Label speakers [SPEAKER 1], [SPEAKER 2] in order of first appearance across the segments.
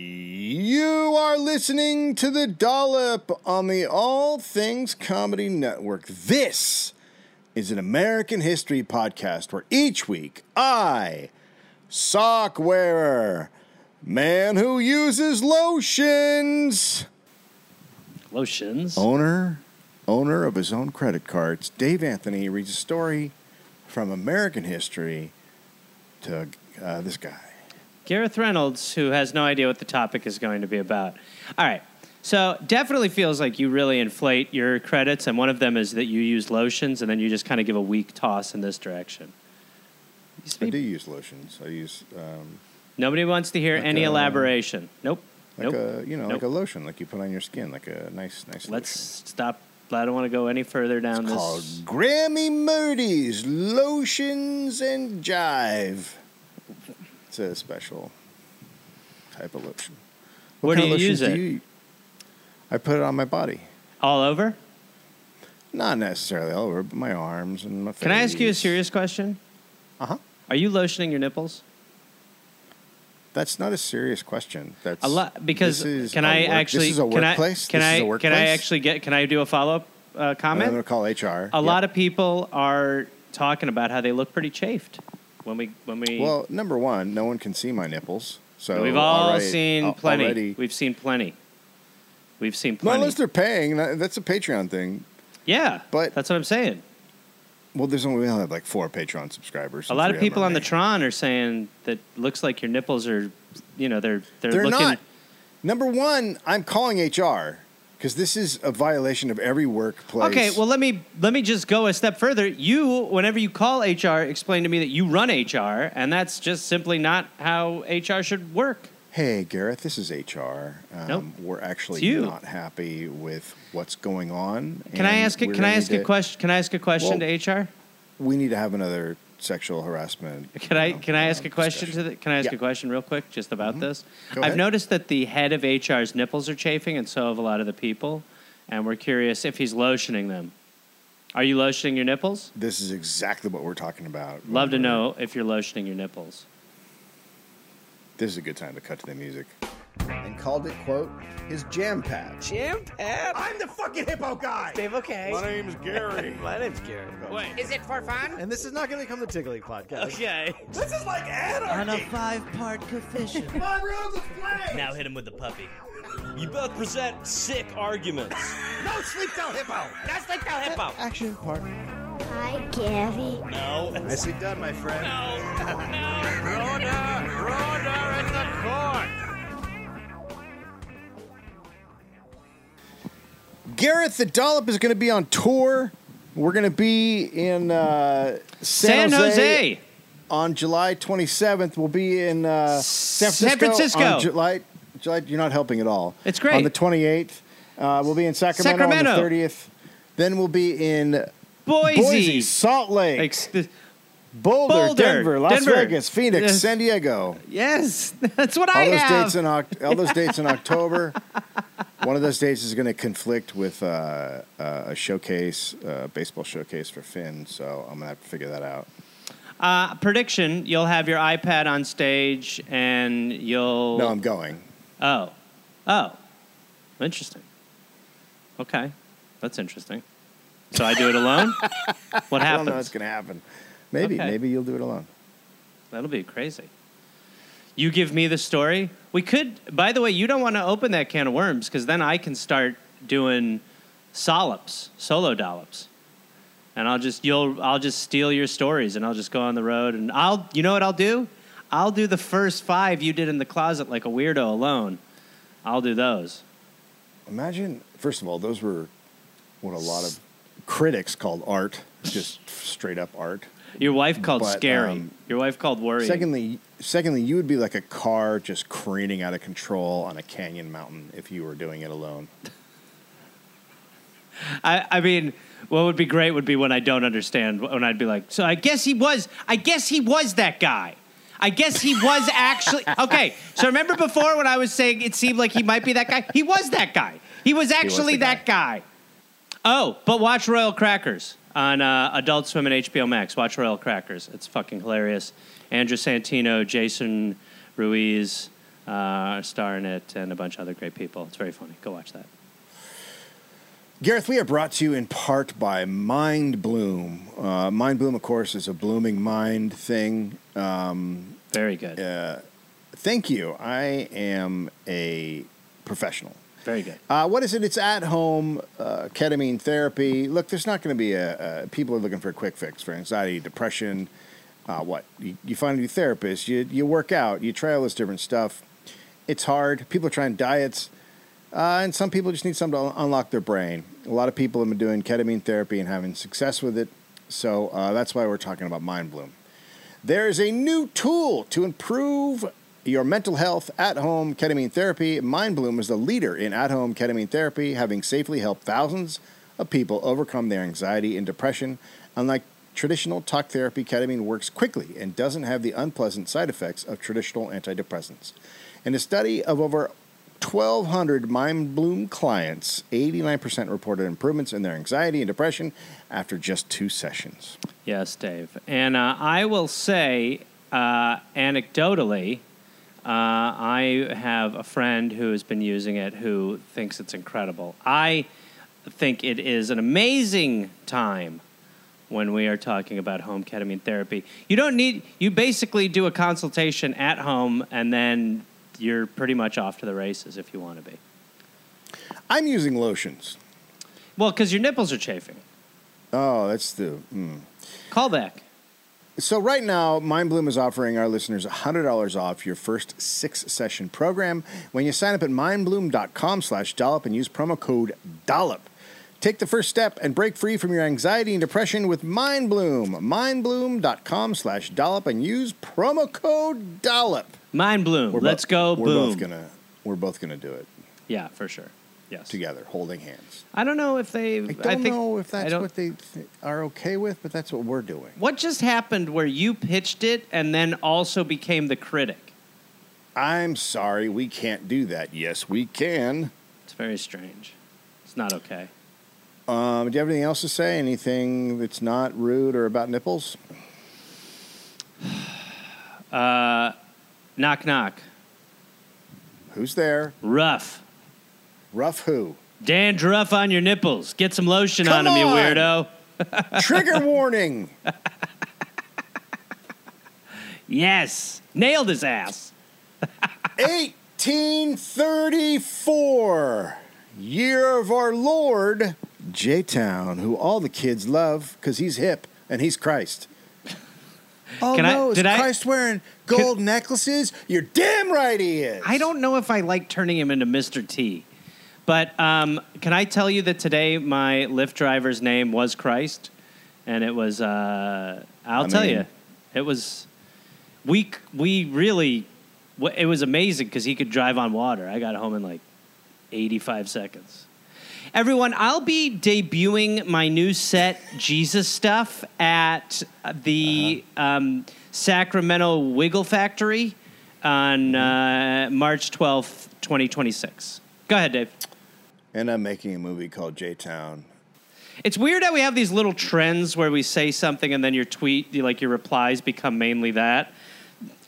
[SPEAKER 1] You are listening to the Dollop on the All Things Comedy Network. This is an American history podcast where each week I, sock wearer, man who uses lotions,
[SPEAKER 2] Lotions.
[SPEAKER 1] owner, owner of his own credit cards, Dave Anthony reads a story from American history to uh, this guy.
[SPEAKER 2] Gareth Reynolds, who has no idea what the topic is going to be about. All right. So definitely feels like you really inflate your credits, and one of them is that you use lotions, and then you just kind of give a weak toss in this direction.
[SPEAKER 1] I do use lotions. I use um,
[SPEAKER 2] Nobody wants to hear
[SPEAKER 1] Like
[SPEAKER 2] any
[SPEAKER 1] a-
[SPEAKER 2] elaboration. Nope.
[SPEAKER 1] like
[SPEAKER 2] nope.
[SPEAKER 1] a you know
[SPEAKER 2] Nope.
[SPEAKER 1] like a lotion, like you put on your skin, like a nice nice.
[SPEAKER 2] Let's
[SPEAKER 1] lotion.
[SPEAKER 2] stop. I don't want to go any further down
[SPEAKER 1] It's
[SPEAKER 2] this.
[SPEAKER 1] called Grammy Murdy's Lotions and Jive. It's a special type of lotion.
[SPEAKER 2] What, do
[SPEAKER 1] kind of
[SPEAKER 2] you use
[SPEAKER 1] lotions
[SPEAKER 2] it?
[SPEAKER 1] you- I put it on my body.
[SPEAKER 2] All over?
[SPEAKER 1] Not necessarily all over, but my arms and my face.
[SPEAKER 2] Can I ask you a serious question?
[SPEAKER 1] Uh huh.
[SPEAKER 2] Are you lotioning your nipples?
[SPEAKER 1] That's not a serious question. That's
[SPEAKER 2] A lot because can I
[SPEAKER 1] work-
[SPEAKER 2] actually
[SPEAKER 1] This is a
[SPEAKER 2] can I
[SPEAKER 1] workplace.
[SPEAKER 2] can
[SPEAKER 1] this
[SPEAKER 2] I
[SPEAKER 1] is a workplace. can.
[SPEAKER 2] I actually get can I do a follow up uh,
[SPEAKER 1] I'm going to call HR.
[SPEAKER 2] A lot of people are talking about how they look pretty chafed when we when we
[SPEAKER 1] Well, number one, no one can see my nipples. So
[SPEAKER 2] we've all
[SPEAKER 1] alright-
[SPEAKER 2] seen
[SPEAKER 1] al-
[SPEAKER 2] plenty.
[SPEAKER 1] Already,
[SPEAKER 2] We've seen plenty. We've seen plenty.
[SPEAKER 1] unless they're paying that's a Patreon thing.
[SPEAKER 2] yeah,
[SPEAKER 1] but-
[SPEAKER 2] that's what I'm saying.
[SPEAKER 1] Well, there's only we only have like four Patreon subscribers.
[SPEAKER 2] A lot of people on the. Tron are saying that looks like your nipples are, you know, they're they're,
[SPEAKER 1] They're
[SPEAKER 2] looking.
[SPEAKER 1] not. Number one, I'm calling HR because this is a violation of every workplace.
[SPEAKER 2] Okay, well let me let me just go a step further. You, whenever you call HR, explain to me that you run HR, and that's just simply not how HR should work.
[SPEAKER 1] Hey, Gareth, this is HR. Um,
[SPEAKER 2] Nope.
[SPEAKER 1] We're actually not happy with what's going on.
[SPEAKER 2] Can I ask? A, can I ask a
[SPEAKER 1] to-
[SPEAKER 2] question? Can I ask a question
[SPEAKER 1] Well,
[SPEAKER 2] to HR?
[SPEAKER 1] We need to have another sexual harassment.
[SPEAKER 2] Can I
[SPEAKER 1] you know,
[SPEAKER 2] can I ask a question
[SPEAKER 1] discussion.
[SPEAKER 2] to the, Can I ask
[SPEAKER 1] Yeah. Mm-hmm.
[SPEAKER 2] a question real quick just about this?
[SPEAKER 1] Go
[SPEAKER 2] I've
[SPEAKER 1] ahead.
[SPEAKER 2] noticed that the head of HR's nipples are chafing, and so have a lot of the people, and we're curious if he's lotioning them. Are you lotioning your nipples?
[SPEAKER 1] This is exactly what we're talking about.
[SPEAKER 2] Love to know if you're lotioning your nipples.
[SPEAKER 1] This is a good time to cut to the music. And called it, quote, his jam pad.
[SPEAKER 3] Jam pad?
[SPEAKER 4] I'm the fucking hippo guy.
[SPEAKER 3] Dave, okay.
[SPEAKER 4] My name's Gary.
[SPEAKER 3] My name's Gary.
[SPEAKER 2] Wait.
[SPEAKER 3] Is it for fun?
[SPEAKER 5] And this is not going to become the Tiggly podcast.
[SPEAKER 2] Okay.
[SPEAKER 4] this is like anarchy.
[SPEAKER 3] On a five-part coefficient.
[SPEAKER 4] My room's a flame.
[SPEAKER 6] Now hit him with the puppy. You both present sick arguments.
[SPEAKER 4] No sleep till hippo.
[SPEAKER 3] That's like the hippo.
[SPEAKER 5] Action part.
[SPEAKER 7] Hi, Gary.
[SPEAKER 6] No.
[SPEAKER 5] Nicely done, my friend. No. No.
[SPEAKER 3] Broder, broder in the court.
[SPEAKER 1] Gareth the Dollop is going to be on tour. We're going to be in uh, San,
[SPEAKER 2] San Jose.
[SPEAKER 1] on July 27th. We'll be in uh, San
[SPEAKER 2] San
[SPEAKER 1] Francisco,
[SPEAKER 2] Francisco.
[SPEAKER 1] on July. July. You're not helping at all.
[SPEAKER 2] It's great.
[SPEAKER 1] On the 28th, uh, we'll be in Sacramento,
[SPEAKER 2] Sacramento.
[SPEAKER 1] on the 30th. Then we'll be in
[SPEAKER 2] Boise.
[SPEAKER 1] Boise, Salt Lake,
[SPEAKER 2] Ex-
[SPEAKER 1] Boulder,
[SPEAKER 2] Boulder,
[SPEAKER 1] Denver, Las
[SPEAKER 2] Denver.
[SPEAKER 1] Vegas, Phoenix. San Diego.
[SPEAKER 2] yes, that's what
[SPEAKER 1] All
[SPEAKER 2] I
[SPEAKER 1] those
[SPEAKER 2] have.
[SPEAKER 1] dates in all those dates in October. One of those days is going to conflict with uh, uh, a showcase, uh, baseball showcase for Finn. So I'm going to have to figure that out.
[SPEAKER 2] Uh, prediction: You'll have your iPad on stage, and you'll.
[SPEAKER 1] No, I'm going.
[SPEAKER 2] Oh, oh, interesting. Okay, that's interesting. So I do it alone. what happens?
[SPEAKER 1] I don't know what's going to happen. Maybe,
[SPEAKER 2] Okay.
[SPEAKER 1] maybe you'll do it alone.
[SPEAKER 2] That'll be crazy. You give me the story. We could. By the way, you don't want to open that can of worms because then I can start doing sollops, solo dollops, and I'll just you'll I'll just steal your stories and I'll just go on the road and I'll you know what I'll do? I'll do the first five you did in the closet like a weirdo alone. I'll do those.
[SPEAKER 1] Imagine, first of all, those were what a lot of critics called art, just straight up art.
[SPEAKER 2] Your wife called
[SPEAKER 1] But,
[SPEAKER 2] scary.
[SPEAKER 1] um,
[SPEAKER 2] Your wife called worrying.
[SPEAKER 1] Secondly, secondly, you would be like a car just careening out of control on a canyon mountain if you were doing it alone.
[SPEAKER 2] I, I mean, what would be great would be when I don't understand. When I'd be like, so I guess he was. I guess he was that guy. I guess he was actually okay. So remember before when I was saying it seemed like he might be that guy? He was that guy. He was actually
[SPEAKER 1] the
[SPEAKER 2] that guy. Oh, but watch Royal Crackers on uh, Adult Swim and HBO Max. Watch Royal Crackers. It's fucking hilarious. Andrew Santino, Jason Ruiz, uh, star in it, and a bunch of other great people. It's very funny. Go watch that.
[SPEAKER 1] Gareth, we are brought to you in part by Mindbloom. Uh, Mindbloom, of course, is a blooming mind thing. Um,
[SPEAKER 2] Very good.
[SPEAKER 1] uh, thank you. I am a professional.
[SPEAKER 2] Very good.
[SPEAKER 1] Uh, what is it? It's at home uh, ketamine therapy. Look, there's not going to be a, a. People are looking for a quick fix for anxiety, depression. Uh, what? You, you find a new therapist, you, you work out, you try all this different stuff. It's hard. People are trying diets. Uh, and some people just need something to unlock their brain. A lot of people have been doing ketamine therapy and having success with it. So uh, that's why we're talking about Mindbloom. There is a new tool to improve your mental health at home ketamine therapy. MindBloom is the leader in at home ketamine therapy, having safely helped thousands of people overcome their anxiety and depression. Unlike traditional talk therapy, ketamine works quickly and doesn't have the unpleasant side effects of traditional antidepressants. In a study of over 1,200 MindBloom clients, 89% reported improvements in their anxiety and depression after just two sessions.
[SPEAKER 2] Yes, Dave. And uh, I will say, uh, anecdotally, uh, I have a friend who has been using it who thinks it's incredible. I think it is an amazing time when we are talking about home ketamine therapy. You don't need, you basically do a consultation at home and then you're pretty much off to the races if you want to be.
[SPEAKER 1] I'm using lotions.
[SPEAKER 2] Well, because your nipples are chafing.
[SPEAKER 1] Oh, that's the. Mm.
[SPEAKER 2] Call back.
[SPEAKER 1] So right now, MindBloom is offering our listeners $100 off your first six-session program when you sign up at mindbloom.com slash dollop and use promo code dollop. Take the first step and break free from your anxiety and depression with MindBloom. Mindbloom.com slash dollop and use promo code dollop.
[SPEAKER 2] Mind bloom. Let's
[SPEAKER 1] bo-
[SPEAKER 2] go
[SPEAKER 1] We're
[SPEAKER 2] boom.
[SPEAKER 1] both gonna we're both gonna do it
[SPEAKER 2] Yeah, for sure. Yes.
[SPEAKER 1] together, holding hands.
[SPEAKER 2] I don't know if they.
[SPEAKER 1] I don't
[SPEAKER 2] think,
[SPEAKER 1] know if that's what they th- are okay with, but that's what we're doing.
[SPEAKER 2] What just happened where you pitched it and then also became the critic?
[SPEAKER 1] I'm sorry, we can't do that. Yes, we can.
[SPEAKER 2] It's very strange. It's not okay.
[SPEAKER 1] Um, do you have anything else to say? Anything that's not rude or about nipples?
[SPEAKER 2] Uh, knock knock.
[SPEAKER 1] Who's there?
[SPEAKER 2] Rough.
[SPEAKER 1] Rough who?
[SPEAKER 2] Dandruff on your nipples. Get some lotion
[SPEAKER 1] Come
[SPEAKER 2] on them, you
[SPEAKER 1] on.
[SPEAKER 2] weirdo.
[SPEAKER 1] Trigger warning.
[SPEAKER 2] Yes. Nailed his ass.
[SPEAKER 1] 1834, year of our Lord, J Town, who all the kids love because he's hip and he's Christ. Oh
[SPEAKER 2] Can I-
[SPEAKER 1] no, is
[SPEAKER 2] did I-
[SPEAKER 1] Christ wearing gold necklaces? You're damn right he is.
[SPEAKER 2] I don't know if I like turning him into Mr. T. But um, can I tell you that today my Lyft driver's name was Christ? And it was, uh, I'll
[SPEAKER 1] I
[SPEAKER 2] tell
[SPEAKER 1] mean-
[SPEAKER 2] you, it was, we, we really, it was amazing because he could drive on water. I got home in like 85 seconds. Everyone, I'll be debuting my new set, Jesus Stuff, at the um, Sacramento Wiggle Factory on uh, March 12th, 2026. Go ahead, Dave.
[SPEAKER 1] And I'm making a movie called J Town.
[SPEAKER 2] It's weird how we have these little trends where we say something and then your tweet, like your replies become mainly that.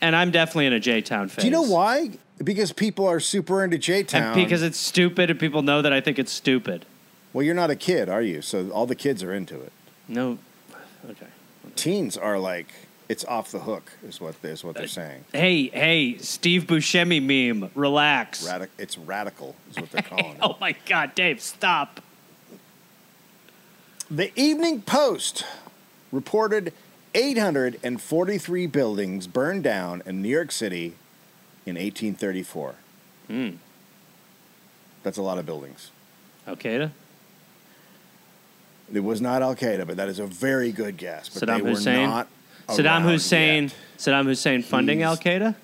[SPEAKER 2] And I'm definitely in a J Town phase.
[SPEAKER 1] Do you know why? Because people are super into J Town.
[SPEAKER 2] Because it's stupid and people know that I think it's stupid.
[SPEAKER 1] well, you're not a kid, are you? So all the kids are into it.
[SPEAKER 2] No. Okay.
[SPEAKER 1] Teens are like, it's off the hook, is what is
[SPEAKER 2] Uh,
[SPEAKER 1] what they're saying.
[SPEAKER 2] Hey, hey, Steve Buscemi meme. Relax.
[SPEAKER 1] Radic- it's radical, is what they're calling it.
[SPEAKER 2] Oh my God, Dave, stop.
[SPEAKER 1] The Evening Post reported 843 buildings burned down in New York City in 1834.
[SPEAKER 2] Hmm.
[SPEAKER 1] That's a lot of buildings.
[SPEAKER 2] Al Qaeda?
[SPEAKER 1] It was not Al Qaeda, but that is a very good guess. But
[SPEAKER 2] Saddam
[SPEAKER 1] they were
[SPEAKER 2] Hussein?
[SPEAKER 1] not
[SPEAKER 2] Saddam
[SPEAKER 1] around
[SPEAKER 2] Hussein.
[SPEAKER 1] yet.
[SPEAKER 2] Saddam Hussein funding Al Qaeda?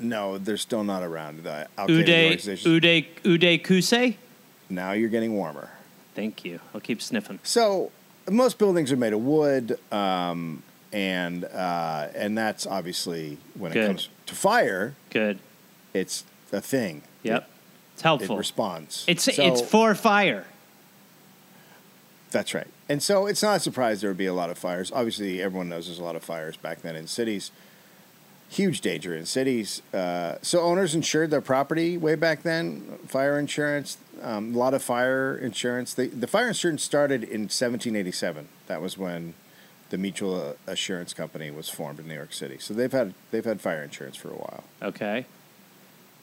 [SPEAKER 1] No, they're still not around. The Al Qaeda
[SPEAKER 2] Uday
[SPEAKER 1] organization.
[SPEAKER 2] Uday Uday Qusay?
[SPEAKER 1] Now you're getting warmer.
[SPEAKER 2] Thank you. I'll keep sniffing.
[SPEAKER 1] So most buildings are made of wood, um, and uh, and that's obviously when
[SPEAKER 2] Good.
[SPEAKER 1] it comes to fire,
[SPEAKER 2] Good.
[SPEAKER 1] it's a thing.
[SPEAKER 2] Yep. It's
[SPEAKER 1] It,
[SPEAKER 2] helpful.
[SPEAKER 1] it responds.
[SPEAKER 2] it's
[SPEAKER 1] So-
[SPEAKER 2] it's for fire.
[SPEAKER 1] That's right. And so it's not a surprise there would be a lot of fires. Obviously, everyone knows there's a lot of fires back then in cities. huge danger in cities. Uh, so owners insured their property way back then. Fire insurance, um, a lot of fire insurance. The, the fire insurance started in 1787. That was when the Mutual Assurance Company was formed in New York City. So they've had they've had fire insurance for a while.
[SPEAKER 2] Okay.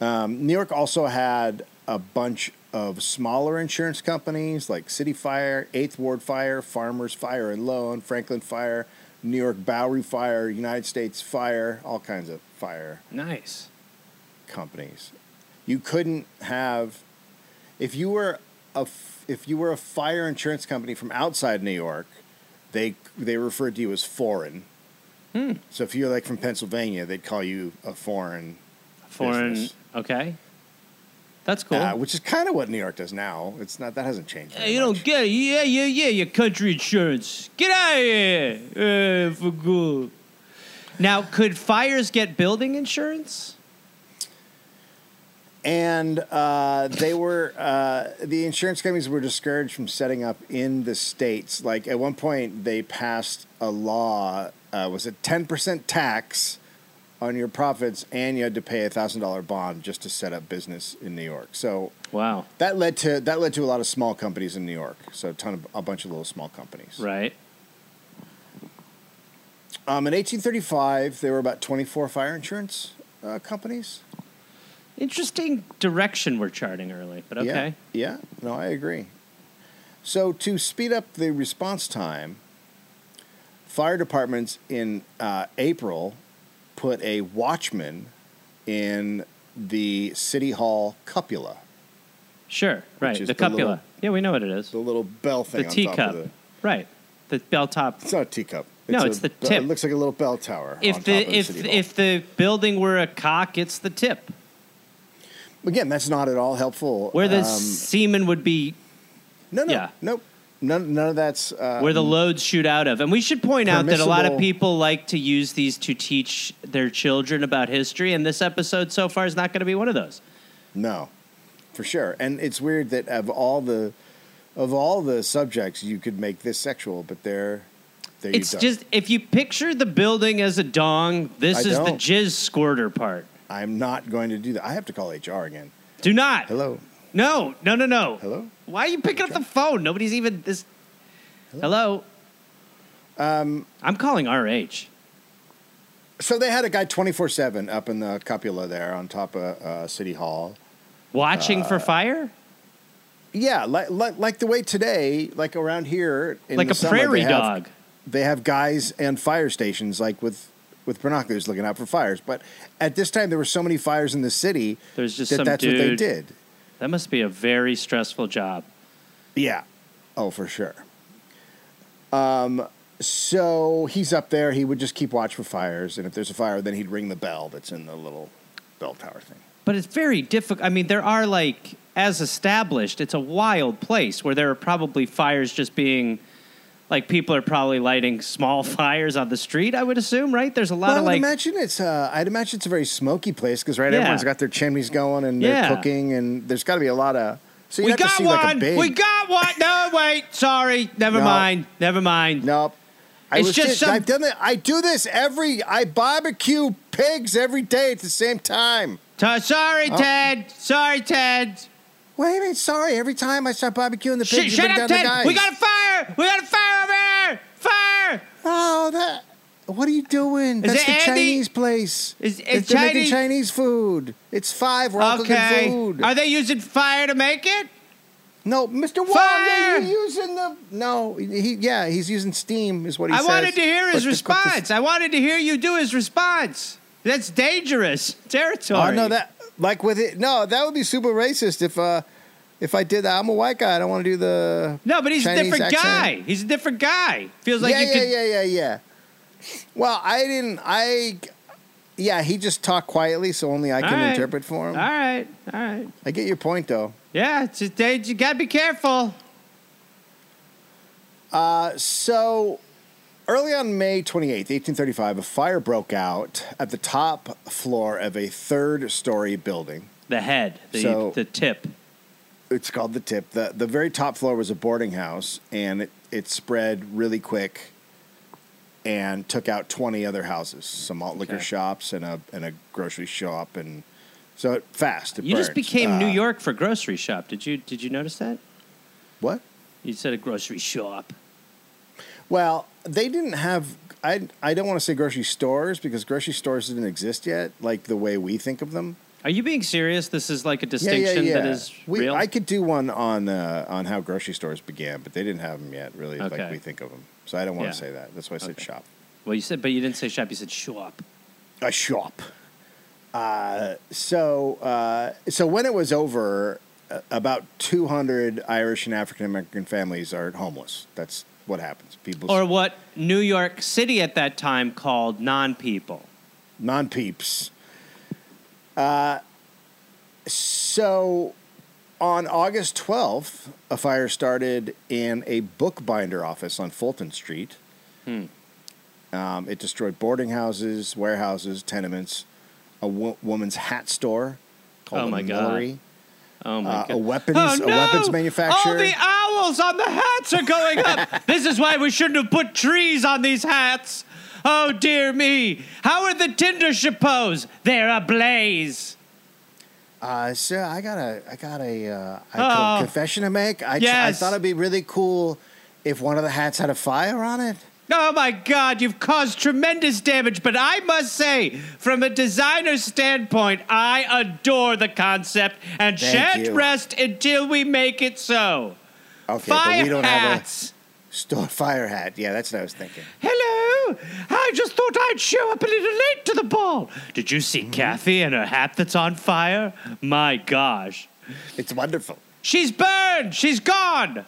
[SPEAKER 1] Um, New York also had a bunch of smaller insurance companies like City Fire, Eighth Ward Fire, Farmers Fire and Loan, Franklin Fire, New York Bowery Fire, United States Fire, all kinds of fire
[SPEAKER 2] Nice.
[SPEAKER 1] companies. You couldn't have if you were a if you were a fire insurance company from outside New York, they they referred to you as foreign.
[SPEAKER 2] Hmm.
[SPEAKER 1] So if you're like from Pennsylvania, they'd call you a foreign
[SPEAKER 2] Foreign.
[SPEAKER 1] Business.
[SPEAKER 2] Okay. That's cool.
[SPEAKER 1] Uh, which is kind of what New York does now. It's not that hasn't changed.
[SPEAKER 2] Hey, you don't get it. Yeah, yeah, yeah. Your country insurance. Get out of here. Uh, for good. Now, could fires get building insurance?
[SPEAKER 1] And uh, they were uh, the insurance companies were discouraged from setting up in the states. Like at one point, they passed a law. Uh, was it ten percent tax on your profits, and you had to pay a thousand dollar bond just to set up business in New York. So
[SPEAKER 2] Wow.
[SPEAKER 1] that led to that led to a lot of small companies in New York. So a ton of a bunch of little small companies.
[SPEAKER 2] Right.
[SPEAKER 1] Um, in 1835, there were about 24 fire insurance uh, companies.
[SPEAKER 2] Interesting direction we're charting early, but okay.
[SPEAKER 1] Yeah, yeah. No, I agree. So to speed up the response time, fire departments in uh, April put a watchman in the city hall cupola.
[SPEAKER 2] Sure. Right. The
[SPEAKER 1] the
[SPEAKER 2] cupula.
[SPEAKER 1] little-
[SPEAKER 2] yeah, we know what it is.
[SPEAKER 1] the little bell thing
[SPEAKER 2] The
[SPEAKER 1] on
[SPEAKER 2] teacup.
[SPEAKER 1] top of the.
[SPEAKER 2] Right. The bell top.
[SPEAKER 1] It's not a teacup.
[SPEAKER 2] No,
[SPEAKER 1] a
[SPEAKER 2] it's the tip.
[SPEAKER 1] It looks like a little bell tower. on
[SPEAKER 2] If
[SPEAKER 1] top
[SPEAKER 2] the
[SPEAKER 1] of
[SPEAKER 2] if if the building were a cock, it's the tip
[SPEAKER 1] again, that's not at all helpful.
[SPEAKER 2] where the
[SPEAKER 1] Um,
[SPEAKER 2] semen would be,
[SPEAKER 1] no, no,
[SPEAKER 2] yeah.
[SPEAKER 1] nope, none, none of that's uh,
[SPEAKER 2] where the loads shoot out of. And we should point out that a lot of people like to use these to teach their children about history, and this episode so far is not going to be one of those.
[SPEAKER 1] No, for sure. And it's weird that of all the of all the subjects, you could make this sexual, but there, there
[SPEAKER 2] It's just if you picture the building as a dong, this
[SPEAKER 1] I
[SPEAKER 2] is the
[SPEAKER 1] don't.
[SPEAKER 2] jizz squirter part.
[SPEAKER 1] I'm not going to do that. I have to call HR again.
[SPEAKER 2] Do not.
[SPEAKER 1] Hello,
[SPEAKER 2] No, no, no, no.
[SPEAKER 1] hello.
[SPEAKER 2] Why are you picking up the phone? Nobody's even this. Hello.
[SPEAKER 1] Um,
[SPEAKER 2] I'm calling RH.
[SPEAKER 1] so they had a guy 24 seven up in the cupola there on top of uh, City Hall.
[SPEAKER 2] Watching
[SPEAKER 1] Uh,
[SPEAKER 2] for fire?
[SPEAKER 1] Yeah, like, like like the way today, like around here, in
[SPEAKER 2] Like
[SPEAKER 1] the
[SPEAKER 2] a
[SPEAKER 1] summer, they
[SPEAKER 2] prairie
[SPEAKER 1] have-
[SPEAKER 2] dog.
[SPEAKER 1] They have guys and fire stations, like with with binoculars, looking out for fires. But at this time, there were so many fires in the city
[SPEAKER 2] There's just
[SPEAKER 1] that that's what they did.
[SPEAKER 2] That must be a very stressful job.
[SPEAKER 1] Yeah. Oh, for sure. Um, so he's up there. He would just keep watch for fires, and if there's a fire, then he'd ring the bell that's in the little bell tower thing.
[SPEAKER 2] But it's very difficult. I mean, there are like, as established, it's a wild place where there are probably fires just being, like, people are probably lighting small fires on the street, I would assume, right? There's a lot
[SPEAKER 1] Well, I
[SPEAKER 2] of like.
[SPEAKER 1] imagine it's. Uh, I'd imagine it's a very smoky place because right,
[SPEAKER 2] Yeah.
[SPEAKER 1] everyone's got their chimneys going and they're
[SPEAKER 2] Yeah.
[SPEAKER 1] cooking, and there's got to be a lot of. So you
[SPEAKER 2] we got
[SPEAKER 1] see
[SPEAKER 2] one!
[SPEAKER 1] like a big.
[SPEAKER 2] We got one! No, wait, sorry. Never
[SPEAKER 1] No.
[SPEAKER 2] mind. Never mind.
[SPEAKER 1] Nope. I
[SPEAKER 2] It's just some-
[SPEAKER 1] I've done it. I do this every. I barbecue pigs every day at the same time.
[SPEAKER 2] Ta- sorry,
[SPEAKER 1] Oh.
[SPEAKER 2] Ted. Sorry, Ted.
[SPEAKER 1] Wait a minute. Sorry. Every time I start barbecuing the
[SPEAKER 2] Sh-
[SPEAKER 1] pigs, you
[SPEAKER 2] shut
[SPEAKER 1] bring down the guys.
[SPEAKER 2] We got a fire! We got a fire over here! Fire!
[SPEAKER 1] Oh, that. What are you doing?
[SPEAKER 2] Is
[SPEAKER 1] That's the
[SPEAKER 2] Andy?
[SPEAKER 1] Chinese place.
[SPEAKER 2] Is- is
[SPEAKER 1] It's- they're making
[SPEAKER 2] Chinese-
[SPEAKER 1] Chinese food. It's five. We're
[SPEAKER 2] Okay.
[SPEAKER 1] food.
[SPEAKER 2] Are they using fire to make it?
[SPEAKER 1] no, Mr. Wong,
[SPEAKER 2] Fire!
[SPEAKER 1] you're using the. No, he. Yeah, he's using steam. Is what he
[SPEAKER 2] I
[SPEAKER 1] says.
[SPEAKER 2] wanted to hear his
[SPEAKER 1] But to cook this-
[SPEAKER 2] response. I wanted to hear you do his response. That's dangerous territory.
[SPEAKER 1] Oh no, that like with it. No, that would be super racist if uh if I did that. I'm a white guy. I don't want to do the.
[SPEAKER 2] No, but he's
[SPEAKER 1] Chinese
[SPEAKER 2] a different
[SPEAKER 1] accent.
[SPEAKER 2] guy. He's a different guy. Feels like
[SPEAKER 1] yeah,
[SPEAKER 2] you
[SPEAKER 1] yeah,
[SPEAKER 2] could.
[SPEAKER 1] yeah, yeah, yeah. Well, I didn't. I. Yeah, he just talked quietly, so only I can
[SPEAKER 2] right.
[SPEAKER 1] interpret for him.
[SPEAKER 2] All right, all right.
[SPEAKER 1] I get your point, though.
[SPEAKER 2] Yeah, it's just, they, you gotta be careful.
[SPEAKER 1] Uh, so, early on May 28th, 1835, a fire broke out at the top floor of a third story building.
[SPEAKER 2] The head, the
[SPEAKER 1] So-
[SPEAKER 2] the tip.
[SPEAKER 1] It's called the tip. The, the very top floor was a boarding house, and it, it spread really quick and took out 20 other houses, some malt liquor
[SPEAKER 2] Okay.
[SPEAKER 1] shops and a and a grocery shop, and so it, fast. It
[SPEAKER 2] You just
[SPEAKER 1] burned.
[SPEAKER 2] became New
[SPEAKER 1] Uh,
[SPEAKER 2] York for grocery shop. Did you did you notice that?
[SPEAKER 1] What?
[SPEAKER 2] You said a grocery shop.
[SPEAKER 1] Well, they didn't have. I I don't want to say grocery stores because grocery stores didn't exist yet, like the way we think of them.
[SPEAKER 2] Are you being serious? This is like a distinction that is
[SPEAKER 1] we,
[SPEAKER 2] real.
[SPEAKER 1] I could do one on uh, on how grocery stores began, but they didn't have them yet, really,
[SPEAKER 2] Okay.
[SPEAKER 1] like we think of them. So I don't want
[SPEAKER 2] Yeah.
[SPEAKER 1] to say that. That's why I said
[SPEAKER 2] Okay.
[SPEAKER 1] shop.
[SPEAKER 2] well, you said, but you didn't say shop. You said shop.
[SPEAKER 1] A shop. Uh, so uh, so when it was over, uh, about 200 Irish and African American families are homeless. That's what happens. People
[SPEAKER 2] Or what New York City at that time called non-people.
[SPEAKER 1] non peeps. Uh, so on August 12th, a fire started in a bookbinder office on Fulton Street.
[SPEAKER 2] Hmm.
[SPEAKER 1] Um, it destroyed boarding houses, warehouses, tenements, a wo- woman's hat store called
[SPEAKER 2] Oh
[SPEAKER 1] a
[SPEAKER 2] my God. Oh my
[SPEAKER 1] uh,
[SPEAKER 2] god!
[SPEAKER 1] a weapons
[SPEAKER 2] Oh,
[SPEAKER 1] a weapons manufacturer.
[SPEAKER 2] All the owls on the hats are going up. this is why we shouldn't have put trees on these hats. Oh dear me! How are the Tinder chapeaux? They're ablaze.
[SPEAKER 1] Uh, so I got a, I got a, uh, I
[SPEAKER 2] Oh.
[SPEAKER 1] confession to make. I, I
[SPEAKER 2] Yes.
[SPEAKER 1] thought it'd be really cool if one of the hats had a fire on it.
[SPEAKER 2] Oh my God, you've caused tremendous damage, but I must say, from a designer standpoint, I adore the concept and
[SPEAKER 1] Thank
[SPEAKER 2] shan't
[SPEAKER 1] you.
[SPEAKER 2] rest until we make it so.
[SPEAKER 1] Okay,
[SPEAKER 2] Fire
[SPEAKER 1] but we don't have
[SPEAKER 2] hats.
[SPEAKER 1] a store fire hat. Yeah, that's what I was thinking.
[SPEAKER 2] Hello! I just thought I'd show up a little late to the ball. Did you see
[SPEAKER 1] Mm-hmm.
[SPEAKER 2] Kathy and her hat that's on fire? My gosh.
[SPEAKER 1] It's wonderful.
[SPEAKER 2] She's burned! She's gone!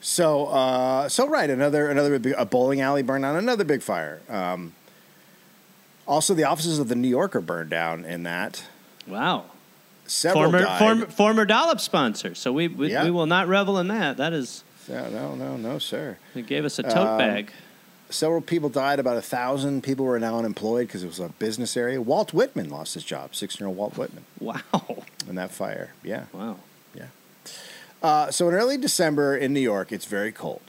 [SPEAKER 1] So, uh, so right, another another big, a bowling alley burned down. Another big fire. Um, also, the offices of the New Yorker burned down in that.
[SPEAKER 2] Wow.
[SPEAKER 1] Several
[SPEAKER 2] Former, former, former Dollop sponsor. So we, we,
[SPEAKER 1] Yeah.
[SPEAKER 2] we will not revel in that. That is,
[SPEAKER 1] No, no, no, no, sir.
[SPEAKER 2] they gave us a tote
[SPEAKER 1] Um,
[SPEAKER 2] bag.
[SPEAKER 1] Several people died. About a thousand people were now unemployed because it was a business area. Walt Whitman lost his job. Six-year-old Walt Whitman
[SPEAKER 2] Wow.
[SPEAKER 1] in that fire. Yeah.
[SPEAKER 2] Wow.
[SPEAKER 1] Uh, so in early December in New York, it's very cold,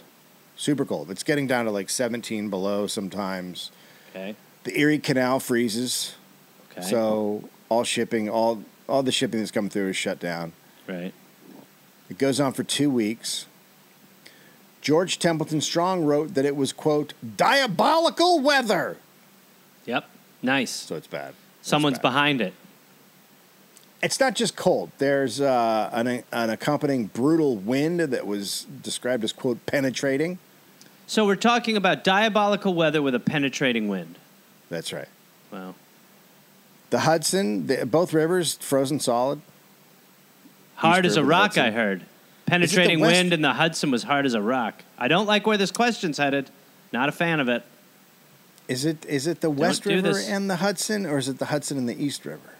[SPEAKER 1] super cold. It's getting down to like 17 below sometimes.
[SPEAKER 2] Okay.
[SPEAKER 1] The Erie Canal freezes,
[SPEAKER 2] Okay.
[SPEAKER 1] so all shipping, all all the shipping that's coming through is shut down.
[SPEAKER 2] Right.
[SPEAKER 1] It goes on for two weeks. George Templeton Strong wrote that it was quote diabolical weather,
[SPEAKER 2] Yep. Nice.
[SPEAKER 1] so it's bad. It's
[SPEAKER 2] Someone's
[SPEAKER 1] bad.
[SPEAKER 2] behind it.
[SPEAKER 1] It's not just cold. There's uh, an, an accompanying brutal wind that was described as quote penetrating.
[SPEAKER 2] So we're talking about diabolical weather with a penetrating wind.
[SPEAKER 1] That's right.
[SPEAKER 2] Wow.
[SPEAKER 1] The Hudson, the, both rivers frozen solid.
[SPEAKER 2] Hard
[SPEAKER 1] East
[SPEAKER 2] as a rock,
[SPEAKER 1] Hudson.
[SPEAKER 2] I heard. Penetrating
[SPEAKER 1] west-
[SPEAKER 2] wind in the Hudson was hard as a rock. I don't like where this question's headed. Not a fan of it.
[SPEAKER 1] Is it is it the West
[SPEAKER 2] do
[SPEAKER 1] River
[SPEAKER 2] this.
[SPEAKER 1] and the Hudson, or is it the Hudson and the East River?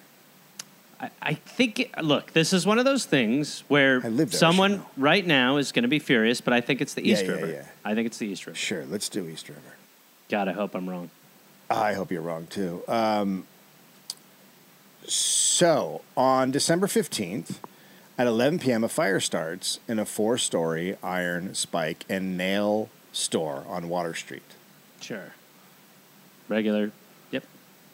[SPEAKER 2] I, I think, it, look, this is one of those things where
[SPEAKER 1] there,
[SPEAKER 2] someone right now is going to be furious, but I think it's the East
[SPEAKER 1] yeah,
[SPEAKER 2] River.
[SPEAKER 1] yeah.
[SPEAKER 2] I think it's the East River.
[SPEAKER 1] Sure, let's do East River.
[SPEAKER 2] God, I hope I'm wrong.
[SPEAKER 1] I hope you're wrong too. Um, so on December fifteenth, at eleven p.m., a fire starts in a four-story iron spike and nail store on Water Street.
[SPEAKER 2] Sure. Regular. Yep.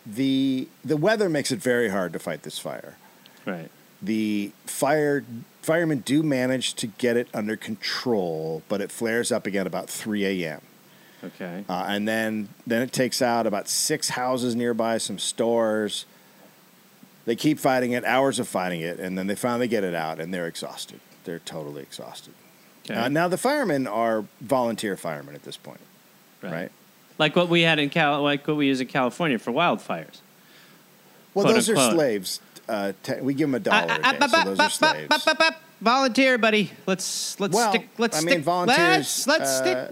[SPEAKER 1] the The weather makes it very hard to fight this fire.
[SPEAKER 2] Right.
[SPEAKER 1] The fire firemen do manage to get it under control, but it flares up again about three a.m.
[SPEAKER 2] Okay.
[SPEAKER 1] Uh, and then then it takes out about six houses nearby, some stores. They keep fighting it, hours of fighting it, and then they finally get it out, and they're exhausted. They're totally exhausted.
[SPEAKER 2] Okay.
[SPEAKER 1] Uh, now the firemen are volunteer firemen at this point, right? right?
[SPEAKER 2] Like what we had in Cal, like what we use in California for wildfires.
[SPEAKER 1] Well, those
[SPEAKER 2] unquote.
[SPEAKER 1] are slaves. Uh, te- we give them a dollar. Uh,
[SPEAKER 2] a
[SPEAKER 1] day, so slaves.
[SPEAKER 2] Volunteer, buddy. Let's let's
[SPEAKER 1] well,
[SPEAKER 2] stick. Let's
[SPEAKER 1] I mean, stick. Volunteers,
[SPEAKER 2] let's let's stick.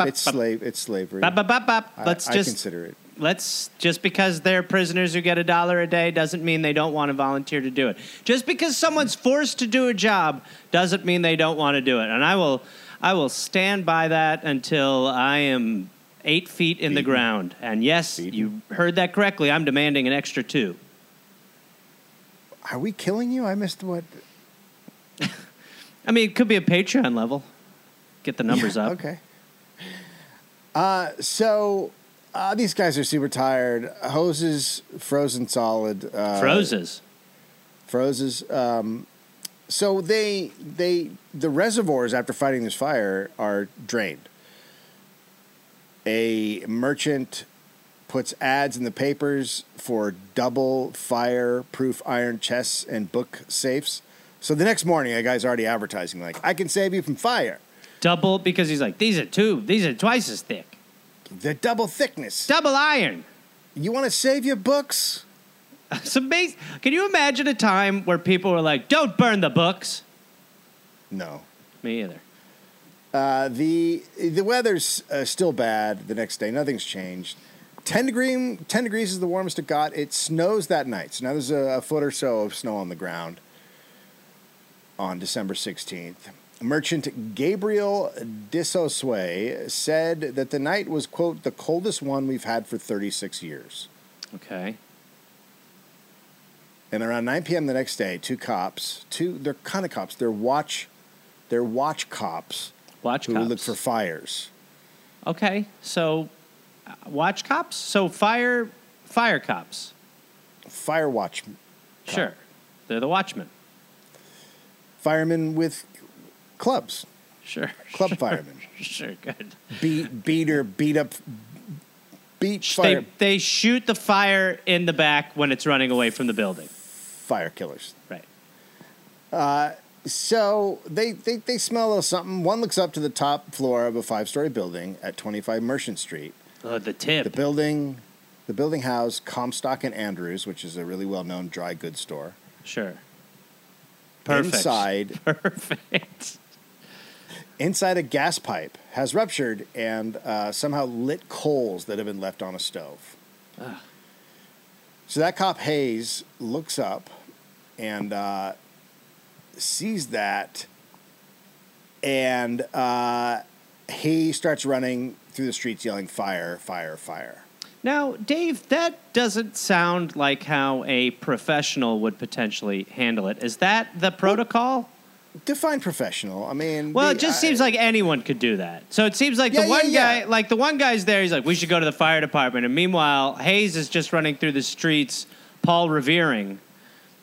[SPEAKER 1] It's slave. It's slavery.
[SPEAKER 2] Let's just I,
[SPEAKER 1] consider it
[SPEAKER 2] let's just because they're prisoners who get a dollar a day doesn't mean they don't want to volunteer to do it. Just because someone's forced to do a job doesn't mean they don't want to do it. And I will I will stand by that until I am eight feet in the ground. And yes,
[SPEAKER 1] Beaten.
[SPEAKER 2] you heard that correctly. I'm demanding an extra two.
[SPEAKER 1] Are we killing you? I missed what.
[SPEAKER 2] I mean, it could be a Patreon level. Get the numbers
[SPEAKER 1] Yeah,
[SPEAKER 2] up.
[SPEAKER 1] Okay. Uh, so uh, these guys are super tired. Hoses frozen solid. Uh,
[SPEAKER 2] Frozes.
[SPEAKER 1] frozes. Um, so they they the reservoirs after fighting this fire are drained. A merchant puts ads in the papers for double fireproof iron chests and book safes. So the next morning, a guy's already advertising like, "I can save you from fire."
[SPEAKER 2] Double because he's like, these are two, these are twice as thick.
[SPEAKER 1] The double thickness.
[SPEAKER 2] Double iron.
[SPEAKER 1] You want to save your books?
[SPEAKER 2] It's amazing. Can you imagine a time where people were like, don't burn the books?
[SPEAKER 1] No.
[SPEAKER 2] Me either.
[SPEAKER 1] Uh, the the weather's uh, still bad the next day. Nothing's changed. 10 degree, 10 degrees is the warmest it got. It snows that night. So now there's a, a foot or so of snow on the ground on December 16th. Merchant Gabriel Disosway said that the night was, quote, the coldest one we've had for 36 years.
[SPEAKER 2] Okay.
[SPEAKER 1] And around 9 p.m. the next day, two cops, two, they're kind of cops, they're watch, they're watch cops
[SPEAKER 2] Watch
[SPEAKER 1] who
[SPEAKER 2] cops.
[SPEAKER 1] look for fires.
[SPEAKER 2] okay. So, uh, watch cops? So, fire, fire cops.
[SPEAKER 1] Fire watch,
[SPEAKER 2] Sure. They're the watchmen.
[SPEAKER 1] firemen with clubs,
[SPEAKER 2] Sure.
[SPEAKER 1] club
[SPEAKER 2] sure,
[SPEAKER 1] firemen.
[SPEAKER 2] Sure, good.
[SPEAKER 1] beat beat or beat up beat fire
[SPEAKER 2] They, they shoot the fire in the back when it's running away from the building.
[SPEAKER 1] fire killers.
[SPEAKER 2] Right.
[SPEAKER 1] Uh, so they, they they smell a little something. One looks up to the top floor of a five story building at twenty five Merchant Street.
[SPEAKER 2] Oh, the tip.
[SPEAKER 1] The building the building housed Comstock and Andrews, which is a really well known dry goods store.
[SPEAKER 2] Sure. Perfect.
[SPEAKER 1] Inside
[SPEAKER 2] Perfect.
[SPEAKER 1] inside a gas pipe has ruptured and uh, somehow lit coals that have been left on a stove. So that cop Hayes looks up and uh, sees that, and uh, he starts running through the streets yelling, "Fire! Fire! Fire!"
[SPEAKER 2] Now, Dave, that doesn't sound like how a professional would potentially handle it. Is that the protocol?
[SPEAKER 1] Define professional. I mean,
[SPEAKER 2] Well,
[SPEAKER 1] the-
[SPEAKER 2] it just
[SPEAKER 1] I-
[SPEAKER 2] seems like anyone could do that. So it seems like
[SPEAKER 1] Yeah,
[SPEAKER 2] the one
[SPEAKER 1] yeah.
[SPEAKER 2] guy, like the one guy's there, he's like, we should go to the fire department. And meanwhile, Hayes is just running through the streets, Paul revering.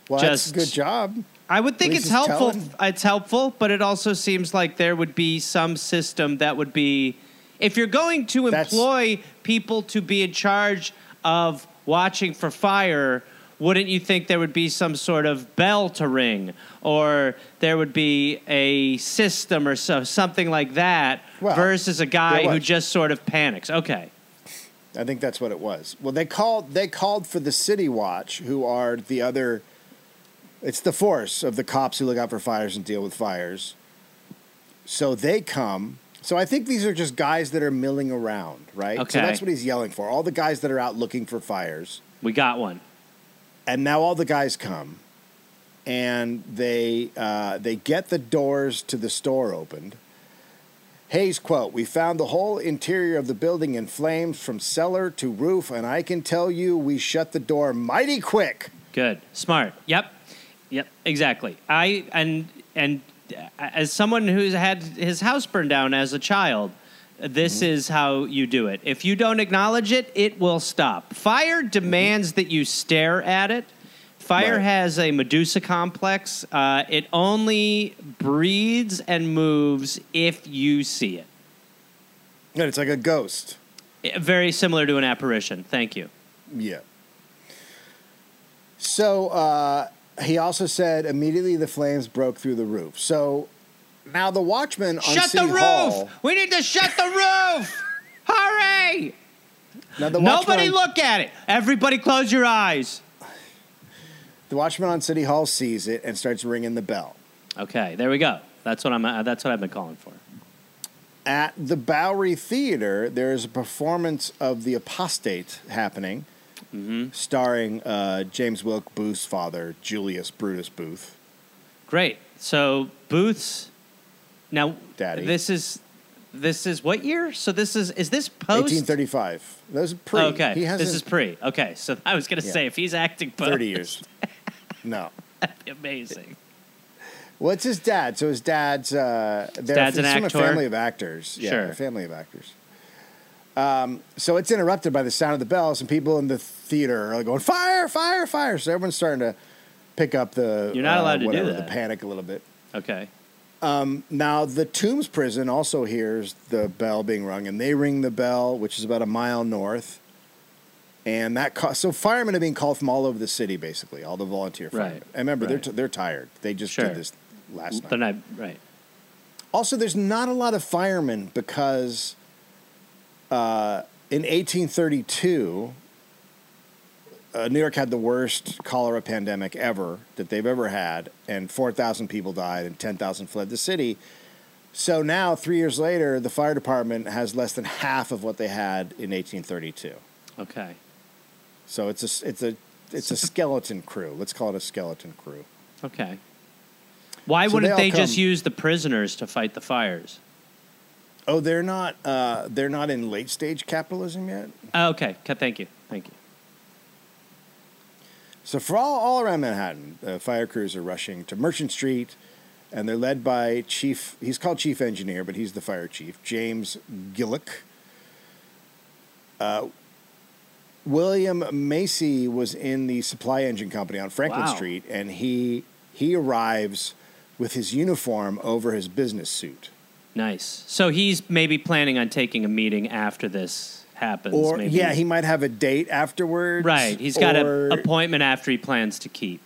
[SPEAKER 1] well, that's
[SPEAKER 2] just-
[SPEAKER 1] a good job.
[SPEAKER 2] I would think it's helpful.
[SPEAKER 1] telling.
[SPEAKER 2] It's helpful, but it also seems like there would be some system that would be, if you're going to
[SPEAKER 1] That's-
[SPEAKER 2] employ people to be in charge of watching for fire, wouldn't you think there would be some sort of bell to ring, or there would be a system or so, something like that,
[SPEAKER 1] Well,
[SPEAKER 2] versus a guy who just sort of panics? Okay,
[SPEAKER 1] I think that's what it was. Well, they called they called for the City Watch, who are the other. It's the force of the cops who look out for fires and deal with fires. So they come. So I think these are just guys that are milling around, right?
[SPEAKER 2] Okay.
[SPEAKER 1] So that's what he's yelling for. All the guys that are out looking for fires,
[SPEAKER 2] we got one.
[SPEAKER 1] And now all the guys come, and they uh, they get the doors to the store opened. Hayes quote, We found the whole interior of the building in flames from cellar to roof, and I can tell you we shut the door mighty quick.
[SPEAKER 2] Good. Smart. Yep. Yep. Exactly. I and and uh, as someone who's had his house burned down as a child, this
[SPEAKER 1] Mm-hmm.
[SPEAKER 2] is how you do it. If you don't acknowledge it, it will stop. Fire demands that you stare at it. Fire
[SPEAKER 1] Right.
[SPEAKER 2] has a Medusa complex. Uh, it only breathes and moves if you see it.
[SPEAKER 1] And it's like a ghost.
[SPEAKER 2] Eh, Very similar to an apparition. Thank you.
[SPEAKER 1] Yeah. So uh, he also said immediately the flames broke through the roof. So now the watchman on
[SPEAKER 2] Shut
[SPEAKER 1] City
[SPEAKER 2] the roof!
[SPEAKER 1] Hall.
[SPEAKER 2] We need to shut the roof! Hurry!
[SPEAKER 1] Now the
[SPEAKER 2] Nobody
[SPEAKER 1] on-
[SPEAKER 2] look at it. Everybody close your eyes.
[SPEAKER 1] The watchman on City Hall sees it and starts ringing the bell.
[SPEAKER 2] Okay, there we go. That's what I'm. Uh, that's what I've been calling for.
[SPEAKER 1] At the Bowery Theater, there is a performance of The Apostate happening,
[SPEAKER 2] Mm-hmm.
[SPEAKER 1] starring uh, James Wilkes Booth's father, Julius Brutus Booth.
[SPEAKER 2] Great. So booths. Now,
[SPEAKER 1] Daddy.
[SPEAKER 2] This is. This is what year? So this is. Is this post?
[SPEAKER 1] 1835. That was pre.
[SPEAKER 2] Okay.
[SPEAKER 1] He hasn't
[SPEAKER 2] This is pre. Okay. So I was gonna
[SPEAKER 1] Yeah.
[SPEAKER 2] say if he's acting post,
[SPEAKER 1] 30 years. No.
[SPEAKER 2] that'd be amazing.
[SPEAKER 1] What's his dad? So his dad's uh,
[SPEAKER 2] dad's an actor?
[SPEAKER 1] a family of actors. Yeah,
[SPEAKER 2] Sure.
[SPEAKER 1] a family of actors. So it's interrupted by the sound of the bells, and people in the theater are going fire, fire, fire. So everyone's starting to pick up the
[SPEAKER 2] You're not
[SPEAKER 1] uh,
[SPEAKER 2] allowed to do
[SPEAKER 1] whatever, the panic a little bit.
[SPEAKER 2] Okay.
[SPEAKER 1] Now the Tombs prison also hears the bell being rung, and they ring the bell, which is about a mile north. And that so firemen are being called from all over the city, basically, all the volunteer firemen.
[SPEAKER 2] Right,
[SPEAKER 1] And remember, they're t- they're tired. They just
[SPEAKER 2] Sure.
[SPEAKER 1] did this last night.
[SPEAKER 2] The night, right.
[SPEAKER 1] Also, there's not a lot of firemen because uh, in 1832, uh, New York had the worst cholera pandemic ever that they've ever had, and 4,000 people died and 10,000 fled the city. So now, three years later, the fire department has less than half of what they had in 1832.
[SPEAKER 2] Okay.
[SPEAKER 1] So it's a it's a it's a skeleton crew. Let's call it a skeleton crew.
[SPEAKER 2] Okay. Why
[SPEAKER 1] So
[SPEAKER 2] wouldn't
[SPEAKER 1] all
[SPEAKER 2] they, just use the prisoners to fight the fires?
[SPEAKER 1] Oh, they're not uh, they're not in late stage capitalism yet.
[SPEAKER 2] Oh, okay. Thank you. Thank you.
[SPEAKER 1] So for all, all around Manhattan, uh, fire crews are rushing to Merchant Street, and they're led by Chief. He's called Chief Engineer, but he's the fire chief, James Gulick. Uh, William Macy was in the supply engine company on Franklin
[SPEAKER 2] Wow.
[SPEAKER 1] Street, and he he arrives with his uniform over his business suit.
[SPEAKER 2] Nice. So he's maybe planning on taking a meeting after this happens.
[SPEAKER 1] Or
[SPEAKER 2] maybe.
[SPEAKER 1] yeah, he might have a date afterwards.
[SPEAKER 2] Right. He's got
[SPEAKER 1] or-
[SPEAKER 2] an appointment after he plans to keep.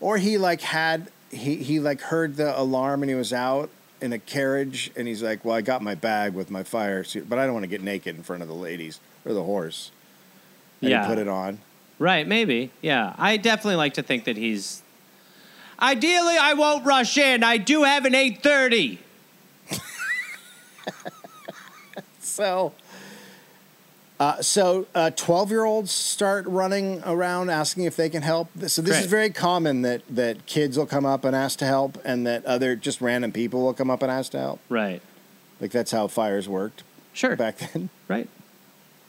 [SPEAKER 1] or he like had he he like heard the alarm and he was out in a carriage and he's like, "Well, I got my bag with my fire suit, but I don't want to get naked in front of the ladies or the horse." And
[SPEAKER 2] Yeah.
[SPEAKER 1] put it on.
[SPEAKER 2] Right. Maybe. Yeah. I definitely like to think that he's. Ideally, I won't rush in. I do have an eight thirty.
[SPEAKER 1] So, uh, so twelve-year-olds start running around asking if they can help. So this
[SPEAKER 2] Great.
[SPEAKER 1] is very common that that kids will come up and ask to help, and that other just random people will come up and ask to help.
[SPEAKER 2] Right.
[SPEAKER 1] Like that's how fires worked
[SPEAKER 2] Sure.
[SPEAKER 1] back then.
[SPEAKER 2] Right.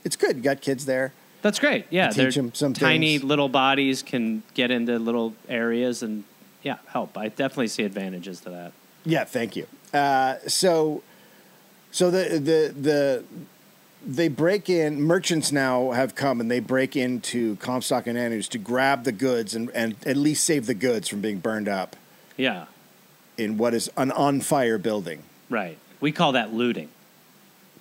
[SPEAKER 1] It's good. You got kids there.
[SPEAKER 2] That's great. Yeah,
[SPEAKER 1] teach
[SPEAKER 2] they're
[SPEAKER 1] 'em some
[SPEAKER 2] tiny
[SPEAKER 1] things.
[SPEAKER 2] little bodies can get into little areas and yeah, help. I definitely see advantages to that.
[SPEAKER 1] Yeah, thank you. Uh, so, so the the the they break in. Merchants now have come and they break into Comstock and Andrews to grab the goods and and at least save the goods from being burned up
[SPEAKER 2] Yeah,
[SPEAKER 1] in what is an on fire building.
[SPEAKER 2] right. We call that looting.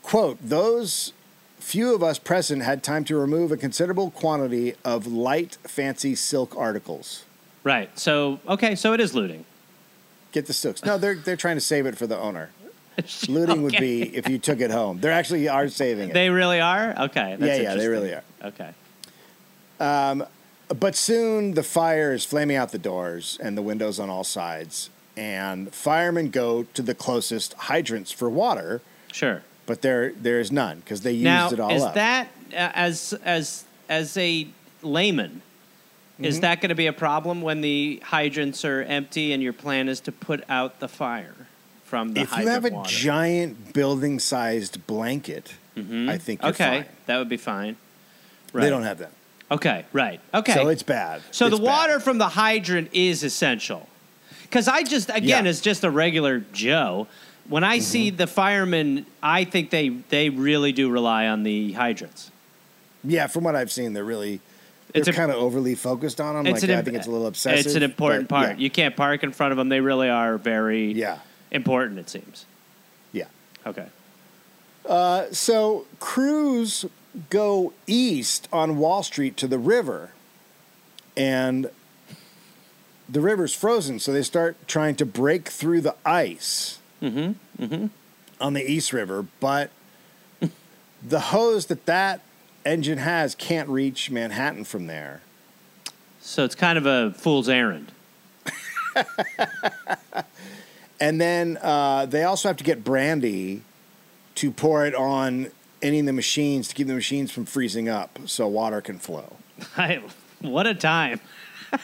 [SPEAKER 1] Quote: Those few of us present had time to remove a considerable quantity of light, fancy silk articles.
[SPEAKER 2] Right. So okay, so it is looting.
[SPEAKER 1] Get the silks. No, they're they're trying to save it for the owner. Looting would be if you took it home. They actually are saving it.
[SPEAKER 2] They really are. Okay. That's
[SPEAKER 1] yeah, yeah, they really are.
[SPEAKER 2] Okay.
[SPEAKER 1] But soon the fire is flaming out the doors and the windows on all sides. And firemen go to the closest hydrants for water,
[SPEAKER 2] Sure.
[SPEAKER 1] but there there is none because they used
[SPEAKER 2] now,
[SPEAKER 1] it all up.
[SPEAKER 2] is
[SPEAKER 1] up.
[SPEAKER 2] that uh, as as as a layman? Is
[SPEAKER 1] Mm-hmm.
[SPEAKER 2] that going to be a problem when the hydrants are empty and your plan is to put out the fire from the
[SPEAKER 1] if you have a
[SPEAKER 2] water?
[SPEAKER 1] giant building-sized blanket, I think you're
[SPEAKER 2] Mm-hmm. okay,
[SPEAKER 1] fine.
[SPEAKER 2] that would be fine. Right.
[SPEAKER 1] They don't have that,
[SPEAKER 2] Okay, right. Okay.
[SPEAKER 1] so it's bad.
[SPEAKER 2] So
[SPEAKER 1] It's
[SPEAKER 2] the
[SPEAKER 1] bad.
[SPEAKER 2] water from the hydrant is essential. Because I just, again,
[SPEAKER 1] Yeah.
[SPEAKER 2] as just a regular Joe, when I see
[SPEAKER 1] Mm-hmm.
[SPEAKER 2] the firemen, I think they, they really do rely on the hydrants.
[SPEAKER 1] Yeah, from what I've seen, they're really they're
[SPEAKER 2] It's
[SPEAKER 1] kind of overly focused on them. Like
[SPEAKER 2] an
[SPEAKER 1] I think it's a little obsessive.
[SPEAKER 2] It's an important
[SPEAKER 1] but
[SPEAKER 2] part.
[SPEAKER 1] Yeah,
[SPEAKER 2] You can't park in front of them. They really are very
[SPEAKER 1] yeah,
[SPEAKER 2] important, it seems.
[SPEAKER 1] yeah.
[SPEAKER 2] Okay.
[SPEAKER 1] Uh, so crews go east on Wall Street to the river, and the river's frozen, so they start trying to break through the ice mm-hmm, mm-hmm. on the East River, but the hose that that engine has can't reach Manhattan from there.
[SPEAKER 2] So it's kind of a fool's errand.
[SPEAKER 1] And then uh, they also have to get brandy to pour it on any of the machines to keep the machines from freezing up so water can flow.
[SPEAKER 2] I, what a time.
[SPEAKER 1] no,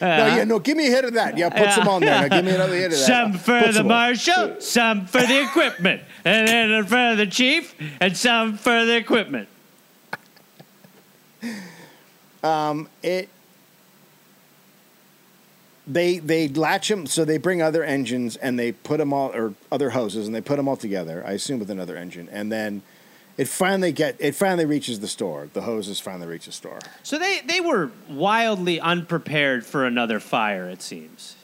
[SPEAKER 1] yeah, no, give me a hit of that. Yeah, put some on there. Now, give me another hit of that.
[SPEAKER 2] Some for
[SPEAKER 1] Put
[SPEAKER 2] the
[SPEAKER 1] some on.
[SPEAKER 2] marshal, some for the equipment, and then for the chief, and some for the equipment.
[SPEAKER 1] Um, It. They they latch them so they bring other engines and they put them all or other hoses and they put them all together i assume with another engine and then it finally get it finally reaches the store the hoses finally reach the store
[SPEAKER 2] So they, they were wildly unprepared for another fire, it seems.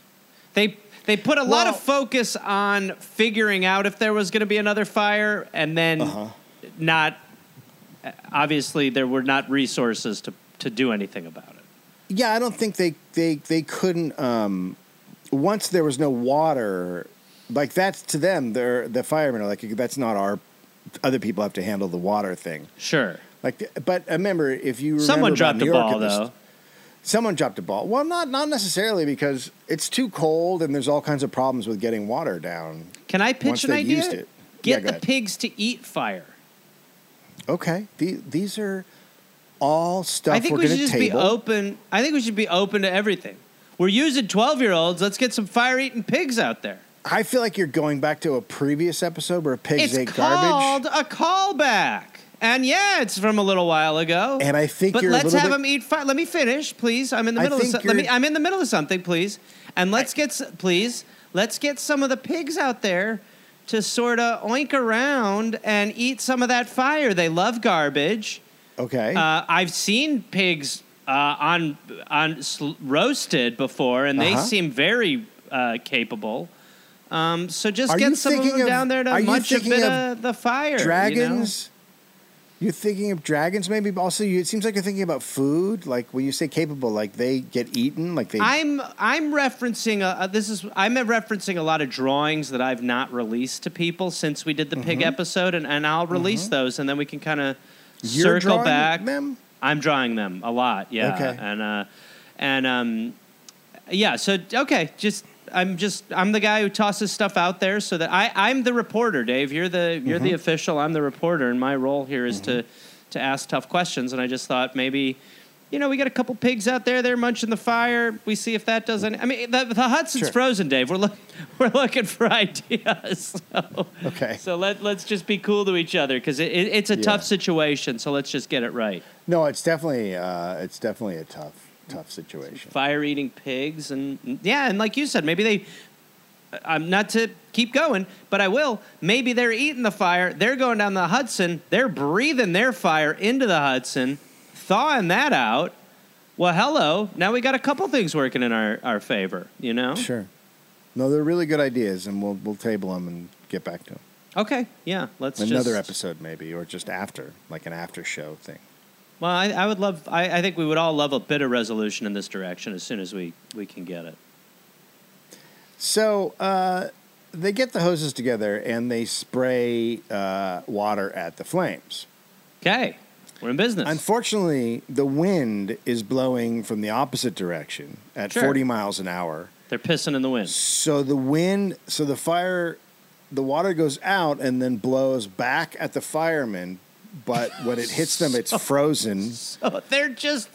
[SPEAKER 2] They they put a lot of focus on figuring out if there was going to be another fire, and then
[SPEAKER 1] Uh-huh.
[SPEAKER 2] not. Obviously, there were not resources to, to do anything about it.
[SPEAKER 1] Yeah i don't think they they they couldn't um once there was no water like that's to them they're the firemen are like that's not our other people have to handle the water thing
[SPEAKER 2] Sure.
[SPEAKER 1] like but remember if you remember
[SPEAKER 2] Someone dropped
[SPEAKER 1] New
[SPEAKER 2] the
[SPEAKER 1] York
[SPEAKER 2] ball,
[SPEAKER 1] this-
[SPEAKER 2] though.
[SPEAKER 1] Someone dropped a ball. Well, not not necessarily because it's too cold and there's all kinds of problems with getting water down.
[SPEAKER 2] Can I pitch an idea? Get
[SPEAKER 1] Yeah,
[SPEAKER 2] the pigs to eat fire.
[SPEAKER 1] Okay, the, these are all stuff
[SPEAKER 2] I think
[SPEAKER 1] we're
[SPEAKER 2] we should just
[SPEAKER 1] table.
[SPEAKER 2] be open. I think we should be open to everything. We're using 12 year olds. Let's get some fire eating pigs out there.
[SPEAKER 1] I feel like you're going back to a previous episode where pigs
[SPEAKER 2] It's
[SPEAKER 1] ate
[SPEAKER 2] called
[SPEAKER 1] garbage.
[SPEAKER 2] a callback. And yeah, it's from a little while ago.
[SPEAKER 1] And I think
[SPEAKER 2] but
[SPEAKER 1] you're
[SPEAKER 2] let's have
[SPEAKER 1] bit-
[SPEAKER 2] them eat fire. Let me finish, please. I'm in the middle of some, let me. I'm in the middle of something, please. And let's get please. Let's get some of the pigs out there to sort of oink around and eat some of that fire. They love garbage.
[SPEAKER 1] Okay.
[SPEAKER 2] Uh, I've seen pigs uh, on on roasted before, and they
[SPEAKER 1] Uh-huh.
[SPEAKER 2] seem very uh, capable. Um, so just
[SPEAKER 1] Are you
[SPEAKER 2] get some of
[SPEAKER 1] thinking
[SPEAKER 2] them
[SPEAKER 1] of-
[SPEAKER 2] down there to
[SPEAKER 1] you
[SPEAKER 2] munch a
[SPEAKER 1] thinking
[SPEAKER 2] bit
[SPEAKER 1] of
[SPEAKER 2] of the fire. you know?
[SPEAKER 1] dragons. You are thinking of dragons, maybe. but Also, you, it seems like you're thinking about food. Like when you say capable, like they get eaten, like they.
[SPEAKER 2] I'm I'm referencing a, a- this is I'm referencing a lot of drawings that I've not released to people since we did the
[SPEAKER 1] Mm-hmm.
[SPEAKER 2] pig episode, and, and I'll release those, and then we can kind of
[SPEAKER 1] You're
[SPEAKER 2] circle back.
[SPEAKER 1] them?
[SPEAKER 2] I'm drawing them a lot, yeah.
[SPEAKER 1] Okay.
[SPEAKER 2] And uh, and um, yeah. So okay, just I'm just I'm the guy who tosses stuff out there, so that I I'm the reporter, Dave. You're the you're
[SPEAKER 1] Mm-hmm.
[SPEAKER 2] the official. I'm the reporter, and my role here is to to ask tough questions. And I just thought maybe. You know, we got a couple pigs out there. They're munching the fire. We see if that doesn't. I mean, the, the Hudson's
[SPEAKER 1] Sure.
[SPEAKER 2] frozen, Dave. We're look, we're looking for ideas. So,
[SPEAKER 1] Okay.
[SPEAKER 2] So let let's just be cool to each other because it, it, it's a
[SPEAKER 1] Yeah.
[SPEAKER 2] tough situation. So let's just get it right.
[SPEAKER 1] No, it's definitely uh, it's definitely a tough tough situation.
[SPEAKER 2] fire eating pigs and yeah and like you said maybe they i'm not to keep going but i will maybe they're eating the fire they're going down the hudson they're breathing their fire into the hudson thawing that out well hello now we got a couple things working in our, our favor you know
[SPEAKER 1] Sure. No, they're really good ideas, and we'll we'll table them and get back to them.
[SPEAKER 2] okay yeah let's
[SPEAKER 1] Another
[SPEAKER 2] just,
[SPEAKER 1] episode, maybe, or just after, like an after show thing.
[SPEAKER 2] well I, I would love I, I think we would all love a bit of resolution in this direction as soon as we we can get it
[SPEAKER 1] So uh, they get the hoses together and they spray uh, water at the flames.
[SPEAKER 2] okay we're in business
[SPEAKER 1] Unfortunately, the wind is blowing from the opposite direction at
[SPEAKER 2] Sure.
[SPEAKER 1] 40 miles an hour.
[SPEAKER 2] they're pissing in the wind
[SPEAKER 1] So the wind, so the fire, the water goes out and then blows back at the firemen. But when it hits them, it's frozen.
[SPEAKER 2] So they're just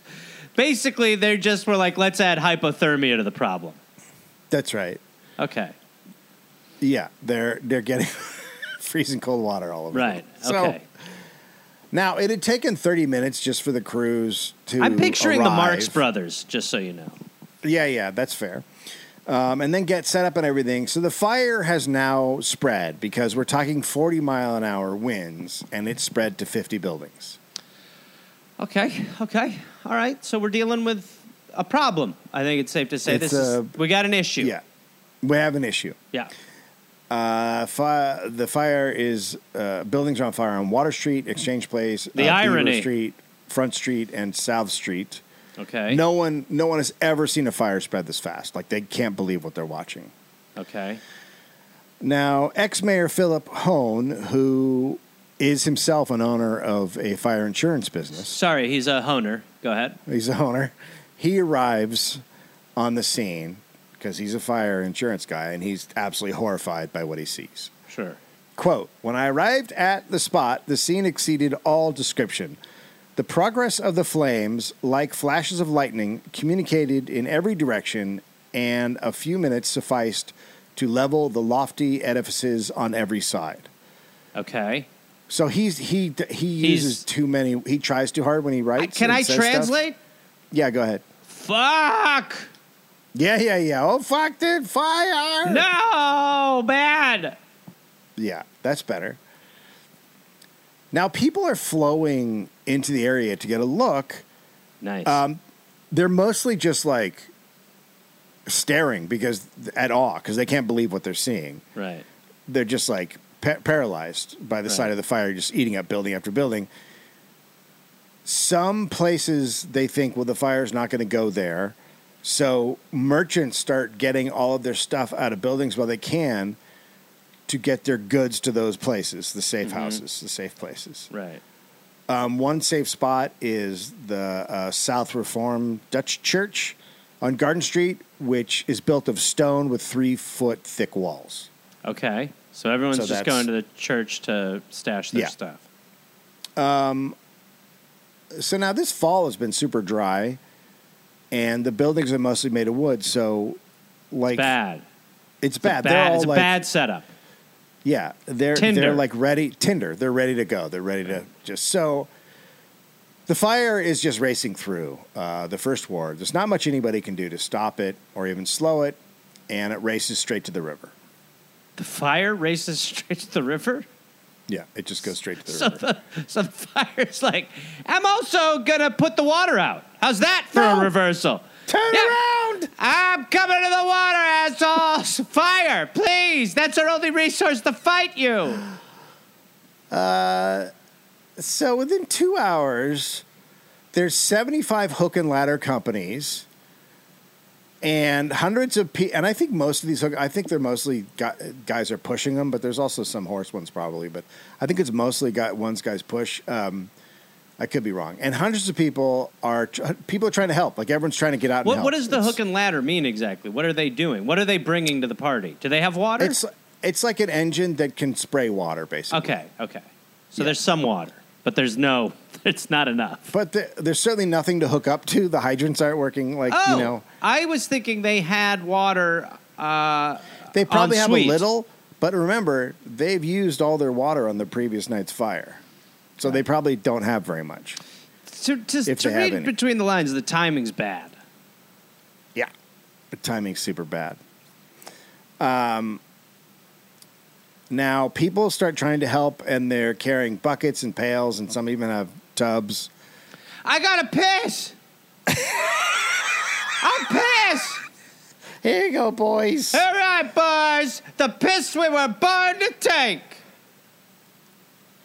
[SPEAKER 2] basically they're just we're like let's add hypothermia to the problem.
[SPEAKER 1] That's right.
[SPEAKER 2] Okay.
[SPEAKER 1] Yeah, they're they're getting freezing cold water all over.
[SPEAKER 2] Right.
[SPEAKER 1] them. So,
[SPEAKER 2] Okay.
[SPEAKER 1] Now it had taken 30 minutes just for the crews to.
[SPEAKER 2] I'm picturing the Marx. Brothers, just so you know.
[SPEAKER 1] Yeah, yeah, that's fair. Um, and then get set up and everything. So the fire has now spread because we're talking 40 mile an hour winds, and it's spread to 50 buildings.
[SPEAKER 2] Okay. Okay. All right. So we're dealing with a problem. I think it's safe to say
[SPEAKER 1] It's
[SPEAKER 2] this is we got an issue.
[SPEAKER 1] Yeah, we have an issue.
[SPEAKER 2] Yeah.
[SPEAKER 1] Uh, fi- the fire is uh, buildings are on fire on Water Street, Exchange Place,
[SPEAKER 2] The
[SPEAKER 1] uh, Beaver. Street, Front Street, and South Street.
[SPEAKER 2] Okay.
[SPEAKER 1] No one, no one has ever seen a fire spread this fast. Like they can't believe what they're watching.
[SPEAKER 2] Okay.
[SPEAKER 1] Now, ex-mayor Philip Hone, who is himself an owner of a fire insurance business,
[SPEAKER 2] Sorry, he's a honer. Go ahead.
[SPEAKER 1] he's a owner. He arrives on the scene because he's a fire insurance guy, and he's absolutely horrified by what he sees.
[SPEAKER 2] Sure.
[SPEAKER 1] Quote, when I arrived at the spot, the scene exceeded all description. The progress of the flames, like flashes of lightning, communicated in every direction, and a few minutes sufficed to level the lofty edifices on every side.
[SPEAKER 2] Okay.
[SPEAKER 1] So he's he he uses too many. He tries too hard when he writes.
[SPEAKER 2] Can I
[SPEAKER 1] says stuff.
[SPEAKER 2] translate?
[SPEAKER 1] Yeah, go ahead.
[SPEAKER 2] Fuck.
[SPEAKER 1] Yeah, yeah, yeah. Oh fuck, dude, fire!
[SPEAKER 2] No, bad.
[SPEAKER 1] Yeah, that's better. Now people are flowing into the area to get a look.
[SPEAKER 2] Nice.
[SPEAKER 1] Um, they're mostly just like staring because at awe because they can't believe what they're seeing.
[SPEAKER 2] right.
[SPEAKER 1] They're just like pa- paralyzed by the
[SPEAKER 2] Right.
[SPEAKER 1] sight of the fire, just eating up building after building. Some places they think, well, the fire's not going to go there. So merchants start getting all of their stuff out of buildings while they can to get their goods to those places, the safe houses, the safe places.
[SPEAKER 2] Right.
[SPEAKER 1] Um, one safe spot is the uh, South Reformed Dutch Church on Garden Street, which is built of stone with three foot thick walls.
[SPEAKER 2] Okay. So everyone's
[SPEAKER 1] So
[SPEAKER 2] just going to the church to stash their
[SPEAKER 1] Yeah.
[SPEAKER 2] stuff.
[SPEAKER 1] So now this fall has been super dry, and the buildings are mostly made of wood. So, like,
[SPEAKER 2] Bad.
[SPEAKER 1] it's bad.
[SPEAKER 2] Bad.
[SPEAKER 1] They're all
[SPEAKER 2] it's a
[SPEAKER 1] like,
[SPEAKER 2] bad setup.
[SPEAKER 1] Yeah, they're
[SPEAKER 2] Tinder.
[SPEAKER 1] they're like ready. Tinder. They're ready to go. They're ready to just so. The fire is just racing through uh, the first ward. There's not much anybody can do to stop it or even slow it, and it races straight to the river.
[SPEAKER 2] The fire races straight to the river.
[SPEAKER 1] Yeah, it just goes straight to the
[SPEAKER 2] So
[SPEAKER 1] river.
[SPEAKER 2] the, so the fire's like, I'm also gonna put the water out. How's that for
[SPEAKER 1] No.
[SPEAKER 2] a reversal?
[SPEAKER 1] Turn
[SPEAKER 2] Yeah.
[SPEAKER 1] around!
[SPEAKER 2] I'm coming to the water, assholes! Fire, please! That's our only resource to fight you.
[SPEAKER 1] Uh, So within two hours, there's 75 hook and ladder companies, and hundreds of people. And I think most of these hook, I think they're mostly guys are pushing them, but there's also some horse ones probably. But I think it's mostly got ones guys push. Um, I could be wrong. And hundreds of people are people are trying to help. Like everyone's trying to get out. and
[SPEAKER 2] What,
[SPEAKER 1] help.
[SPEAKER 2] what does the
[SPEAKER 1] It's-
[SPEAKER 2] hook and ladder mean exactly? What are they doing? What are they bringing to the party? Do they have water?
[SPEAKER 1] It's it's like an engine that can spray water, basically.
[SPEAKER 2] okay, okay. So
[SPEAKER 1] Yeah.
[SPEAKER 2] there's some water, but there's no, it's not enough.
[SPEAKER 1] But the, there's certainly nothing to hook up to. The hydrants aren't working. Like
[SPEAKER 2] Oh,
[SPEAKER 1] you know,
[SPEAKER 2] I was thinking they had water. Uh,
[SPEAKER 1] They probably have
[SPEAKER 2] suite.
[SPEAKER 1] a little, but remember, they've used all their water on the previous night's fire. So they probably don't have very much.
[SPEAKER 2] To, to,
[SPEAKER 1] If
[SPEAKER 2] to
[SPEAKER 1] they have
[SPEAKER 2] read between the lines, the timing's bad.
[SPEAKER 1] Yeah. The timing's super bad. Um, now, people start trying to help, and they're carrying buckets and pails, and some even have tubs.
[SPEAKER 2] I gotta piss. I'm pissed.
[SPEAKER 1] Here you go, boys.
[SPEAKER 2] All right, boys. The piss we were born to take.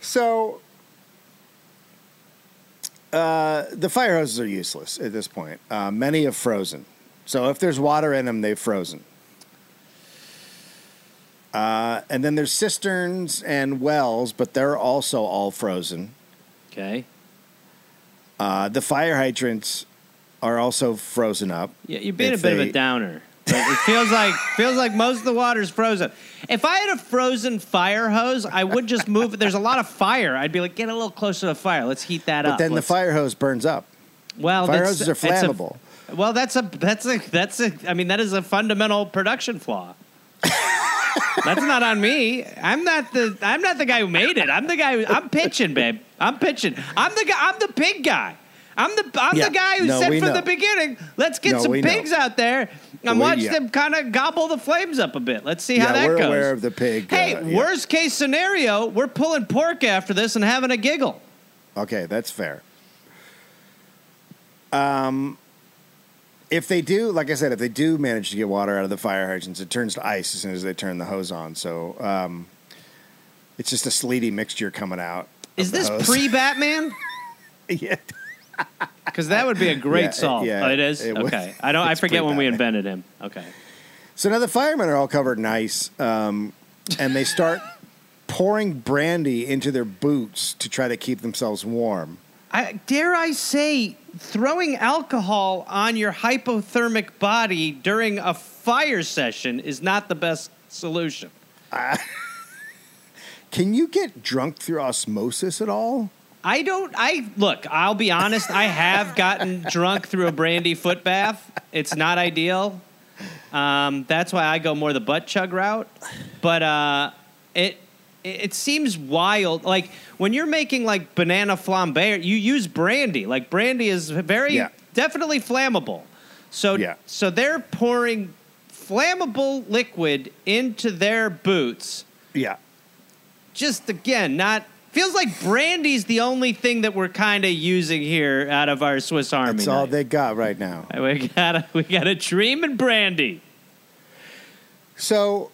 [SPEAKER 1] So, uh, the fire hoses are useless at this point. Uh, many have frozen. So, if there's water in them, they've frozen. Uh, and then there's cisterns and wells, but they're also all frozen.
[SPEAKER 2] Okay.
[SPEAKER 1] Uh, the fire hydrants are also frozen up.
[SPEAKER 2] Yeah, you're being
[SPEAKER 1] If
[SPEAKER 2] a bit of a downer. It feels like feels like most of the water's frozen. If I had a frozen fire hose, I would just move. It. There's a lot of fire. I'd be like, get a little closer to the fire. Let's heat that up.
[SPEAKER 1] But
[SPEAKER 2] up.
[SPEAKER 1] then the
[SPEAKER 2] Let's-
[SPEAKER 1] fire hose burns up.
[SPEAKER 2] well,
[SPEAKER 1] fire hoses are
[SPEAKER 2] it's a-
[SPEAKER 1] flammable.
[SPEAKER 2] well, that's a that's a that's a. I mean, that is a fundamental production flaw. That's not on me. I'm not the I'm not the guy who made it. I'm the guy who I'm pitching, babe. I'm pitching. I'm the guy I'm the pig guy. I'm the I'm
[SPEAKER 1] Yeah.
[SPEAKER 2] the guy who
[SPEAKER 1] No,
[SPEAKER 2] said from
[SPEAKER 1] know.
[SPEAKER 2] the beginning, let's get
[SPEAKER 1] No,
[SPEAKER 2] some
[SPEAKER 1] we know.
[SPEAKER 2] pigs out there and
[SPEAKER 1] We-
[SPEAKER 2] watch
[SPEAKER 1] yeah.
[SPEAKER 2] them kind of gobble the flames up a bit. Let's see how
[SPEAKER 1] Yeah,
[SPEAKER 2] that
[SPEAKER 1] we're
[SPEAKER 2] goes.
[SPEAKER 1] aware of the pig,
[SPEAKER 2] Hey,
[SPEAKER 1] uh,
[SPEAKER 2] worst case scenario, we're pulling pork after this and having a giggle.
[SPEAKER 1] Okay, that's fair. Um, if they do, like I said, if they do manage to get water out of the fire hydrants, it turns to ice as soon as they turn the hose on. So um, it's just a sleety mixture coming out.
[SPEAKER 2] Is this pre Batman?
[SPEAKER 1] yeah.
[SPEAKER 2] Because that would be a great
[SPEAKER 1] Yeah, it-
[SPEAKER 2] solve.
[SPEAKER 1] yeah,
[SPEAKER 2] oh, it is.
[SPEAKER 1] it would-
[SPEAKER 2] okay, I don't. I
[SPEAKER 1] it's
[SPEAKER 2] forget when we
[SPEAKER 1] pre-Batman.
[SPEAKER 2] invented him. Okay.
[SPEAKER 1] So now the firemen are all covered in ice, um, and they start pouring brandy into their boots to try to keep themselves warm.
[SPEAKER 2] I, dare I say, throwing alcohol on your hypothermic body during a fire session is not the best solution.
[SPEAKER 1] Can you get drunk through osmosis at all?
[SPEAKER 2] I don't. I look. I'll be honest. I have gotten drunk through a brandy foot bath. It's not ideal. Um, that's why I go more the butt chug route. But uh, it it seems wild. Like when you're making like banana flambe, you use brandy. Like brandy is very
[SPEAKER 1] Yeah.
[SPEAKER 2] definitely flammable. So
[SPEAKER 1] Yeah.
[SPEAKER 2] so they're pouring flammable liquid into their boots.
[SPEAKER 1] Yeah.
[SPEAKER 2] Just again, not feels like brandy's the only thing that we're kind of using here out of our Swiss Army.
[SPEAKER 1] That's all
[SPEAKER 2] knife.
[SPEAKER 1] they got right now.
[SPEAKER 2] We got a, we got a dream and brandy.
[SPEAKER 1] So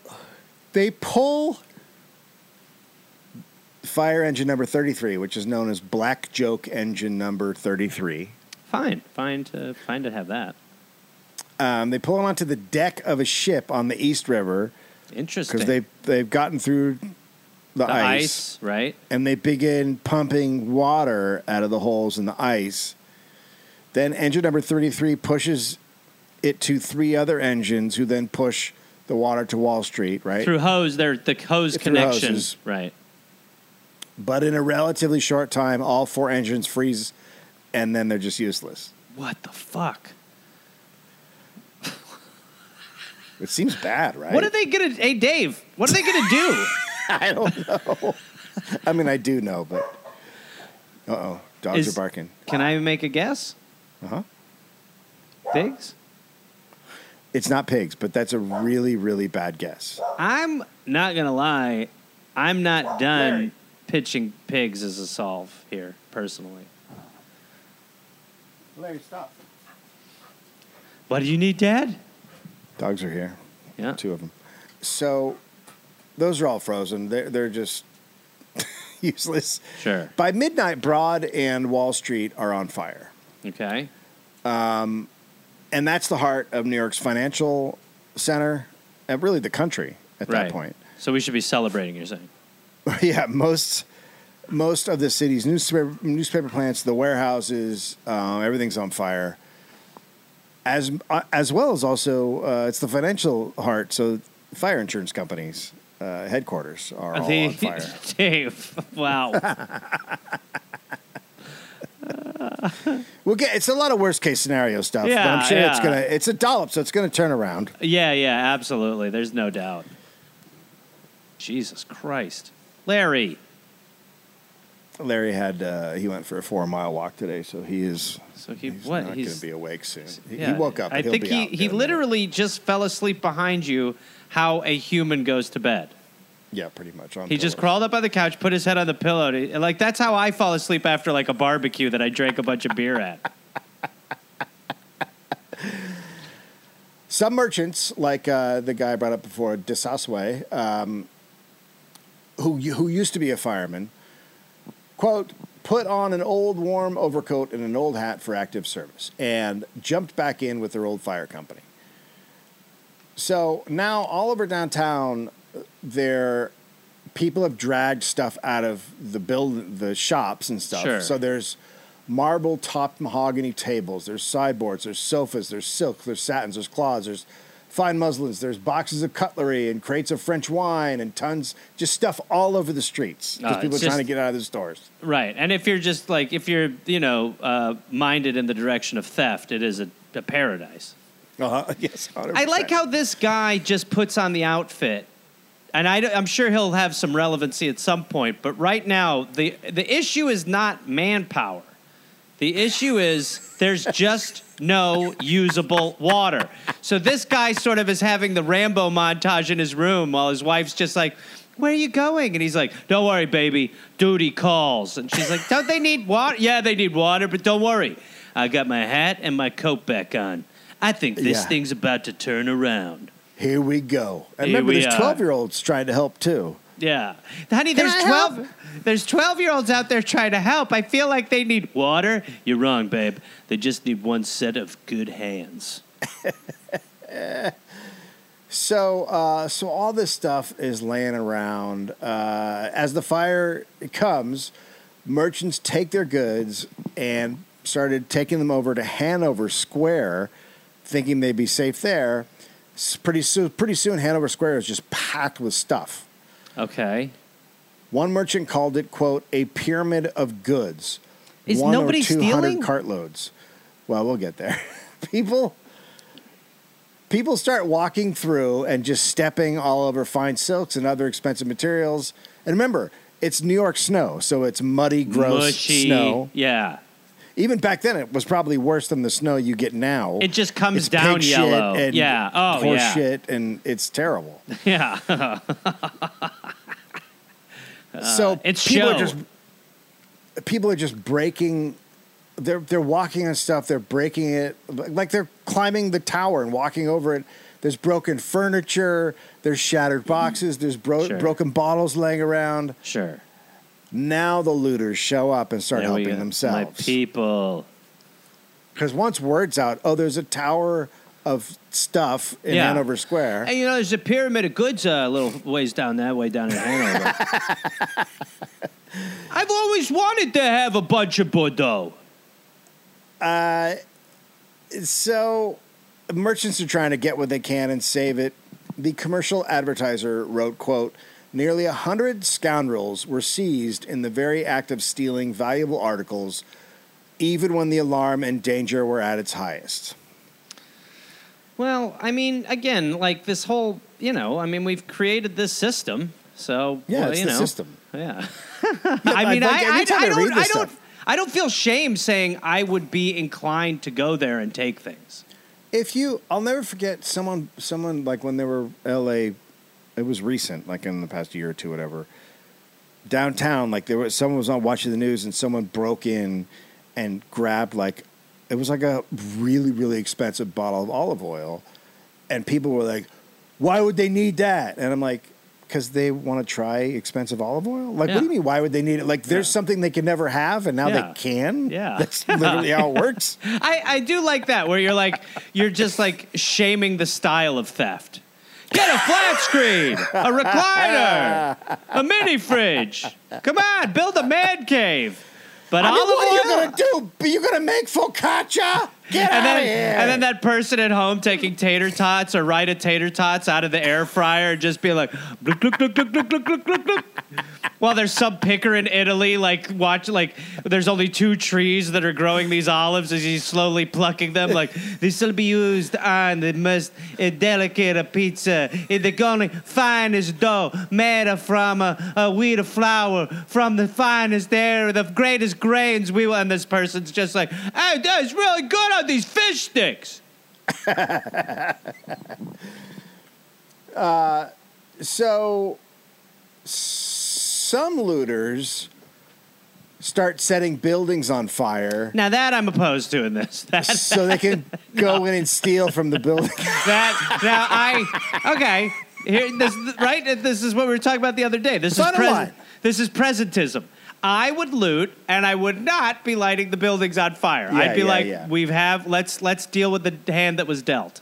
[SPEAKER 1] they pull fire engine number 33, which is known as Black Joke engine number 33.
[SPEAKER 2] Fine, fine to fine to have that.
[SPEAKER 1] Um, they pull it onto the deck of a ship on the East River
[SPEAKER 2] Interesting.
[SPEAKER 1] because they they've gotten through the,
[SPEAKER 2] the
[SPEAKER 1] ice,
[SPEAKER 2] ice, right?
[SPEAKER 1] and they begin pumping water out of the holes in the ice. Then engine number 33 pushes it to three other engines who then push the water to Wall Street, right?
[SPEAKER 2] Through hose, there the hose
[SPEAKER 1] Through
[SPEAKER 2] connection,
[SPEAKER 1] hoses.
[SPEAKER 2] right?
[SPEAKER 1] But in a relatively short time, all four engines freeze and then they're just useless.
[SPEAKER 2] What the fuck?
[SPEAKER 1] It seems bad, right?
[SPEAKER 2] What are they gonna? Hey, Dave, what are they gonna do?
[SPEAKER 1] I don't know. I mean, I do know, but. Uh oh. Dogs
[SPEAKER 2] Is-
[SPEAKER 1] are barking.
[SPEAKER 2] Can I make a guess?
[SPEAKER 1] Uh huh.
[SPEAKER 2] Pigs?
[SPEAKER 1] It's not pigs, but that's a really, really bad guess.
[SPEAKER 2] I'm not gonna lie. I'm not done
[SPEAKER 1] Larry.
[SPEAKER 2] pitching pigs as a solve here, personally.
[SPEAKER 1] Larry, stop.
[SPEAKER 2] What do you need, Dad?
[SPEAKER 1] Dogs are here.
[SPEAKER 2] Yeah.
[SPEAKER 1] Two of them. So, those are all frozen. They're, they're just useless.
[SPEAKER 2] Sure.
[SPEAKER 1] By midnight, Broad and Wall Street are on fire.
[SPEAKER 2] Okay.
[SPEAKER 1] and that's the heart of New York's financial center, and really the country at
[SPEAKER 2] right.
[SPEAKER 1] that point.
[SPEAKER 2] So we should be celebrating. You're saying?
[SPEAKER 1] yeah, most most of the city's newspaper newspaper plants, the warehouses, uh, everything's on fire. As uh, as well as also, uh, it's the financial heart. So, fire insurance companies uh, headquarters are all
[SPEAKER 2] The-
[SPEAKER 1] on fire.
[SPEAKER 2] Dave. Wow.
[SPEAKER 1] We'll get. It's a lot of worst case scenario stuff, but
[SPEAKER 2] Yeah,
[SPEAKER 1] I'm sure it's
[SPEAKER 2] yeah.
[SPEAKER 1] gonna. It's a dollop, so it's gonna turn around.
[SPEAKER 2] yeah. Yeah. Absolutely. There's no doubt. Jesus Christ, Larry.
[SPEAKER 1] Larry had uh, he went for a four mile walk today, so he is.
[SPEAKER 2] So he
[SPEAKER 1] He's
[SPEAKER 2] what?
[SPEAKER 1] not
[SPEAKER 2] He's
[SPEAKER 1] going to be awake soon. He, he woke up.
[SPEAKER 2] I
[SPEAKER 1] he'll
[SPEAKER 2] think
[SPEAKER 1] be
[SPEAKER 2] he he
[SPEAKER 1] in a minute.
[SPEAKER 2] literally just fell asleep behind you. How a human goes to bed.
[SPEAKER 1] Yeah, pretty much. On
[SPEAKER 2] He just crawled up on the couch, put his head on the pillow. to- like that's how I fall asleep after like a barbecue that I drank a bunch of beer at.
[SPEAKER 1] Some merchants, like uh, the guy I brought up before, Disosway, um, who who used to be a fireman, quote, put on an old warm overcoat and an old hat for active service, and jumped back in with their old fire company. So now all over downtown, there people have dragged stuff out of the build the shops and stuff.
[SPEAKER 2] Sure.
[SPEAKER 1] So there's marble topped mahogany tables, there's sideboards, there's sofas, there's silk, there's satins, there's cloths, there's fine muslins, there's boxes of cutlery and crates of French wine and tons just stuff all over the streets because
[SPEAKER 2] Uh,
[SPEAKER 1] people are
[SPEAKER 2] it's
[SPEAKER 1] trying to get out of the stores.
[SPEAKER 2] Right, and if you're just like if you're you know uh, minded in the direction of theft, it is a, a paradise.
[SPEAKER 1] Uh-huh. Yes, 100%.
[SPEAKER 2] I like how this guy just puts on the outfit, and I, am sure he'll have some relevancy at some point. But right now, the the issue is not manpower. The issue is there's just no usable water. So this guy sort of is having the Rambo montage in his room while his wife's just like, "Where are you going?" And he's like, "Don't worry, baby. Duty calls." And she's like, "Don't they need water? Yeah, they need water, but don't worry. I got my hat and my coat back on. I think this
[SPEAKER 1] Yeah.
[SPEAKER 2] thing's about to turn around."
[SPEAKER 1] Here we go. And
[SPEAKER 2] Here
[SPEAKER 1] remember, there's 12 year olds trying to help too.
[SPEAKER 2] Yeah, honey.
[SPEAKER 1] Can
[SPEAKER 2] There's
[SPEAKER 1] I help?
[SPEAKER 2] twelve. There's twelve year olds out there trying to help. I feel like they need water. You're wrong, babe. They just need one set of good hands.
[SPEAKER 1] So, uh, so all this stuff is laying around. Uh, as the fire comes, merchants take their goods and started taking them over to Hanover Square, thinking they'd be safe there. Pretty soon, pretty soon, Hanover Square is just packed with stuff.
[SPEAKER 2] Okay.
[SPEAKER 1] One merchant called it, "quote a pyramid of goods."
[SPEAKER 2] Is
[SPEAKER 1] one
[SPEAKER 2] nobody
[SPEAKER 1] or two hundred
[SPEAKER 2] stealing?
[SPEAKER 1] cartloads. Well, we'll get there. people, people start walking through and just stepping all over fine silks and other expensive materials. And remember, it's New York snow, so it's muddy, gross
[SPEAKER 2] Mushy.
[SPEAKER 1] snow.
[SPEAKER 2] Yeah.
[SPEAKER 1] Even back then, it was probably worse than the snow you get now.
[SPEAKER 2] It just comes
[SPEAKER 1] It's
[SPEAKER 2] down yellow.
[SPEAKER 1] and
[SPEAKER 2] Yeah. Oh,
[SPEAKER 1] horse
[SPEAKER 2] yeah.
[SPEAKER 1] shit, and it's terrible.
[SPEAKER 2] Yeah.
[SPEAKER 1] so
[SPEAKER 2] Uh, it's
[SPEAKER 1] people
[SPEAKER 2] show.
[SPEAKER 1] are just people are just breaking. They're they're walking on stuff. They're breaking it like they're climbing the tower and walking over it. There's broken furniture. There's shattered boxes. There's bro-
[SPEAKER 2] Sure.
[SPEAKER 1] broken bottles laying around.
[SPEAKER 2] sure.
[SPEAKER 1] Now the looters show up and start
[SPEAKER 2] There
[SPEAKER 1] helping
[SPEAKER 2] go. My
[SPEAKER 1] themselves.
[SPEAKER 2] people.
[SPEAKER 1] Because once word's out, oh, there's a tower of stuff in
[SPEAKER 2] Yeah.
[SPEAKER 1] Hanover Square.
[SPEAKER 2] Hey, you know, there's a pyramid of goods uh, a little ways down that way down in Hanover. I've always wanted to have a bunch of Bordeaux.
[SPEAKER 1] So merchants are trying to get what they can and save it. The commercial advertiser wrote, quote, nearly a hundred scoundrels were seized in the very act of stealing valuable articles, even when the alarm and danger were at its highest.
[SPEAKER 2] Well, I mean, again, like this whole, you know, I mean, we've created this system, so
[SPEAKER 1] Yeah,
[SPEAKER 2] well,
[SPEAKER 1] it's
[SPEAKER 2] you
[SPEAKER 1] the
[SPEAKER 2] know,
[SPEAKER 1] system.
[SPEAKER 2] Yeah. I mean,
[SPEAKER 1] like,
[SPEAKER 2] I, I, I
[SPEAKER 1] I
[SPEAKER 2] don't, I don't, I don't feel shame saying I would be inclined to go there and take things.
[SPEAKER 1] If you, I'll never forget someone, someone like when they were L.A. It was recent, like in the past year or two, whatever. Downtown, like there was someone was on watching the news, and someone broke in and grabbed like it was like a really really expensive bottle of olive oil, and people were like, "Why would they need that?" And I'm like, "Because they want to try expensive olive oil." Like,
[SPEAKER 2] Yeah.
[SPEAKER 1] what do you mean? Why would they need it? Like, there's
[SPEAKER 2] Yeah.
[SPEAKER 1] something they can never have, and now
[SPEAKER 2] Yeah.
[SPEAKER 1] they can.
[SPEAKER 2] Yeah.
[SPEAKER 1] that's literally how it works.
[SPEAKER 2] I, I do like that where you're like you're just like shaming the style of theft. Get a flat screen, a recliner, a mini fridge. Come on, build a man cave. But
[SPEAKER 1] I mean,
[SPEAKER 2] olive
[SPEAKER 1] what are you gonna do? Are you gonna make focaccia? Get
[SPEAKER 2] and
[SPEAKER 1] out
[SPEAKER 2] then,
[SPEAKER 1] of here!
[SPEAKER 2] and then that person at home taking tater tots or Rita tater tots out of the air fryer and just be like, "Gluck, gluck, gluck, gluck, gluck, gluck, gluck, gluck, gluck." while there's some picker in Italy, like watch, like there's only two trees that are growing these olives as he's slowly plucking them. Like this will be used on the most uh, delicate uh, pizza, in the only finest dough made from a, a wheat of flour from the finest air, the greatest grains. We will, and this person's just like, hey, that's really good these fish sticks.
[SPEAKER 1] Uh, so some looters start setting buildings on fire
[SPEAKER 2] Now that I'm opposed to in this. That
[SPEAKER 1] so they can go in and steal from the building.
[SPEAKER 2] that now I okay. Here this right this is what we were talking about the other day. This is
[SPEAKER 1] line.
[SPEAKER 2] this is presentism. I would loot and I would not be lighting the buildings on fire.
[SPEAKER 1] Yeah,
[SPEAKER 2] I'd be
[SPEAKER 1] yeah,
[SPEAKER 2] like
[SPEAKER 1] yeah.
[SPEAKER 2] we've have let's let's deal with the hand that was dealt.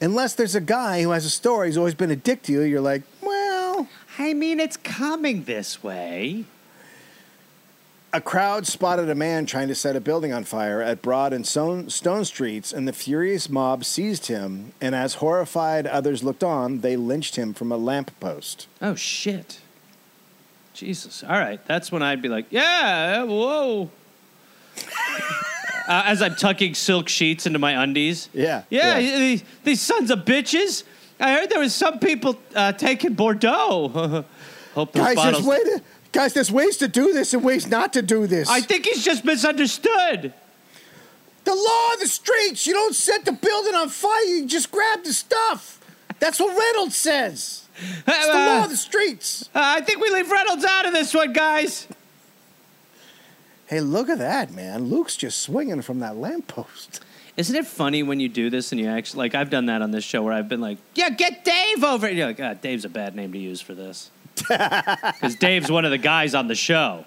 [SPEAKER 1] Unless there's a guy who has a story, he's always been a dick to you. You're like, well.
[SPEAKER 2] I mean it's coming this way.
[SPEAKER 1] A crowd spotted a man trying to set a building on fire at Broad and Stone, Stone Streets, and the furious mob seized him. And as horrified others looked on, they lynched him from a lamppost.
[SPEAKER 2] Oh shit. Jesus. All right. That's when I'd be like, yeah, whoa. uh, as I'm tucking silk sheets into my undies.
[SPEAKER 1] Yeah,
[SPEAKER 2] Yeah,
[SPEAKER 1] yeah.
[SPEAKER 2] These, these sons of bitches. I heard there was some people uh, taking Bordeaux. Hope those
[SPEAKER 1] Guys,
[SPEAKER 2] bottles.
[SPEAKER 1] there's, way to, guys, there's ways to do this and ways not to do this.
[SPEAKER 2] I think he's just misunderstood.
[SPEAKER 1] the law of the streets. You don't set the building on fire. You just grab the stuff. That's what Reynolds says. It's the law of the streets.
[SPEAKER 2] Uh, I think we leave Reynolds out of this one, guys.
[SPEAKER 1] Hey, look at that, man. Luke's just swinging from that lamppost.
[SPEAKER 2] Isn't it funny when you do this and you actually like I've done that on this show where I've been like, yeah, get Dave over. And you're like, ah, Dave's a bad name to use for this because Dave's one of the guys on the show.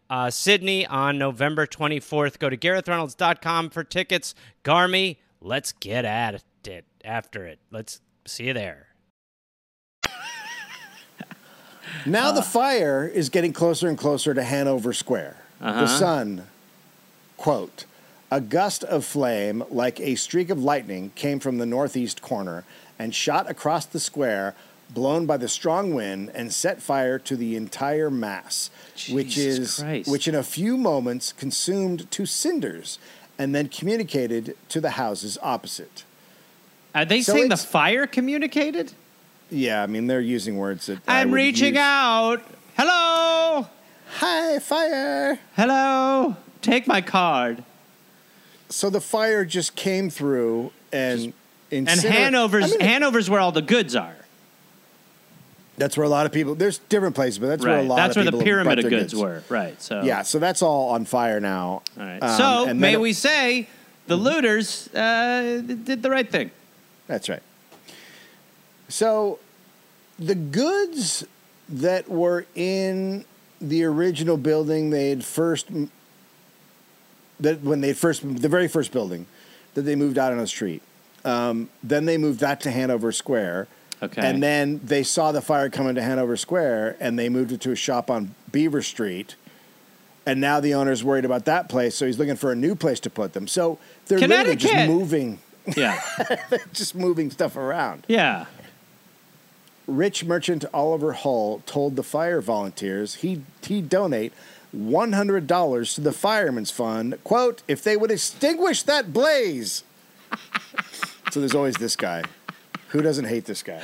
[SPEAKER 8] uh, Sydney on November 24th. Go to GarethReynolds.com for tickets. Garmy, let's get at it after it. Let's see you there.
[SPEAKER 1] Now the fire is getting closer and closer to Hanover Square. The sun, quote, a gust of flame like a streak of lightning came from the northeast corner and shot across the square, blown by the strong wind, and set fire to the entire mass, which is
[SPEAKER 2] Christ.
[SPEAKER 1] which in a few moments consumed to cinders and then communicated to the houses opposite.
[SPEAKER 2] Are they
[SPEAKER 1] So
[SPEAKER 2] saying the fire communicated?
[SPEAKER 1] Yeah, I mean they're using words that
[SPEAKER 2] I'm reaching
[SPEAKER 1] use.
[SPEAKER 2] out. Hello.
[SPEAKER 1] Hi, fire!
[SPEAKER 2] Hello. Take my card.
[SPEAKER 1] So the fire just came through and
[SPEAKER 2] And
[SPEAKER 1] incinerate-
[SPEAKER 2] Hanover's
[SPEAKER 1] I mean,
[SPEAKER 2] Hanover's where all the goods are.
[SPEAKER 1] That's where a lot of people. There's different places, but that's where a
[SPEAKER 2] right.
[SPEAKER 1] lot
[SPEAKER 2] That's
[SPEAKER 1] of
[SPEAKER 2] where the pyramid of
[SPEAKER 1] their
[SPEAKER 2] goods, were. Right. So
[SPEAKER 1] Yeah, so that's all on fire now.
[SPEAKER 2] All right.
[SPEAKER 1] Um,
[SPEAKER 2] so may we say the looters uh, did the right thing.
[SPEAKER 1] That's right. So the goods that were in the original building, they had first that when they first the very first building that they moved out on the street. Um, then they moved that to Hanover Square.
[SPEAKER 2] Okay.
[SPEAKER 1] And then they saw the fire coming to Hanover Square, and they moved it to a shop on Beaver Street. And now the owner's worried about that place, so he's looking for a new place to put them. So they're literally just moving,
[SPEAKER 2] Yeah.
[SPEAKER 1] just moving stuff around.
[SPEAKER 2] yeah.
[SPEAKER 1] Rich merchant Oliver Hull told the fire volunteers he he'd donate one hundred dollars to the firemen's fund. "Quote: If they would extinguish that blaze." so there's always this guy. Who doesn't hate this guy?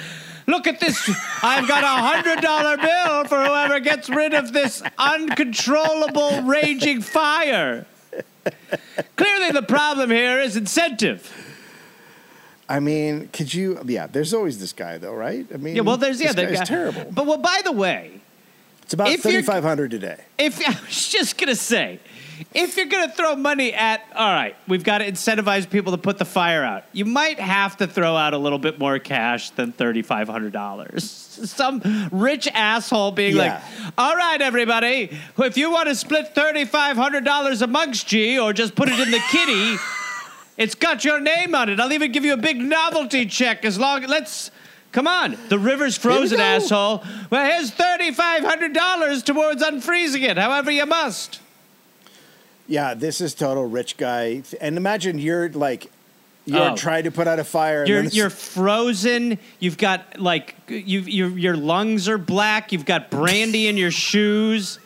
[SPEAKER 2] Look at this. I've got a hundred dollar bill for whoever gets rid of this uncontrollable raging fire. Clearly, the problem here is incentive.
[SPEAKER 1] I mean, could you? Yeah, there's always this guy though, right? I mean,
[SPEAKER 2] Yeah, well, there's yeah,
[SPEAKER 1] guy's
[SPEAKER 2] guy.
[SPEAKER 1] terrible.
[SPEAKER 2] But well, by the way,
[SPEAKER 1] It's about thirty five hundred today.
[SPEAKER 2] if I was just gonna say, if you're gonna throw money at, all right, we've got to incentivize people to put the fire out. You might have to throw out a little bit more cash than thirty five hundred dollars. Some rich asshole being
[SPEAKER 1] Yeah.
[SPEAKER 2] like, all right, everybody, if you want to split thirty five hundred dollars amongst ye, or just put it in the kitty. It's got your name on it. I'll even give you a big novelty check as long let's come on. The river's frozen, asshole. Well, here's thirty five hundred dollars towards unfreezing it, however you must.
[SPEAKER 1] Yeah, this is total rich guy. And imagine you're like, you're
[SPEAKER 2] Oh.
[SPEAKER 1] trying to put out a fire. And
[SPEAKER 2] You're you're frozen. You've got like you your your lungs are black. You've got brandy in your shoes.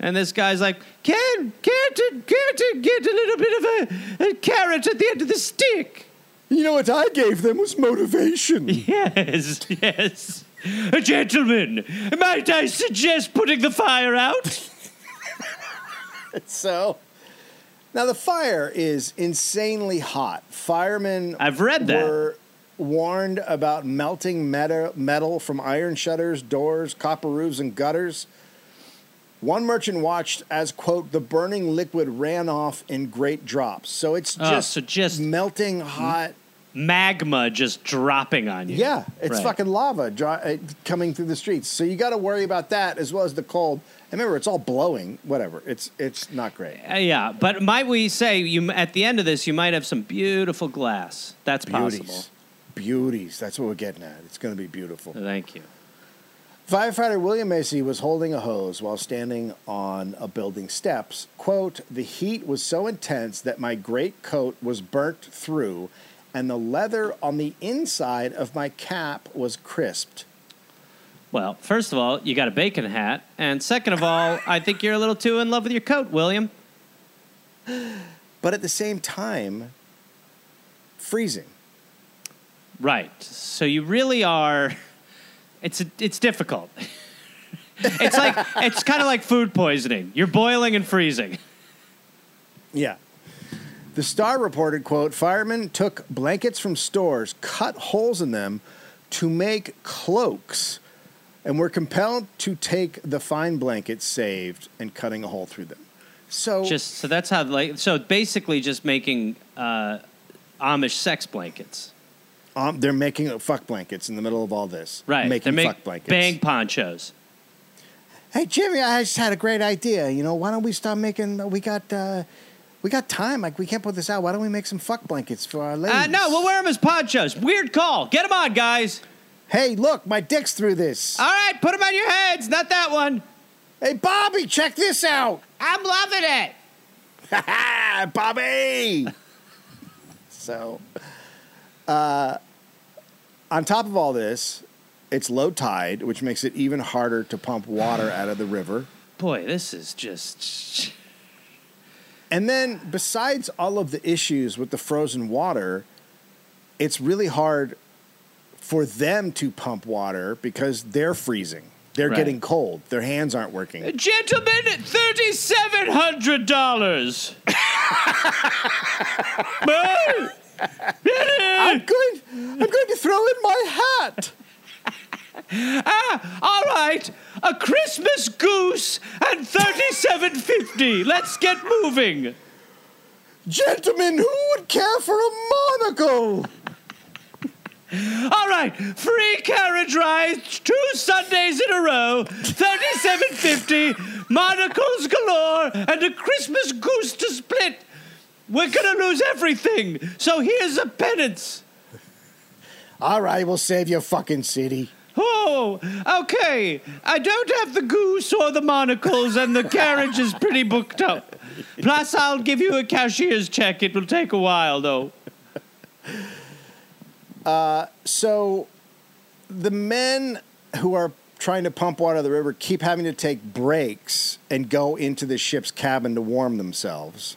[SPEAKER 2] And this guy's like, can't, can't, can't get a little bit of a, a carrot at the end of the stick.
[SPEAKER 1] you know what I gave them was motivation.
[SPEAKER 2] Yes, yes. Gentlemen, might I suggest putting the fire out?
[SPEAKER 1] So now the fire is insanely hot. Firemen
[SPEAKER 2] I've read that.
[SPEAKER 1] were warned about melting metal, metal from iron shutters, doors, copper roofs, and gutters. One merchant watched as quote the burning liquid ran off in great drops. So it's
[SPEAKER 2] Oh,
[SPEAKER 1] just,
[SPEAKER 2] so just-
[SPEAKER 1] melting hot.
[SPEAKER 2] Magma just dropping on you.
[SPEAKER 1] Yeah, it's
[SPEAKER 2] Right.
[SPEAKER 1] fucking lava dri- uh, coming through the streets. So you got to worry about that as well as the cold. And remember, it's all blowing. Whatever. It's it's not great.
[SPEAKER 2] Uh, yeah, but might we say you at the end of this you might have some beautiful glass. That's possible.
[SPEAKER 1] Beauties. Beauties. That's what we're getting at. It's going to be beautiful.
[SPEAKER 2] Thank you.
[SPEAKER 1] Firefighter William Macy was holding a hose while standing on a building steps. Quote, the heat was so intense that my great coat was burnt through and the leather on the inside of my cap was crisped.
[SPEAKER 2] Well, first of all, you got a bacon hat, and second of all, I think you're a little too in love with your coat, William.
[SPEAKER 1] But at the same time, freezing.
[SPEAKER 2] Right. So you really are. It's it's difficult. it's like it's kind of like food poisoning. You're boiling and freezing.
[SPEAKER 1] Yeah. The Star reported, quote, firemen took blankets from stores, cut holes in them to make cloaks, and were compelled to take the fine blankets saved and cutting a hole through them. So
[SPEAKER 2] Just so that's how like so basically just making uh, Amish sex blankets.
[SPEAKER 1] um, they're making fuck blankets in the middle of all this.
[SPEAKER 2] Right.
[SPEAKER 1] Making
[SPEAKER 2] They're
[SPEAKER 1] fuck blankets.
[SPEAKER 2] bang ponchos.
[SPEAKER 1] Hey Jimmy, I just had a great idea. You know, why don't we stop making? We got, uh, we got time. Like we can't put this out. Why don't we make some fuck blankets for our ladies?
[SPEAKER 2] Uh, no, we'll wear them as ponchos. Weird call. Get them on, guys.
[SPEAKER 1] Hey, look, my dick's through this.
[SPEAKER 2] All right, put them on your heads. Not that one.
[SPEAKER 1] hey, Bobby, check this out.
[SPEAKER 2] I'm loving it.
[SPEAKER 1] Bobby. so, uh, on top of all this, it's low tide, which makes it even harder to pump water out of the river.
[SPEAKER 2] Boy, this is just.
[SPEAKER 1] And then, besides all of the issues with the frozen water, it's really hard for them to pump water because they're freezing. They're
[SPEAKER 2] Right.
[SPEAKER 1] getting cold. Their hands aren't working.
[SPEAKER 2] Gentlemen, thirty-seven hundred dollars.
[SPEAKER 1] I'm going. I'm going to throw in my hat.
[SPEAKER 2] ah, All right, a Christmas goose and thirty-seven fifty. Let's get moving.
[SPEAKER 1] Gentlemen, who would care for a monocle?
[SPEAKER 2] All right, free carriage rides two Sundays in a row, thirty-seven fifty, monocles galore, and a Christmas goose to split. We're gonna lose everything, so here's a penance.
[SPEAKER 1] All right, we'll save your fucking city.
[SPEAKER 2] Oh, okay. I don't have the goose or the monocles, and the carriage is pretty booked up. Plus, I'll give you a cashier's check. It will take a while, though.
[SPEAKER 1] Uh, so, the men who are trying to pump water out of the river keep having to take breaks and go into the ship's cabin to warm themselves.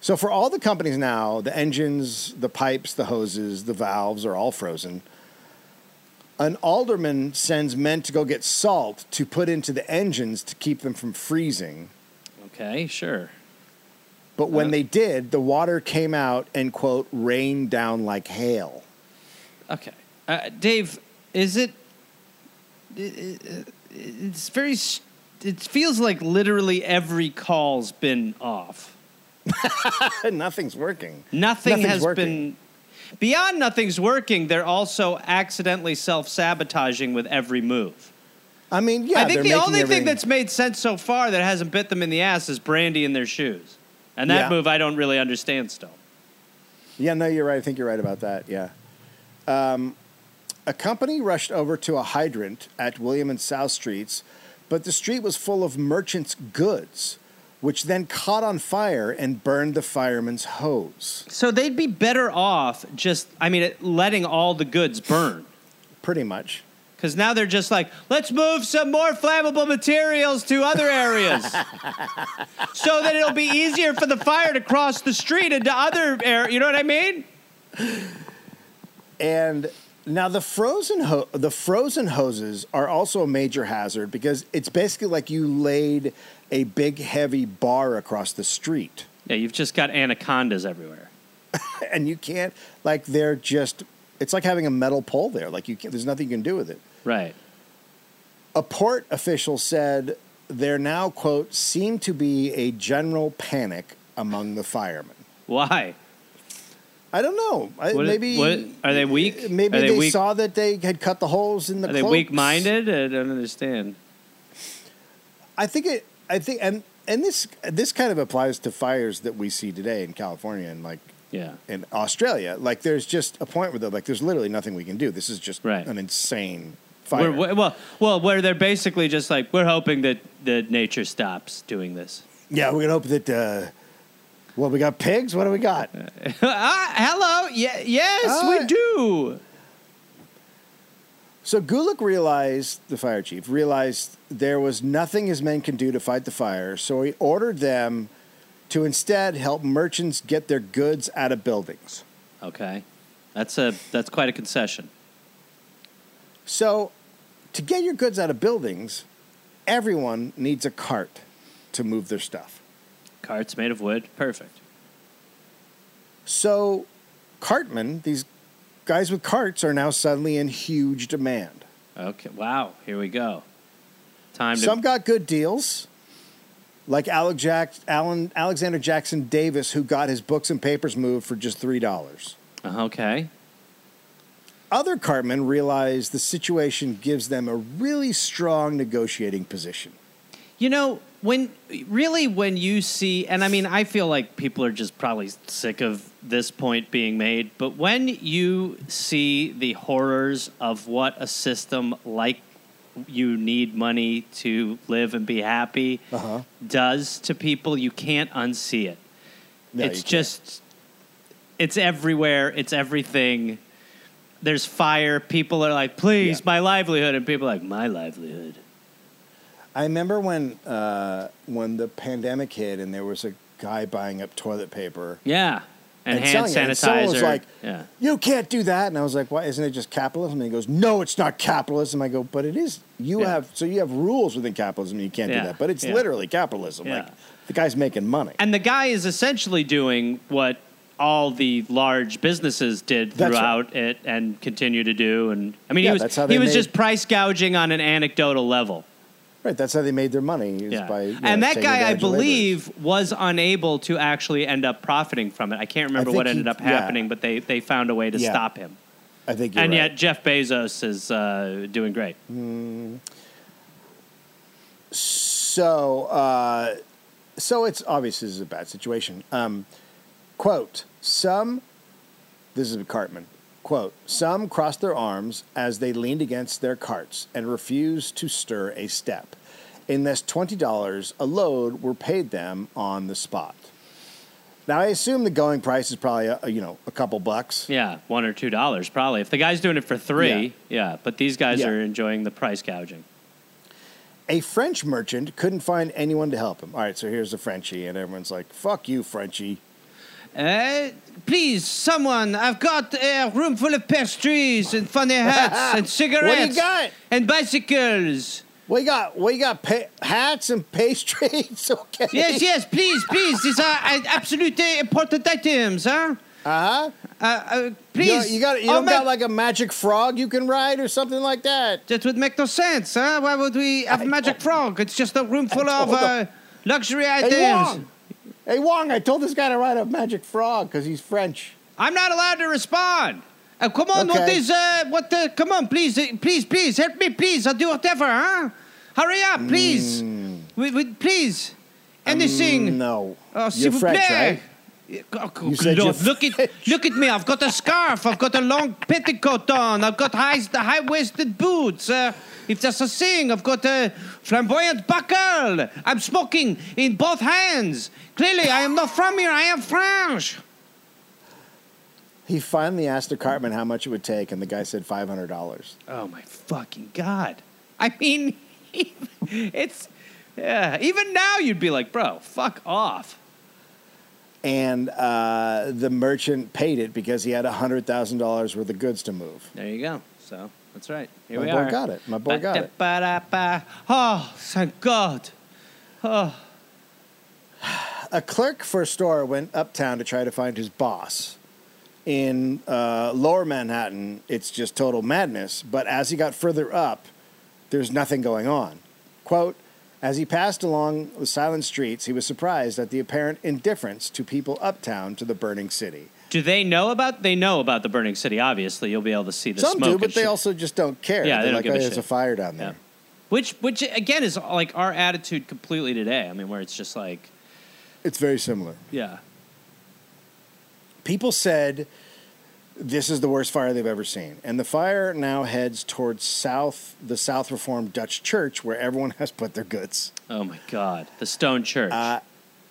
[SPEAKER 1] So, for all the companies now, the engines, the pipes, the hoses, the valves are all frozen. An alderman sends men to go get salt to put into the engines to keep them from freezing.
[SPEAKER 2] Okay, sure.
[SPEAKER 1] But when they did, the water came out and, quote, rained down like hail.
[SPEAKER 2] Okay. Uh, Dave, is it. it- It's very. It feels like literally every call's been off.
[SPEAKER 1] Nothing's working.
[SPEAKER 2] Nothing
[SPEAKER 1] Nothing's
[SPEAKER 2] has
[SPEAKER 1] working.
[SPEAKER 2] been. Beyond nothing's working, they're also accidentally self sabotaging with every move.
[SPEAKER 1] I mean, yeah,
[SPEAKER 2] I think the only
[SPEAKER 1] everything-
[SPEAKER 2] thing that's made sense so far that hasn't bit them in the ass is brandy in their shoes. And that
[SPEAKER 1] Yeah.
[SPEAKER 2] move I don't really understand still.
[SPEAKER 1] Yeah, no, you're right. I think you're right about that. Yeah. Um, a company rushed over to a hydrant at William and South Streets, but the street was full of merchants' goods, which then caught on fire and burned the fireman's hose.
[SPEAKER 2] So they'd be better off just, I mean, letting all the goods burn.
[SPEAKER 1] Pretty much.
[SPEAKER 2] Because now they're just like, let's move some more flammable materials to other areas. so that it'll be easier for the fire to cross the street into other areas. You know what I mean?
[SPEAKER 1] And now the frozen ho- the frozen hoses are also a major hazard because it's basically like you laid a big heavy bar across the street.
[SPEAKER 2] Yeah, you've just got anacondas everywhere.
[SPEAKER 1] and you can't like they're just it's like having a metal pole there like you can't, there's nothing you can do with it
[SPEAKER 2] Right.
[SPEAKER 1] a port official said there now quote seem to be a general panic among the firemen
[SPEAKER 2] Why?
[SPEAKER 1] i don't know I,
[SPEAKER 2] What-
[SPEAKER 1] maybe
[SPEAKER 2] what- are they weak?
[SPEAKER 1] maybe
[SPEAKER 2] Are they
[SPEAKER 1] they,
[SPEAKER 2] weak?
[SPEAKER 1] saw that they had cut the holes in the
[SPEAKER 2] Are they
[SPEAKER 1] cloaks.
[SPEAKER 2] weak minded? I don't understand.
[SPEAKER 1] i think it i think and and this this kind of applies to fires that we see today in california and like
[SPEAKER 2] Yeah.
[SPEAKER 1] in Australia, like there's just a point where they're like, there's literally nothing we can do. This is just
[SPEAKER 2] Right.
[SPEAKER 1] an insane fire.
[SPEAKER 2] We're, well, well, where they're basically just like, we're hoping that, that nature stops doing this.
[SPEAKER 1] yeah, we can hope that uh, Well, we got pigs. What do we got?
[SPEAKER 2] ah, hello. Yeah, yes,
[SPEAKER 1] Ah.
[SPEAKER 2] we do.
[SPEAKER 1] So Gulick realized, the fire chief, realized there was nothing his men can do to fight the fire, so he ordered them to instead help merchants get their goods out of buildings.
[SPEAKER 2] Okay, that's a that's quite a concession.
[SPEAKER 1] So, to get your goods out of buildings, everyone needs a cart to move their stuff.
[SPEAKER 2] Carts made of wood, perfect.
[SPEAKER 1] So, cartmen, these guys with carts, are now suddenly in huge demand.
[SPEAKER 2] Okay, wow. Here we go. Time to
[SPEAKER 1] Some got good deals, like Alec Jack, Alan, Alexander Jackson Davis, who got his books and papers moved for just $3.
[SPEAKER 2] Uh-huh, okay.
[SPEAKER 1] Other cartmen realize the situation gives them a really strong negotiating position.
[SPEAKER 2] You know, when really when you see, and I mean, I feel like people are just probably sick of this point being made, but when you see the horrors of what a system like you need money to live and be happy
[SPEAKER 1] Uh-huh.
[SPEAKER 2] does to people, you can't unsee it.
[SPEAKER 1] No,
[SPEAKER 2] it's just, it's everywhere. It's everything. There's fire. People are like, please,
[SPEAKER 1] Yeah.
[SPEAKER 2] my livelihood. And people are like, my livelihood.
[SPEAKER 1] I remember when uh, when the pandemic hit and there was a guy buying up toilet paper
[SPEAKER 2] Yeah. And, hand
[SPEAKER 1] selling it, and someone
[SPEAKER 2] sanitizer.
[SPEAKER 1] was like,
[SPEAKER 2] yeah.
[SPEAKER 1] "You can't do that," and I was like, "Why isn't it just capitalism?" And he goes, "No, it's not capitalism." I go, "But it is. You
[SPEAKER 2] Yeah.
[SPEAKER 1] have so you have rules within capitalism. and You can't
[SPEAKER 2] Yeah.
[SPEAKER 1] do that, but it's literally capitalism. Like the guy's making money."
[SPEAKER 2] And the guy is essentially doing what all the large businesses did throughout it and continue to do. And I mean,
[SPEAKER 1] Yeah,
[SPEAKER 2] he was he was
[SPEAKER 1] made-
[SPEAKER 2] just price gouging on an anecdotal level.
[SPEAKER 1] Right, that's how they made their money.
[SPEAKER 2] Yeah.
[SPEAKER 1] by, you know,
[SPEAKER 2] and that guy, I
[SPEAKER 1] advantage of laborers.
[SPEAKER 2] believe, was unable to actually end up profiting from it. I can't remember
[SPEAKER 1] think
[SPEAKER 2] what
[SPEAKER 1] he-
[SPEAKER 2] ended up
[SPEAKER 1] yeah.
[SPEAKER 2] happening, but they, they found a way to
[SPEAKER 1] Yeah.
[SPEAKER 2] stop him.
[SPEAKER 1] I think,
[SPEAKER 2] and
[SPEAKER 1] right.
[SPEAKER 2] yet, Jeff Bezos is uh, doing great.
[SPEAKER 1] So, uh, so it's obvious this is a bad situation. Um, quote, some, this is a Cartman, quote, some crossed their arms as they leaned against their carts and refused to stir a step. Unless $20 a load were paid them on the spot. Now, I assume the going price is probably, a, you know, a couple bucks.
[SPEAKER 2] Yeah, one or two dollars probably. If the guy's doing it for three, yeah. but these guys
[SPEAKER 1] Yeah.
[SPEAKER 2] are enjoying the price gouging.
[SPEAKER 1] A French merchant couldn't find anyone to help him. All right, so here's the Frenchie, and everyone's like, fuck you, Frenchie.
[SPEAKER 2] Uh, please, someone, I've got a room full of pastries and funny hats and cigarettes
[SPEAKER 1] got?
[SPEAKER 2] and bicycles.
[SPEAKER 1] We got we got pa- hats and pastries. Okay.
[SPEAKER 2] Yes, yes, please, please. These are uh, absolutely important items, huh?
[SPEAKER 1] Uh huh.
[SPEAKER 2] Uh, uh,
[SPEAKER 1] You,
[SPEAKER 2] please.
[SPEAKER 1] you got you
[SPEAKER 2] Oh,
[SPEAKER 1] don't got like a magic frog you can ride or something like that.
[SPEAKER 2] That would make no sense, huh? Why would we have
[SPEAKER 1] I
[SPEAKER 2] Magic Frog? It's just a room full of uh, luxury items.
[SPEAKER 1] Hey. Hey Wong, I told this guy to ride a magic frog because he's French.
[SPEAKER 2] I'm not allowed to respond. Uh, come on, what
[SPEAKER 1] Okay.
[SPEAKER 2] is uh, what? Uh, come on, please, uh, please, please, help me, please. I'll do whatever, huh? Hurry up, please. We, we, please, anything.
[SPEAKER 1] Mm, No.
[SPEAKER 2] Oh,
[SPEAKER 1] You're French, right?
[SPEAKER 2] Oh,
[SPEAKER 1] You said
[SPEAKER 2] Lord, look at look at me! I've got a scarf. I've got a long petticoat on. I've got high high waisted boots. Uh, if that's a thing, I've got a flamboyant buckle. I'm smoking in both hands. Clearly, I am not from here. I am French.
[SPEAKER 1] He finally asked the cartman how much it would take, and the guy said five hundred dollars.
[SPEAKER 2] Oh my fucking god! I mean, it's yeah. Even now, you'd be like, bro, fuck off.
[SPEAKER 1] And uh, the merchant paid it because he had hundred thousand dollars worth of goods to move.
[SPEAKER 2] There you go. So that's right. Here we go.
[SPEAKER 1] My
[SPEAKER 2] we
[SPEAKER 1] boy
[SPEAKER 2] are.
[SPEAKER 1] got it. My boy got it.
[SPEAKER 2] Oh, thank God. Oh,
[SPEAKER 1] A clerk for a store went uptown to try to find his boss. In uh, lower Manhattan, it's just total madness. But as he got further up, there's nothing going on. Quote, as he passed along the silent streets, he was surprised at the apparent indifference to people uptown to the burning city.
[SPEAKER 2] do they know about? They know about the burning city. Obviously, you'll be able to see the
[SPEAKER 1] Some
[SPEAKER 2] smoke.
[SPEAKER 1] do,
[SPEAKER 2] and
[SPEAKER 1] but they
[SPEAKER 2] shit.
[SPEAKER 1] also just don't care.
[SPEAKER 2] Yeah, they
[SPEAKER 1] They're
[SPEAKER 2] don't
[SPEAKER 1] like,
[SPEAKER 2] give
[SPEAKER 1] oh,
[SPEAKER 2] a
[SPEAKER 1] there's
[SPEAKER 2] shit.
[SPEAKER 1] a fire down there.
[SPEAKER 2] Yeah. Which, which again is like our attitude completely today. I mean, where it's just like,
[SPEAKER 1] It's very similar.
[SPEAKER 2] yeah,
[SPEAKER 1] People said this is the worst fire they've ever seen. And the fire now heads towards south the South Reformed Dutch Church where everyone has put their goods.
[SPEAKER 2] oh my God, the Stone Church.
[SPEAKER 1] Uh,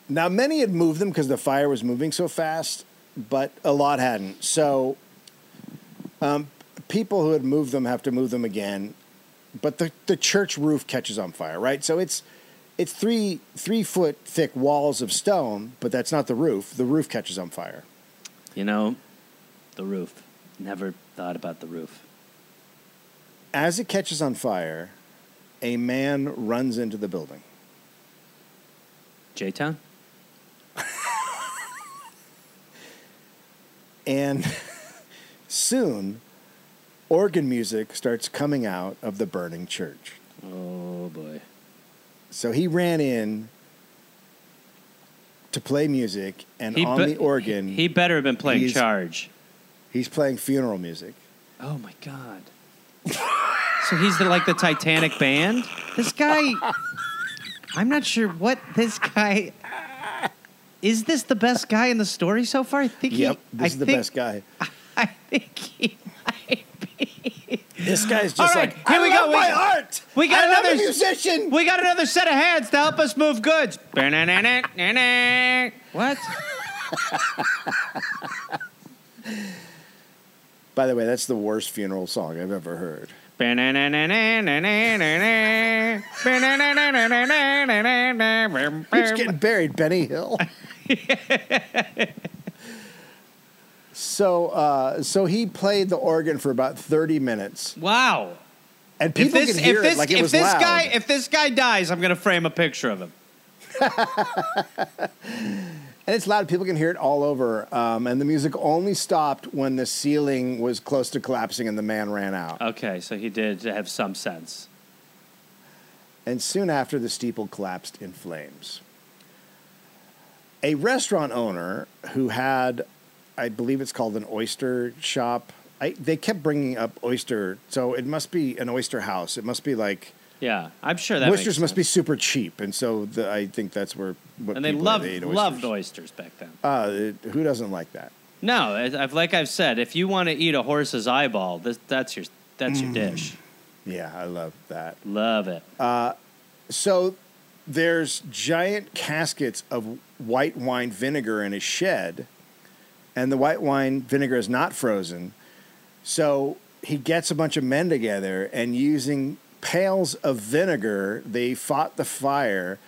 [SPEAKER 1] Now, many had moved them because the fire was moving so fast, but a lot hadn't. So, um, people who had moved them have to move them again. But the, the church roof catches on fire, right? So it's it's three three foot thick walls of stone, but that's not the roof. The roof catches on fire.
[SPEAKER 2] You know, the roof. Never thought about the roof.
[SPEAKER 1] As it catches on fire, a man runs into the building.
[SPEAKER 2] J Town?
[SPEAKER 1] And soon, organ music starts coming out of the burning church.
[SPEAKER 2] Oh boy.
[SPEAKER 1] So he ran in to play music, and
[SPEAKER 2] He
[SPEAKER 1] on
[SPEAKER 2] be-
[SPEAKER 1] the organ,
[SPEAKER 2] He better have been playing Charge.
[SPEAKER 1] He's playing funeral music.
[SPEAKER 2] Oh my god. so he's the, like the Titanic band? This guy I'm not sure what this guy is this the best guy in the story so far? I think he.
[SPEAKER 1] Yep,
[SPEAKER 2] he
[SPEAKER 1] this
[SPEAKER 2] I
[SPEAKER 1] is the
[SPEAKER 2] think-
[SPEAKER 1] best guy.
[SPEAKER 2] I think he might be.
[SPEAKER 1] This guy's just
[SPEAKER 2] right,
[SPEAKER 1] like,
[SPEAKER 2] here we go. We-
[SPEAKER 1] my art.
[SPEAKER 2] we got
[SPEAKER 1] I love
[SPEAKER 2] another
[SPEAKER 1] a musician.
[SPEAKER 2] We got another set of hands to help us move goods. What?
[SPEAKER 1] By the way, that's the worst funeral song I've ever heard. Who's getting buried? Benny Hill. so, uh, so he played the organ for about thirty minutes,
[SPEAKER 2] Wow.
[SPEAKER 1] and
[SPEAKER 2] If
[SPEAKER 1] people
[SPEAKER 2] this,
[SPEAKER 1] could hear
[SPEAKER 2] if this,
[SPEAKER 1] it like it
[SPEAKER 2] if
[SPEAKER 1] was
[SPEAKER 2] this
[SPEAKER 1] loud.
[SPEAKER 2] guy, if this guy dies, I'm gonna frame a picture of him.
[SPEAKER 1] and it's loud. People can hear it all over. Um, and the music only stopped when the ceiling was close to collapsing and the man ran out.
[SPEAKER 2] Okay, so he did have some sense.
[SPEAKER 1] and soon after, the steeple collapsed in flames. A restaurant owner who had, I believe it's called an oyster shop. I, they kept bringing up oyster, so it must be an oyster house. It must be like
[SPEAKER 2] Yeah, I'm sure that
[SPEAKER 1] oysters must be super cheap, and so the, I think that's where. What
[SPEAKER 2] And they loved
[SPEAKER 1] ate
[SPEAKER 2] loved oysters back then.
[SPEAKER 1] Uh, it- who doesn't like that?
[SPEAKER 2] No, I've, like I've said, if you want to eat a horse's eyeball, this, that's your that's your dish.
[SPEAKER 1] Yeah, I love that.
[SPEAKER 2] Love it.
[SPEAKER 1] So there's giant caskets of white wine vinegar in his shed, and the white wine vinegar is not frozen. So he gets a bunch of men together, and using pails of vinegar, they fought the fire,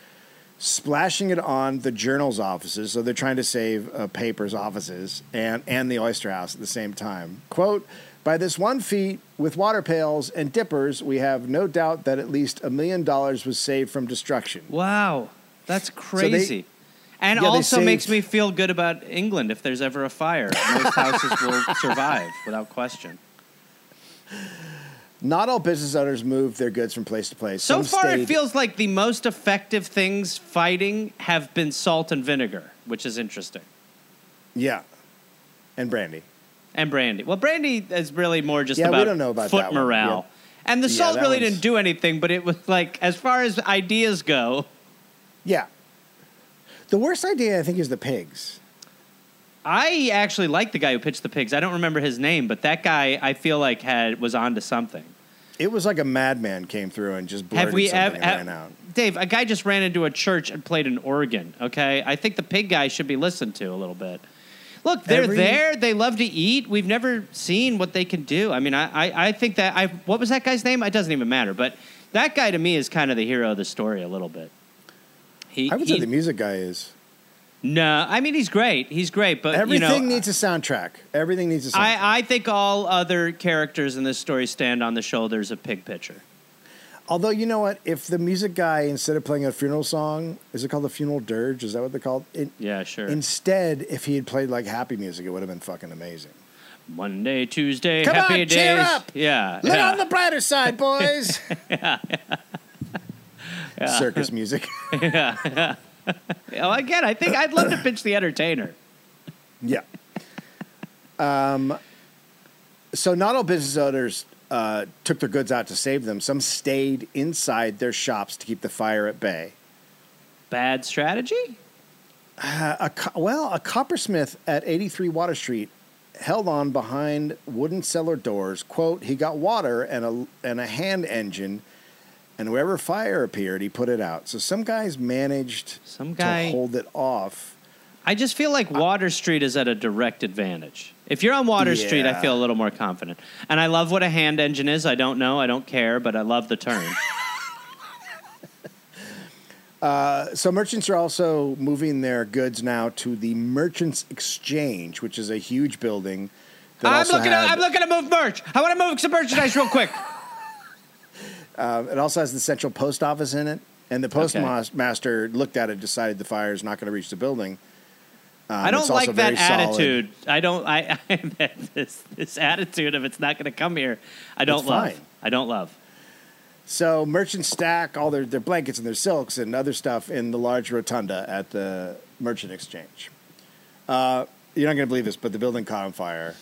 [SPEAKER 1] splashing it on the journal's offices. So they're trying to save uh, papers' offices and, and the oyster house at the same time. Quote, by this one feat, with water pails and dippers, we have no doubt that at least a million dollars was saved from destruction.
[SPEAKER 2] Wow, that's
[SPEAKER 1] they-
[SPEAKER 2] crazy. and
[SPEAKER 1] Yeah, they
[SPEAKER 2] also makes me feel good about England if there's ever a fire. Most houses will survive without question.
[SPEAKER 1] Not all business owners move their goods from place to place.
[SPEAKER 2] So
[SPEAKER 1] Some
[SPEAKER 2] far,
[SPEAKER 1] stayed-
[SPEAKER 2] it feels like the most effective things fighting have been salt and vinegar, which is interesting.
[SPEAKER 1] Yeah. And brandy.
[SPEAKER 2] And brandy. Well, brandy is really more just
[SPEAKER 1] Yeah, we don't know about
[SPEAKER 2] foot morale. And the
[SPEAKER 1] Yeah,
[SPEAKER 2] salt really
[SPEAKER 1] one's-
[SPEAKER 2] didn't do anything, but it was like, as far as ideas go,
[SPEAKER 1] Yeah. The worst idea, I think, is the pigs.
[SPEAKER 2] I actually like the guy who pitched the pigs. I don't remember his name, but that guy I feel like had was onto something.
[SPEAKER 1] It was like a madman came through and just blurted
[SPEAKER 2] Have we
[SPEAKER 1] something and ran out.
[SPEAKER 2] Dave? A guy just ran into a church and played an organ. Okay, I think the pig guy should be listened to a little bit. Look, they're
[SPEAKER 1] Every-
[SPEAKER 2] there. They love to eat. We've never seen what they can do. I mean, I, I, I think that I. What was that guy's name? It doesn't even matter. But that guy to me is kind of the hero of the story a little bit. He,
[SPEAKER 1] I would
[SPEAKER 2] he-
[SPEAKER 1] say the music guy is.
[SPEAKER 2] No, I mean he's great. He's great, but
[SPEAKER 1] Everything
[SPEAKER 2] you know, uh,
[SPEAKER 1] needs a soundtrack. Everything needs a soundtrack.
[SPEAKER 2] I, I think all other characters in this story stand on the shoulders of Pig Pitcher.
[SPEAKER 1] Although, you know what? If the music guy, instead of playing a funeral song, is it called the funeral dirge? Is that what they're called? It,
[SPEAKER 2] Yeah, sure.
[SPEAKER 1] Instead, if he had played like happy music, it would have been fucking amazing.
[SPEAKER 2] Monday, Tuesday,
[SPEAKER 1] Come
[SPEAKER 2] happy
[SPEAKER 1] on,
[SPEAKER 2] days.
[SPEAKER 1] cheer up.
[SPEAKER 2] Yeah.
[SPEAKER 1] Look
[SPEAKER 2] yeah.
[SPEAKER 1] on the brighter side, boys. Yeah. Circus music.
[SPEAKER 2] Well, again, I think I'd love to pitch the entertainer.
[SPEAKER 1] Yeah. Um, so not all business owners uh, took their goods out to save them. Some stayed inside their shops to keep the fire at bay.
[SPEAKER 2] Bad strategy?
[SPEAKER 1] Uh, a co- well, a coppersmith at 83 Water Street held on behind wooden cellar doors. "Quote: He got water and a and a hand engine, and wherever fire appeared, he put it out. So some guys managed
[SPEAKER 2] Some guy-
[SPEAKER 1] to hold it off.
[SPEAKER 2] I just feel like Water Street is at a direct advantage. If you're on Water Street, I feel a little more confident. And I love what a hand engine is. I don't know. I don't care, but I love the term.
[SPEAKER 1] Uh, so merchants are also moving their goods now to the Merchants Exchange, which is a huge building. That
[SPEAKER 2] I'm looking.
[SPEAKER 1] had-
[SPEAKER 2] To, I'm looking to move merch. I want to move some merchandise real quick.
[SPEAKER 1] Uh, it also has the central post office in it, and the postmaster looked at it, decided the fire is not going to reach the building. Um,
[SPEAKER 2] I don't like that
[SPEAKER 1] very solid.
[SPEAKER 2] attitude. I don't. I, I this this attitude of it's not going to come here. I don't
[SPEAKER 1] It's
[SPEAKER 2] love.
[SPEAKER 1] fine.
[SPEAKER 2] I don't love.
[SPEAKER 1] So merchants stack all their, their blankets and their silks and other stuff in the large rotunda at the Merchant Exchange. Uh, you're not going to believe this, but the building caught on fire.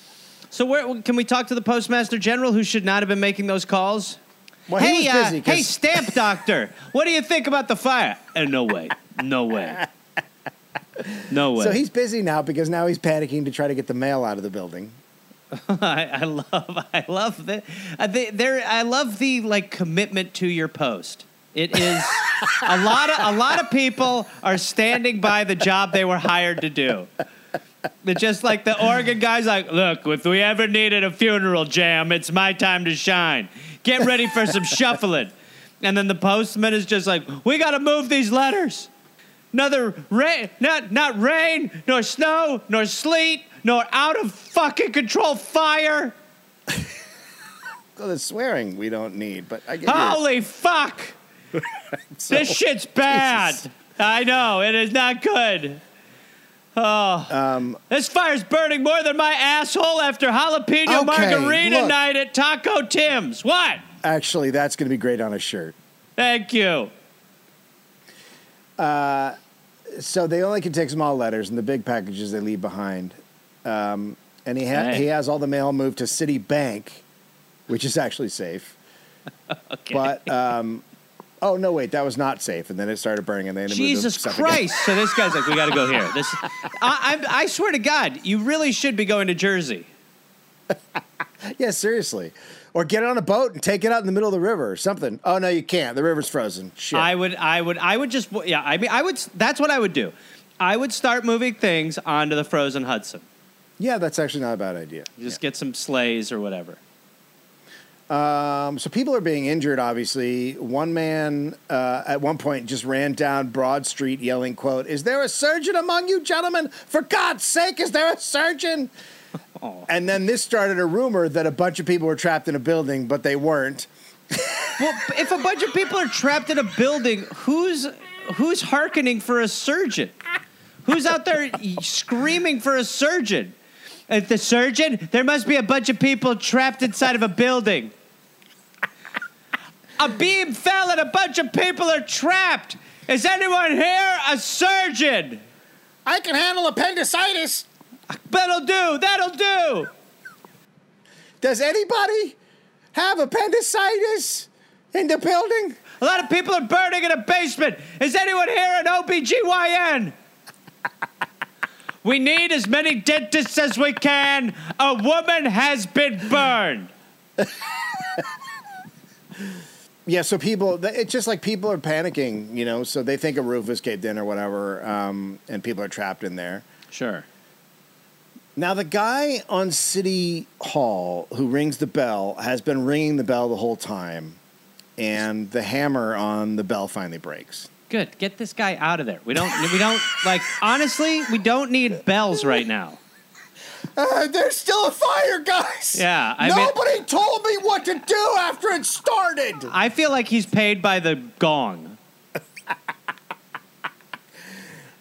[SPEAKER 2] So where can we talk to the postmaster general who should not have been making those calls?
[SPEAKER 1] Well,
[SPEAKER 2] hey,
[SPEAKER 1] he was
[SPEAKER 2] uh, hey, stamp doctor, what do you think about the fire? Uh, no way, no way, no way.
[SPEAKER 1] So he's busy now because now he's panicking to try to get the mail out of the building.
[SPEAKER 2] I, I love, I love the, uh, there. I love the like commitment to your post. It is a lot of a lot of people are standing by the job they were hired to do. It's just like the organ guys, like, look, if we ever needed a funeral jam, it's my time to shine. Get ready for some shuffling. And then the postman is just like, we got to move these letters. Another rain, not not rain, nor snow, nor sleet, nor out of fucking control fire.
[SPEAKER 1] Well, the swearing we don't need, but I get
[SPEAKER 2] Holy fuck!
[SPEAKER 1] so-
[SPEAKER 2] this shit's bad.
[SPEAKER 1] Jesus.
[SPEAKER 2] I know it is not good. Oh,
[SPEAKER 1] Um,
[SPEAKER 2] this fire's burning more than my asshole after jalapeno
[SPEAKER 1] Okay,
[SPEAKER 2] margarita
[SPEAKER 1] look.
[SPEAKER 2] night at Taco Tim's. What?
[SPEAKER 1] Actually, that's going to be great on a shirt.
[SPEAKER 2] Thank you.
[SPEAKER 1] So they only can take small letters and the big packages they leave behind. Um, and he ha- he has all the mail moved to Citibank, which is actually safe.
[SPEAKER 2] Okay.
[SPEAKER 1] But um, oh no, wait, that was not safe. And then it started burning, and they had to move the
[SPEAKER 2] Jesus. Christ! So this guy's like, we got to go here. This, I, I, I swear to God, you really should be going to Jersey.
[SPEAKER 1] Yeah, seriously. Or get on a boat and take it out in the middle of the river or something. Oh no, you can't. The river's frozen. Shit.
[SPEAKER 2] I would, I would, I would just, yeah. I mean, I would. That's what I would do. I would start moving things onto the frozen Hudson.
[SPEAKER 1] yeah, that's actually not a bad idea.
[SPEAKER 2] Just get some sleighs or whatever.
[SPEAKER 1] Um, so people are being injured. Obviously, one man uh, at one point just ran down Broad Street yelling, "quote Is there a surgeon among you, gentlemen? For God's sake, is there a surgeon?"
[SPEAKER 2] Oh.
[SPEAKER 1] And then this started a rumor that a bunch of people were trapped in a building, but they weren't.
[SPEAKER 2] Well, if a bunch of people are trapped in a building, who's who's hearkening for a surgeon? Who's out there screaming for a surgeon? Uh, the surgeon? There must be a bunch of people trapped inside of a building. A beam fell and a bunch of people are trapped. Is anyone here a surgeon?
[SPEAKER 1] I can handle appendicitis.
[SPEAKER 2] That'll do. That'll do.
[SPEAKER 1] Does anybody have appendicitis in the building?
[SPEAKER 2] A lot of people are burning in a basement. Is anyone here an OBGYN? we need as many dentists as we can. A woman has been burned.
[SPEAKER 1] Yeah, so people, it's just like people are panicking, you know, so they think a roof has caved in or whatever, um, and people are trapped in there.
[SPEAKER 2] Sure.
[SPEAKER 1] Now, the guy on City Hall who rings the bell has been ringing the bell the whole time, and the hammer on the bell finally breaks.
[SPEAKER 2] Good. Get this guy out of there. We don't we don't like honestly, we don't need bells right now.
[SPEAKER 1] Uh, there's still a fire, guys!
[SPEAKER 2] Yeah, I mean-
[SPEAKER 1] Nobody told me what to do after it started!
[SPEAKER 2] I feel like he's paid by the gong.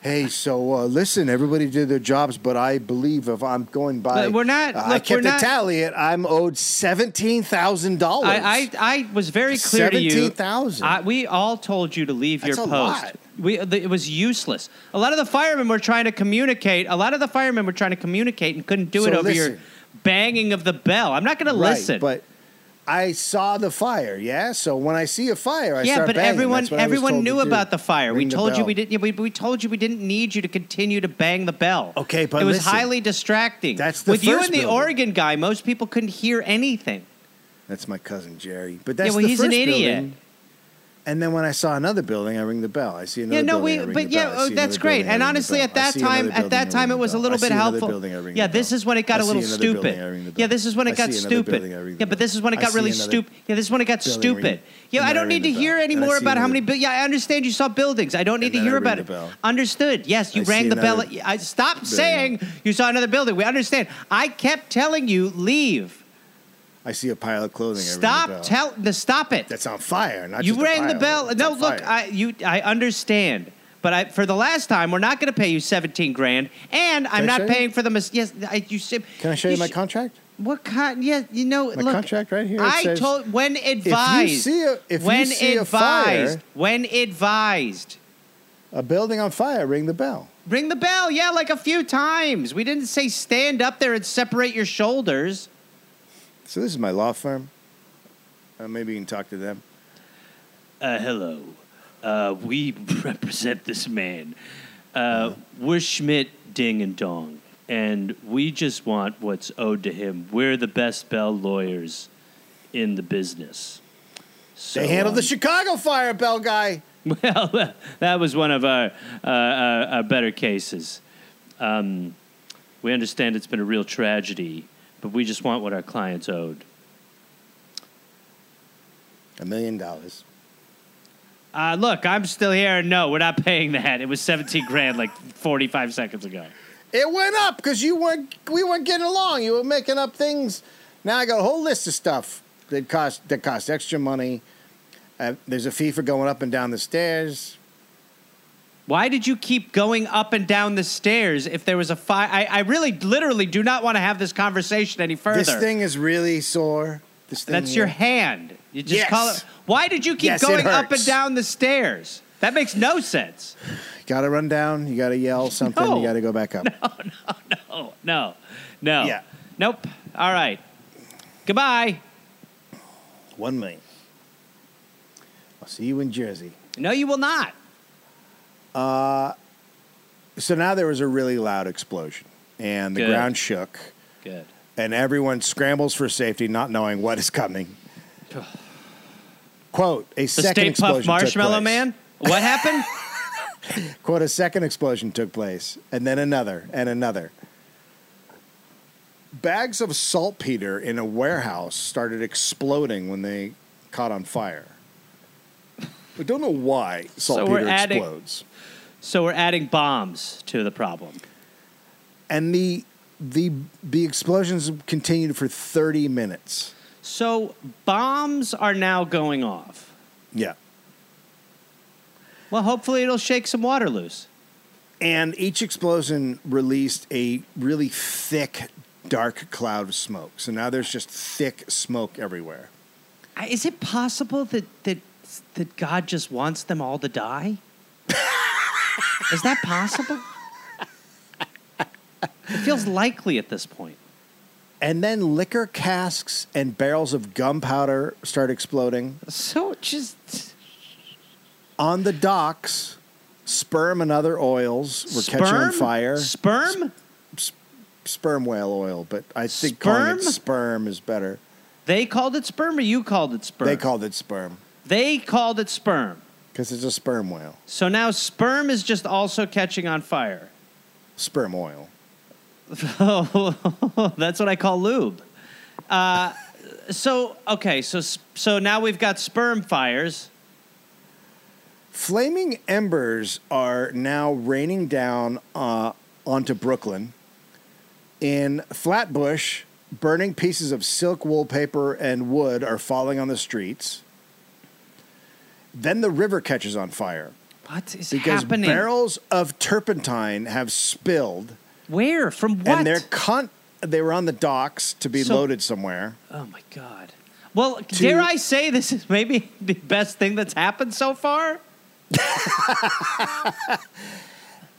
[SPEAKER 1] Hey, so uh, listen, everybody did their jobs, but I believe if I'm going by.
[SPEAKER 2] But we're not-
[SPEAKER 1] uh, I
[SPEAKER 2] look,
[SPEAKER 1] kept
[SPEAKER 2] we're
[SPEAKER 1] a
[SPEAKER 2] not-
[SPEAKER 1] tally, it I'm owed $17,000.
[SPEAKER 2] I, I, I was very clear to you.
[SPEAKER 1] 17,000.
[SPEAKER 2] We all told you to leave
[SPEAKER 1] That's
[SPEAKER 2] your post.
[SPEAKER 1] lot.
[SPEAKER 2] We, the, it was useless. A lot of the firemen were trying to communicate. A lot of the firemen were trying to communicate and couldn't do
[SPEAKER 1] So
[SPEAKER 2] it over your banging of the bell. I'm not going to listen.
[SPEAKER 1] but I saw the fire, yeah? So when I see a fire, I
[SPEAKER 2] yeah, but
[SPEAKER 1] banging.
[SPEAKER 2] everyone
[SPEAKER 1] That's what I was
[SPEAKER 2] everyone knew about the fire. we
[SPEAKER 1] Ring the
[SPEAKER 2] told you we didn't. Yeah, we, we told you we didn't need you to continue to bang the bell.
[SPEAKER 1] Okay, but
[SPEAKER 2] it was
[SPEAKER 1] listen.
[SPEAKER 2] highly distracting.
[SPEAKER 1] That's the
[SPEAKER 2] with you and the
[SPEAKER 1] building.
[SPEAKER 2] organ guy. Most people couldn't hear anything.
[SPEAKER 1] That's my cousin Jerry. But that's
[SPEAKER 2] yeah, well, he's an idiot.
[SPEAKER 1] building. And then when I saw another building, I ring the bell. I see another
[SPEAKER 2] Yeah, no,
[SPEAKER 1] building,
[SPEAKER 2] we, but yeah, oh, that's great.
[SPEAKER 1] building,
[SPEAKER 2] And honestly, at that time, at that time, it was a little bit helpful.
[SPEAKER 1] building, I ring the
[SPEAKER 2] Yeah, this is when it got
[SPEAKER 1] I
[SPEAKER 2] a little
[SPEAKER 1] building,
[SPEAKER 2] stupid.
[SPEAKER 1] I ring the
[SPEAKER 2] Yeah, this is when
[SPEAKER 1] I
[SPEAKER 2] it got stupid.
[SPEAKER 1] building, I ring the
[SPEAKER 2] Yeah, but this is when it got really stupid. Yeah, this is when it got stupid. Yeah, I don't need to hear any more about how many. bu- Yeah, I understand you saw buildings. I don't need to hear about it. Understood. Yes, you rang the bell. I stop saying you saw another building. We understand. I kept telling you leave.
[SPEAKER 1] I see a pile of clothing.
[SPEAKER 2] Stop. Tell. the- Stop it.
[SPEAKER 1] That's on fire. Not
[SPEAKER 2] you rang the bell.
[SPEAKER 1] It's
[SPEAKER 2] No, look. I you I understand. But I, for the last time, we're not going to pay you seventeen grand, and I'm
[SPEAKER 1] I
[SPEAKER 2] not
[SPEAKER 1] you?
[SPEAKER 2] paying for the mis- yes. I, you said.
[SPEAKER 1] Can I show you, my
[SPEAKER 2] sh-
[SPEAKER 1] contract?
[SPEAKER 2] What kind? Yeah, you know,
[SPEAKER 1] My
[SPEAKER 2] look,
[SPEAKER 1] contract right here,
[SPEAKER 2] I
[SPEAKER 1] says,
[SPEAKER 2] told when advised.
[SPEAKER 1] If you see a- if you
[SPEAKER 2] when
[SPEAKER 1] see a fire-
[SPEAKER 2] when advised,
[SPEAKER 1] A building on fire. Ring the bell.
[SPEAKER 2] ring the bell. Yeah, like a few times. We didn't say stand up there and separate your shoulders.
[SPEAKER 1] So this is my law firm. Uh, maybe you can talk to them.
[SPEAKER 2] Uh, hello. Uh, we represent this man. Uh, we're Schmidt, Ding, and Dong, and we just want what's owed to him. We're the best bell lawyers in the business. So,
[SPEAKER 1] They handled the
[SPEAKER 2] um,
[SPEAKER 1] Chicago fire, bell guy.
[SPEAKER 2] Well, that was one of our, uh, our, our better cases. Um, we understand it's been a real tragedy, but we just want what our clients owed.
[SPEAKER 1] A million dollars.
[SPEAKER 2] Uh, look, I'm still here. No, we're not paying that. It was 17 grand like 45 seconds ago.
[SPEAKER 1] It went up because you weren't. We weren't getting along. You were making up things. Now I got a whole list of stuff that cost that cost extra money. Uh, there's a fee for going up and down the stairs.
[SPEAKER 2] Why did you keep going up and down the stairs if there was a fire? I, I really, literally do not want to have this conversation any further.
[SPEAKER 1] This thing is really sore. This thing
[SPEAKER 2] That's
[SPEAKER 1] here.
[SPEAKER 2] your hand. You just
[SPEAKER 1] Yes.
[SPEAKER 2] call it. Why did you keep
[SPEAKER 1] Yes,
[SPEAKER 2] going up and down the stairs? That makes no sense.
[SPEAKER 1] You Got to run down. You got to yell something.
[SPEAKER 2] No.
[SPEAKER 1] You got to go back up.
[SPEAKER 2] Oh, no. No. No, no.
[SPEAKER 1] Yeah.
[SPEAKER 2] Nope. All right. Goodbye.
[SPEAKER 1] One million. I'll see you in Jersey.
[SPEAKER 2] No, you will not.
[SPEAKER 1] Uh, so now there was a really loud explosion, and the
[SPEAKER 2] Good.
[SPEAKER 1] ground shook,
[SPEAKER 2] Good.
[SPEAKER 1] and everyone scrambles for safety, not knowing what is coming. Quote: A
[SPEAKER 2] The
[SPEAKER 1] second
[SPEAKER 2] Stay
[SPEAKER 1] explosion
[SPEAKER 2] Puft Marshmallow
[SPEAKER 1] took place.
[SPEAKER 2] Man? What happened?
[SPEAKER 1] Quote: A second explosion took place, and then another, and another. Bags of saltpeter in a warehouse started exploding when they caught on fire. We don't know why
[SPEAKER 2] So
[SPEAKER 1] saltpeter
[SPEAKER 2] adding-
[SPEAKER 1] explodes.
[SPEAKER 2] So we're adding bombs to the problem.
[SPEAKER 1] and the the the explosions continued for 30 minutes.
[SPEAKER 2] So bombs are now going off.
[SPEAKER 1] Yeah.
[SPEAKER 2] Well, hopefully it'll shake some water loose.
[SPEAKER 1] And each explosion released a really thick dark cloud of smoke. So now there's just thick smoke everywhere.
[SPEAKER 2] Is it possible that that that God just wants them all to die? Is that possible? It feels likely at this point.
[SPEAKER 1] And then liquor casks and barrels of gunpowder start exploding.
[SPEAKER 2] So just
[SPEAKER 1] On the docks, sperm and other oils were catching on
[SPEAKER 2] Sperm?
[SPEAKER 1] fire.
[SPEAKER 2] Sperm?
[SPEAKER 1] Sperm whale oil, but I think calling it
[SPEAKER 2] Sperm?
[SPEAKER 1] sperm is better.
[SPEAKER 2] They called it sperm, or you called it sperm?
[SPEAKER 1] They called it sperm
[SPEAKER 2] They called it sperm.
[SPEAKER 1] Because it's a sperm whale.
[SPEAKER 2] So now sperm is just also catching on fire.
[SPEAKER 1] Sperm oil.
[SPEAKER 2] Oh, that's what I call lube. Uh, so okay, so so now we've got sperm fires.
[SPEAKER 1] Flaming embers are now raining down uh, onto Brooklyn. In Flatbush, burning pieces of silk wool paper and wood are falling on the streets. Then the river catches on fire
[SPEAKER 2] What is
[SPEAKER 1] because
[SPEAKER 2] happening?
[SPEAKER 1] barrels of turpentine have spilled,
[SPEAKER 2] Where? From what?
[SPEAKER 1] and they're con- they were on the docks to be
[SPEAKER 2] So-
[SPEAKER 1] loaded somewhere.
[SPEAKER 2] oh my god. Well, dare I say this is maybe the best thing that's happened so far?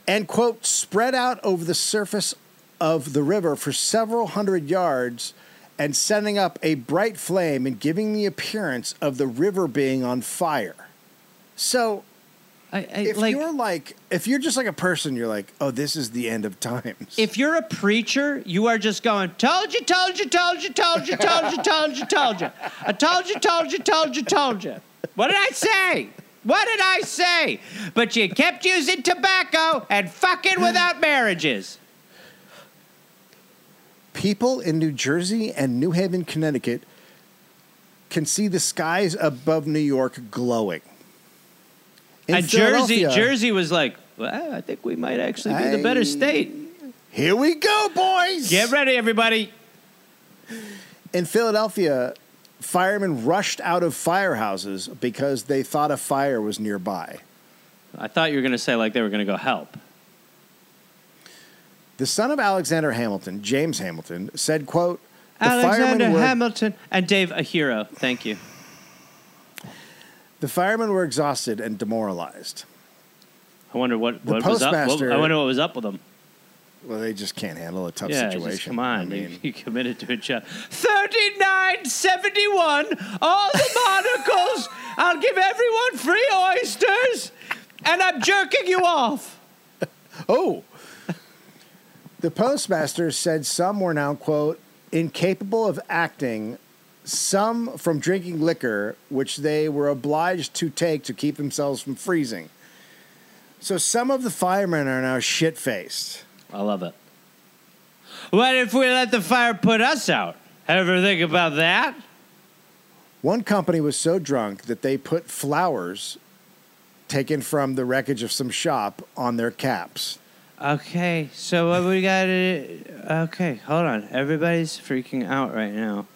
[SPEAKER 1] and quote spread out over the surface of the river for several hundred yards and sending up a bright flame and giving the appearance of the river being on fire so
[SPEAKER 2] I, I,
[SPEAKER 1] if
[SPEAKER 2] like,
[SPEAKER 1] you're like if you're just like a person you're like oh this is the end of times
[SPEAKER 2] if you're a preacher, you are just going, told you, told you, told you, told you, told you, told you, told you. I told you, told you, told you, told you. What did I say? What did I say? But you kept using tobacco and fucking without marriages.
[SPEAKER 1] People in New Jersey and New Haven, Connecticut can see the skies above New York glowing. In
[SPEAKER 2] and Jersey, Jersey was like, well, I think we might actually be the better
[SPEAKER 1] I-
[SPEAKER 2] state.
[SPEAKER 1] Here we go, boys.
[SPEAKER 2] Get ready, everybody.
[SPEAKER 1] In Philadelphia, firemen rushed out of firehouses because they thought a fire was nearby.
[SPEAKER 2] I thought you were going to say like they were going to go help.
[SPEAKER 1] The son of Alexander Hamilton, James Hamilton, said, quote, the
[SPEAKER 2] Alexander
[SPEAKER 1] were,
[SPEAKER 2] Hamilton and Dave, a hero. Thank you.
[SPEAKER 1] the firemen were exhausted and demoralized.
[SPEAKER 2] I wonder what, what was up. What, I wonder what was up with them.
[SPEAKER 1] Well, they just can't handle a tough
[SPEAKER 2] yeah,
[SPEAKER 1] situation.
[SPEAKER 2] just come on.
[SPEAKER 1] I
[SPEAKER 2] you, you committed to a job. Thirty-nine seventy-one. All the monocles. I'll give everyone free oysters, and I'm jerking you off.
[SPEAKER 1] oh. The postmaster said some were now, quote, incapable of acting, some from drinking liquor, which they were obliged to take to keep themselves from freezing. So some of the firemen are now shit faced.
[SPEAKER 2] I love it. What if we let the fire put us out? Ever think about that?
[SPEAKER 1] One company was so drunk that they put flowers taken from the wreckage of some shop on their caps.
[SPEAKER 2] Okay, so what we got to Okay, hold on. Everybody's freaking out right now.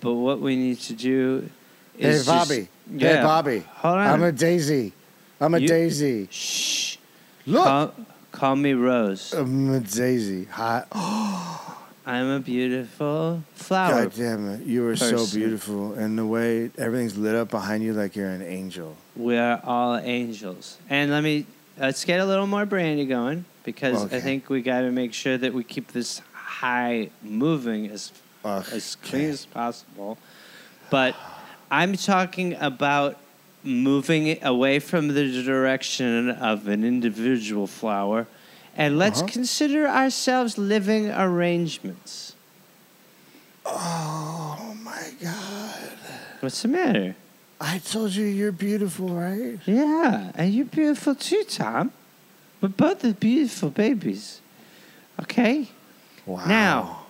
[SPEAKER 2] But what we need to do
[SPEAKER 1] Hey,
[SPEAKER 2] is. just-
[SPEAKER 1] Bobby.
[SPEAKER 2] yeah.
[SPEAKER 1] Hey, Bobby.
[SPEAKER 2] Hold on.
[SPEAKER 1] I'm a daisy. I'm a
[SPEAKER 2] You-
[SPEAKER 1] daisy.
[SPEAKER 2] Shh.
[SPEAKER 1] Look.
[SPEAKER 2] Call, call me Rose.
[SPEAKER 1] I'm a daisy. Hi.
[SPEAKER 2] I'm a beautiful flower.
[SPEAKER 1] God damn it. You are so beautiful. And the way everything's lit up behind you like you're an angel.
[SPEAKER 2] We are all angels. And let me let's get a little more brandy going because
[SPEAKER 1] Okay.
[SPEAKER 2] I think we got to make sure that we keep this high moving as as clean as possible. But I'm talking about moving away from the direction of an individual flower and let's
[SPEAKER 1] Uh-huh.
[SPEAKER 2] consider ourselves living arrangements.
[SPEAKER 1] Oh my God.
[SPEAKER 2] What's the matter?
[SPEAKER 1] I told you you're beautiful, right?
[SPEAKER 2] Yeah, and you're beautiful too, Tom. We're both the beautiful babies. Okay?
[SPEAKER 1] Wow.
[SPEAKER 2] Now,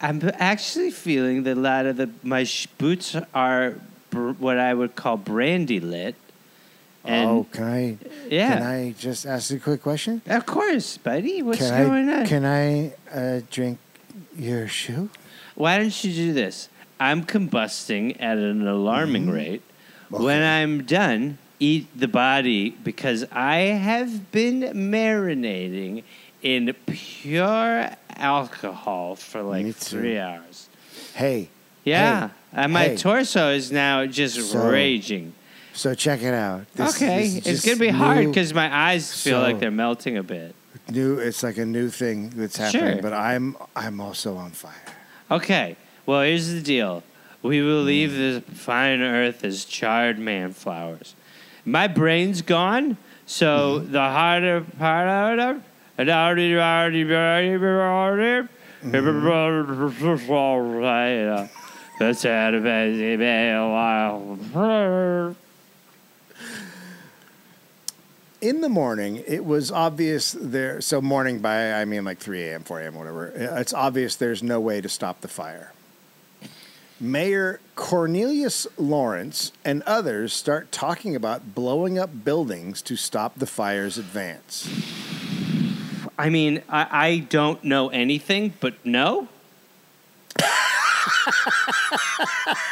[SPEAKER 2] I'm actually feeling that a lot of the my sh- boots are br- what I would call brandy lit. And
[SPEAKER 1] oh, can I?
[SPEAKER 2] yeah,
[SPEAKER 1] Can I just ask a quick question?
[SPEAKER 2] of course, buddy. What's
[SPEAKER 1] can
[SPEAKER 2] going
[SPEAKER 1] I,
[SPEAKER 2] on?
[SPEAKER 1] Can I uh, drink your shoe?
[SPEAKER 2] Why don't you do this? I'm combusting at an alarming mm-hmm. rate. When I'm done, eat the body because I have been marinating in pure alcohol for like three hours.
[SPEAKER 1] Hey.
[SPEAKER 2] Yeah, and my
[SPEAKER 1] hey.
[SPEAKER 2] torso is now just
[SPEAKER 1] So-
[SPEAKER 2] raging.
[SPEAKER 1] So check it out. This-
[SPEAKER 2] okay,
[SPEAKER 1] this
[SPEAKER 2] it's gonna be hard because my eyes feel
[SPEAKER 1] So-
[SPEAKER 2] like they're melting a bit.
[SPEAKER 1] new. It's like a new thing that's happening.
[SPEAKER 2] Sure.
[SPEAKER 1] But I'm I'm also on fire.
[SPEAKER 2] Okay, well, here's the deal. We will hmm. leave the fine earth as charred man flowers. My brain's gone, so hmm. the harder part of it, and already, already, already, already, that's out of it.
[SPEAKER 1] in the morning, it was obvious there. So morning by I mean like 3 a.m., 4 a.m., whatever. It's obvious there's no way to stop the fire. Mayor Cornelius Lawrence and others start talking about blowing up buildings to stop the fire's advance.
[SPEAKER 2] I mean, I, I don't know anything, but no.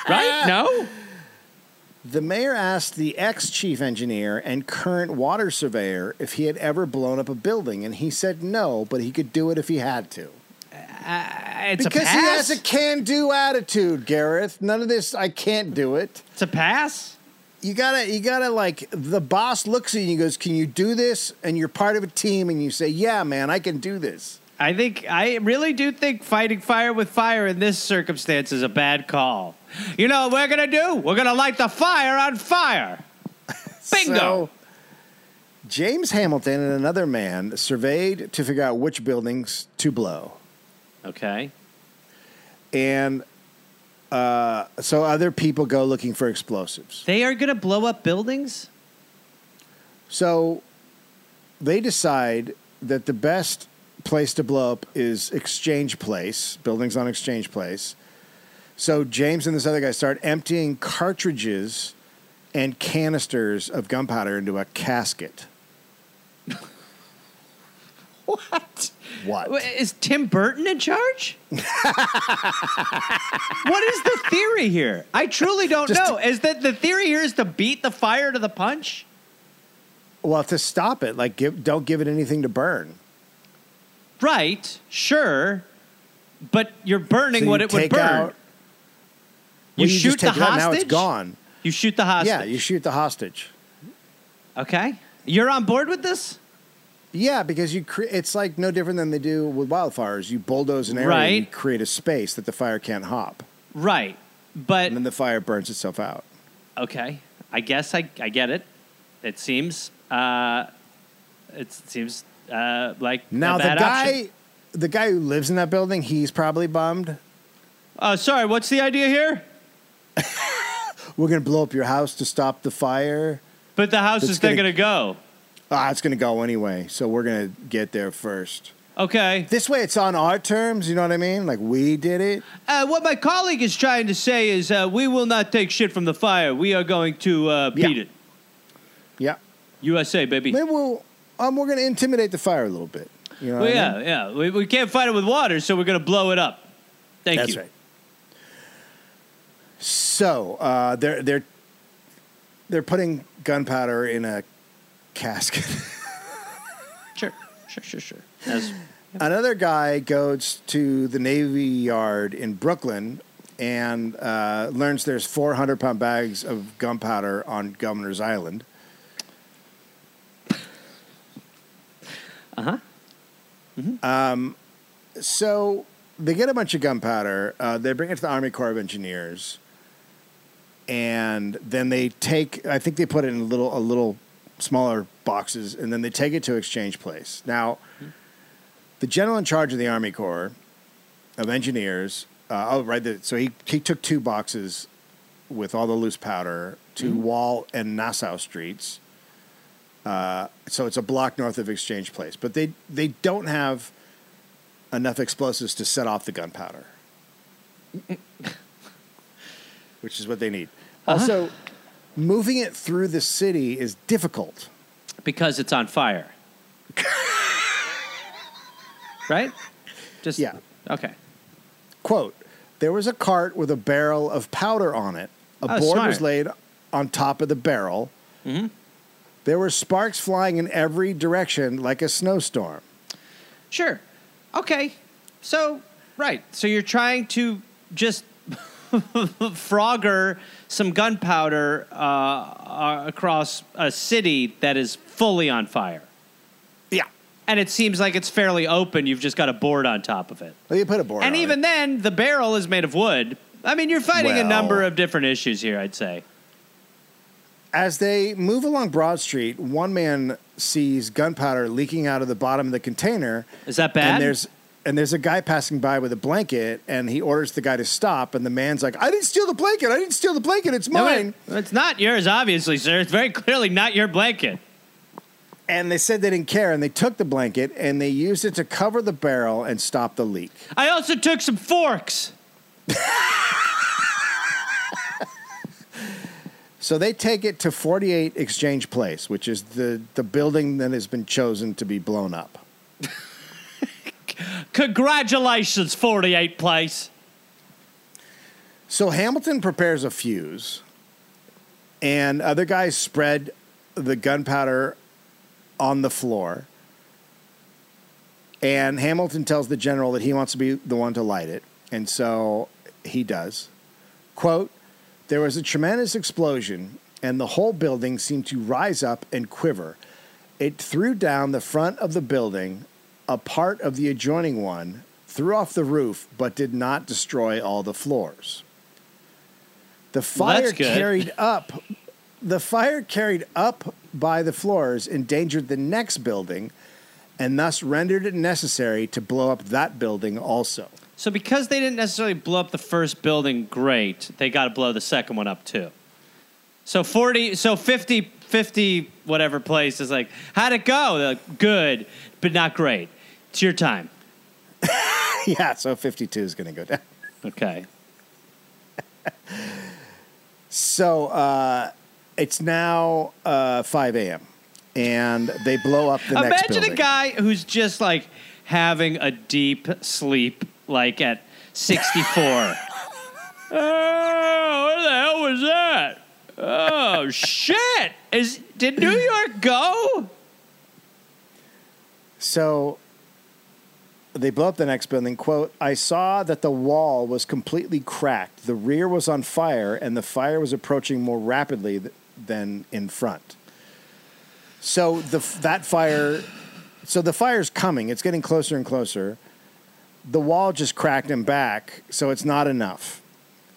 [SPEAKER 2] right? No?
[SPEAKER 1] The mayor asked the ex chief engineer and current water surveyor if he had ever blown up a building, and he said no, but he could do it if he had to.
[SPEAKER 2] Uh, it's
[SPEAKER 1] Because he has a can do attitude, Gareth. None of this, I can't do it.
[SPEAKER 2] it's a pass.
[SPEAKER 1] You gotta, you gotta like, the boss looks at you and goes, Can you do this? And you're part of a team, and you say, Yeah, man, I can do this.
[SPEAKER 2] I think I really do think fighting fire with fire in this circumstance is a bad call. You know what we're gonna do? We're gonna light the fire on fire. Bingo.
[SPEAKER 1] So, James Hamilton and another man surveyed to figure out which buildings to blow.
[SPEAKER 2] Okay.
[SPEAKER 1] And uh, so other people go looking for explosives.
[SPEAKER 2] They are going to blow up buildings?
[SPEAKER 1] So they decide that the best place to blow up is Exchange Place, buildings on Exchange Place. So James and this other guy start emptying cartridges and canisters of gunpowder into a casket.
[SPEAKER 2] What?
[SPEAKER 1] What?
[SPEAKER 2] Wha- Is Tim Burton in charge? what is the theory here? I truly don't
[SPEAKER 1] Just-
[SPEAKER 2] know. Is that the theory here is to beat the fire to the punch?
[SPEAKER 1] Well, to stop it, like give, don't give it anything to burn.
[SPEAKER 2] Right, sure. But you're burning
[SPEAKER 1] So you
[SPEAKER 2] what it would burn.
[SPEAKER 1] out-
[SPEAKER 2] you
[SPEAKER 1] Well,
[SPEAKER 2] shoot
[SPEAKER 1] just
[SPEAKER 2] the
[SPEAKER 1] take it out,
[SPEAKER 2] hostage.
[SPEAKER 1] Now it's gone.
[SPEAKER 2] You shoot the hostage.
[SPEAKER 1] Yeah, you shoot the hostage.
[SPEAKER 2] Okay. You're on board with this?
[SPEAKER 1] Yeah, because you cre- it's like no different than they do with wildfires. You bulldoze an area, and you create a space that the fire can't hop,
[SPEAKER 2] Right. But
[SPEAKER 1] and then the fire burns itself out.
[SPEAKER 2] okay. I guess I, I get it. It seems uh, it seems uh, like
[SPEAKER 1] Now the guy,
[SPEAKER 2] option.
[SPEAKER 1] the guy who lives in that building, he's probably bummed.
[SPEAKER 2] Uh, sorry, what's the idea here?
[SPEAKER 1] We're gonna blow up your house to stop the fire.
[SPEAKER 2] But the house is
[SPEAKER 1] gonna-
[SPEAKER 2] going to go.
[SPEAKER 1] Ah, it's gonna go anyway, so we're gonna get there first.
[SPEAKER 2] Okay.
[SPEAKER 1] This way, it's on our terms. You know what I mean? Like we did it.
[SPEAKER 2] Uh, what my colleague is trying to say is uh, we will not take shit from the fire. We are going to uh,
[SPEAKER 1] Yeah.
[SPEAKER 2] beat it.
[SPEAKER 1] Yeah.
[SPEAKER 2] USA, baby.
[SPEAKER 1] Maybe we'll. Um, we're gonna intimidate the fire a little bit. You know?
[SPEAKER 2] Well,
[SPEAKER 1] what I
[SPEAKER 2] yeah,
[SPEAKER 1] mean?
[SPEAKER 2] yeah. We, we can't fight it with water, so we're going to blow it up. Thank
[SPEAKER 1] That's
[SPEAKER 2] you.
[SPEAKER 1] That's right. So uh, they're they're they're putting gunpowder in a casket.
[SPEAKER 2] Sure, sure, sure, sure. As,
[SPEAKER 1] Another guy goes to the Navy Yard in Brooklyn and uh, learns there's 400 pound bags of gunpowder on Governor's Island.
[SPEAKER 2] uh-huh.
[SPEAKER 1] So they get a bunch of gunpowder. Uh, they bring it to the Army Corps of Engineers, and then they take. I think they put it in a little, a little smaller boxes, and then they take it to Exchange Place. Now, the general in charge of the Army Corps of Engineers. Uh, oh, right. The, so he he took two boxes with all the loose powder to Wall and Nassau streets. Uh, so it's a block north of Exchange Place, but they they don't have enough explosives to set off the gunpowder, which is what they need. Also, moving it through the city is difficult.
[SPEAKER 2] because it's on fire. right? Just
[SPEAKER 1] Yeah.
[SPEAKER 2] Okay.
[SPEAKER 1] Quote: There was a cart with a barrel of powder on it. A
[SPEAKER 2] Oh,
[SPEAKER 1] board was laid on top of the barrel.
[SPEAKER 2] Mm-hmm.
[SPEAKER 1] There were sparks flying in every direction like a snowstorm.
[SPEAKER 2] Sure. Okay. So, right. So you're trying to just frogger some gunpowder uh, uh, across a city that is fully on fire.
[SPEAKER 1] Yeah.
[SPEAKER 2] And it seems like it's fairly open. You've just got a board on top of it.
[SPEAKER 1] Well, you put a board
[SPEAKER 2] and
[SPEAKER 1] on
[SPEAKER 2] even
[SPEAKER 1] it.
[SPEAKER 2] then, the barrel is made of wood. I mean, you're fighting a number of different issues here, I'd say.
[SPEAKER 1] As they move along Broad Street, one man sees gunpowder leaking out of the bottom of the container.
[SPEAKER 2] Is that bad?
[SPEAKER 1] And there's and there's a guy passing by with a blanket, and he orders the guy to stop. And the man's like, "I didn't steal the blanket. I didn't steal the blanket. It's
[SPEAKER 2] No,
[SPEAKER 1] mine."
[SPEAKER 2] It's not yours, obviously, sir. It's very clearly not your blanket.
[SPEAKER 1] And they said they didn't care, and they took the blanket and they used it to cover the barrel and stop the leak.
[SPEAKER 2] I also took some forks.
[SPEAKER 1] So they take it to 48 Exchange Place, which is the, the building that has been chosen to be blown up.
[SPEAKER 2] Congratulations, 48 place.
[SPEAKER 1] So Hamilton prepares a fuse, and other guys spread the gunpowder on the floor. And Hamilton tells the general that he wants to be the one to light it, and so he does. Quote, there was a tremendous explosion, and the whole building seemed to rise up and quiver. It threw down the front of the building, a part of the adjoining one, threw off the roof, but did not destroy all the floors. The fire
[SPEAKER 2] good.
[SPEAKER 1] carried up the fire carried up by the floors endangered the next building and thus rendered it necessary to blow up that building also.
[SPEAKER 2] So because they didn't necessarily blow up the first building great, they got to blow the second one up too. So 40 so 50 50 whatever place is like, "How'd it go?" Like, "Good, but not great." It's your time.
[SPEAKER 1] yeah, so 52 is going to go down.
[SPEAKER 2] Okay.
[SPEAKER 1] So uh, it's now uh, 5 a.m. and they blow up the next
[SPEAKER 2] Imagine
[SPEAKER 1] building.
[SPEAKER 2] a guy who's just like having a deep sleep, like at 64. oh, what the hell was that? Oh shit! Is did New York go?
[SPEAKER 1] So they blow up the next building. Quote, I saw that the wall was completely cracked. The rear was on fire, and the fire was approaching more rapidly th- than in front. So the that fire, so the fire's coming. It's getting closer and closer. The wall just cracked him back, so it's not enough.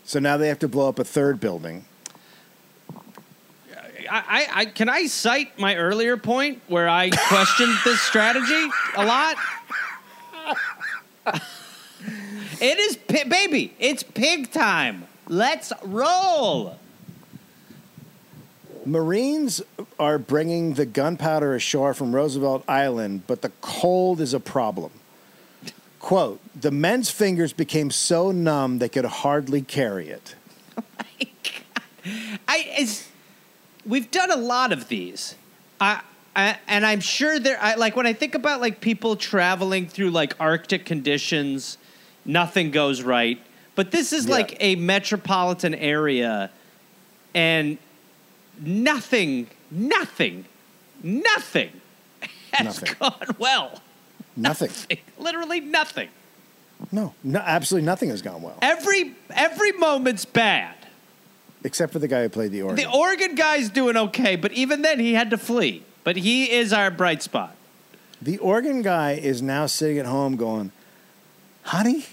[SPEAKER 1] So now they have to blow up a third building.
[SPEAKER 2] I, I can I cite my earlier point where I questioned this strategy a lot. It is pi- baby. It's pig time. Let's roll.
[SPEAKER 1] Marines are bringing the gunpowder ashore from Roosevelt Island, but the cold is a problem. Quote, the men's fingers became so numb they could hardly carry it.
[SPEAKER 2] Oh my God. I we've done a lot of these. I, I and I'm sure there. I, like when I think about like people traveling through like Arctic conditions, nothing goes right. But this is
[SPEAKER 1] Yeah.
[SPEAKER 2] like a metropolitan area, and nothing, nothing, nothing has
[SPEAKER 1] Nothing.
[SPEAKER 2] gone well.
[SPEAKER 1] Nothing.
[SPEAKER 2] Literally nothing.
[SPEAKER 1] No, no, absolutely nothing has gone well,
[SPEAKER 2] Every every moment's bad.
[SPEAKER 1] except for the guy who played the organ.
[SPEAKER 2] The organ guy's doing okay, but even then he had to flee. But he is our bright spot.
[SPEAKER 1] The organ guy is now sitting at home going, Honey,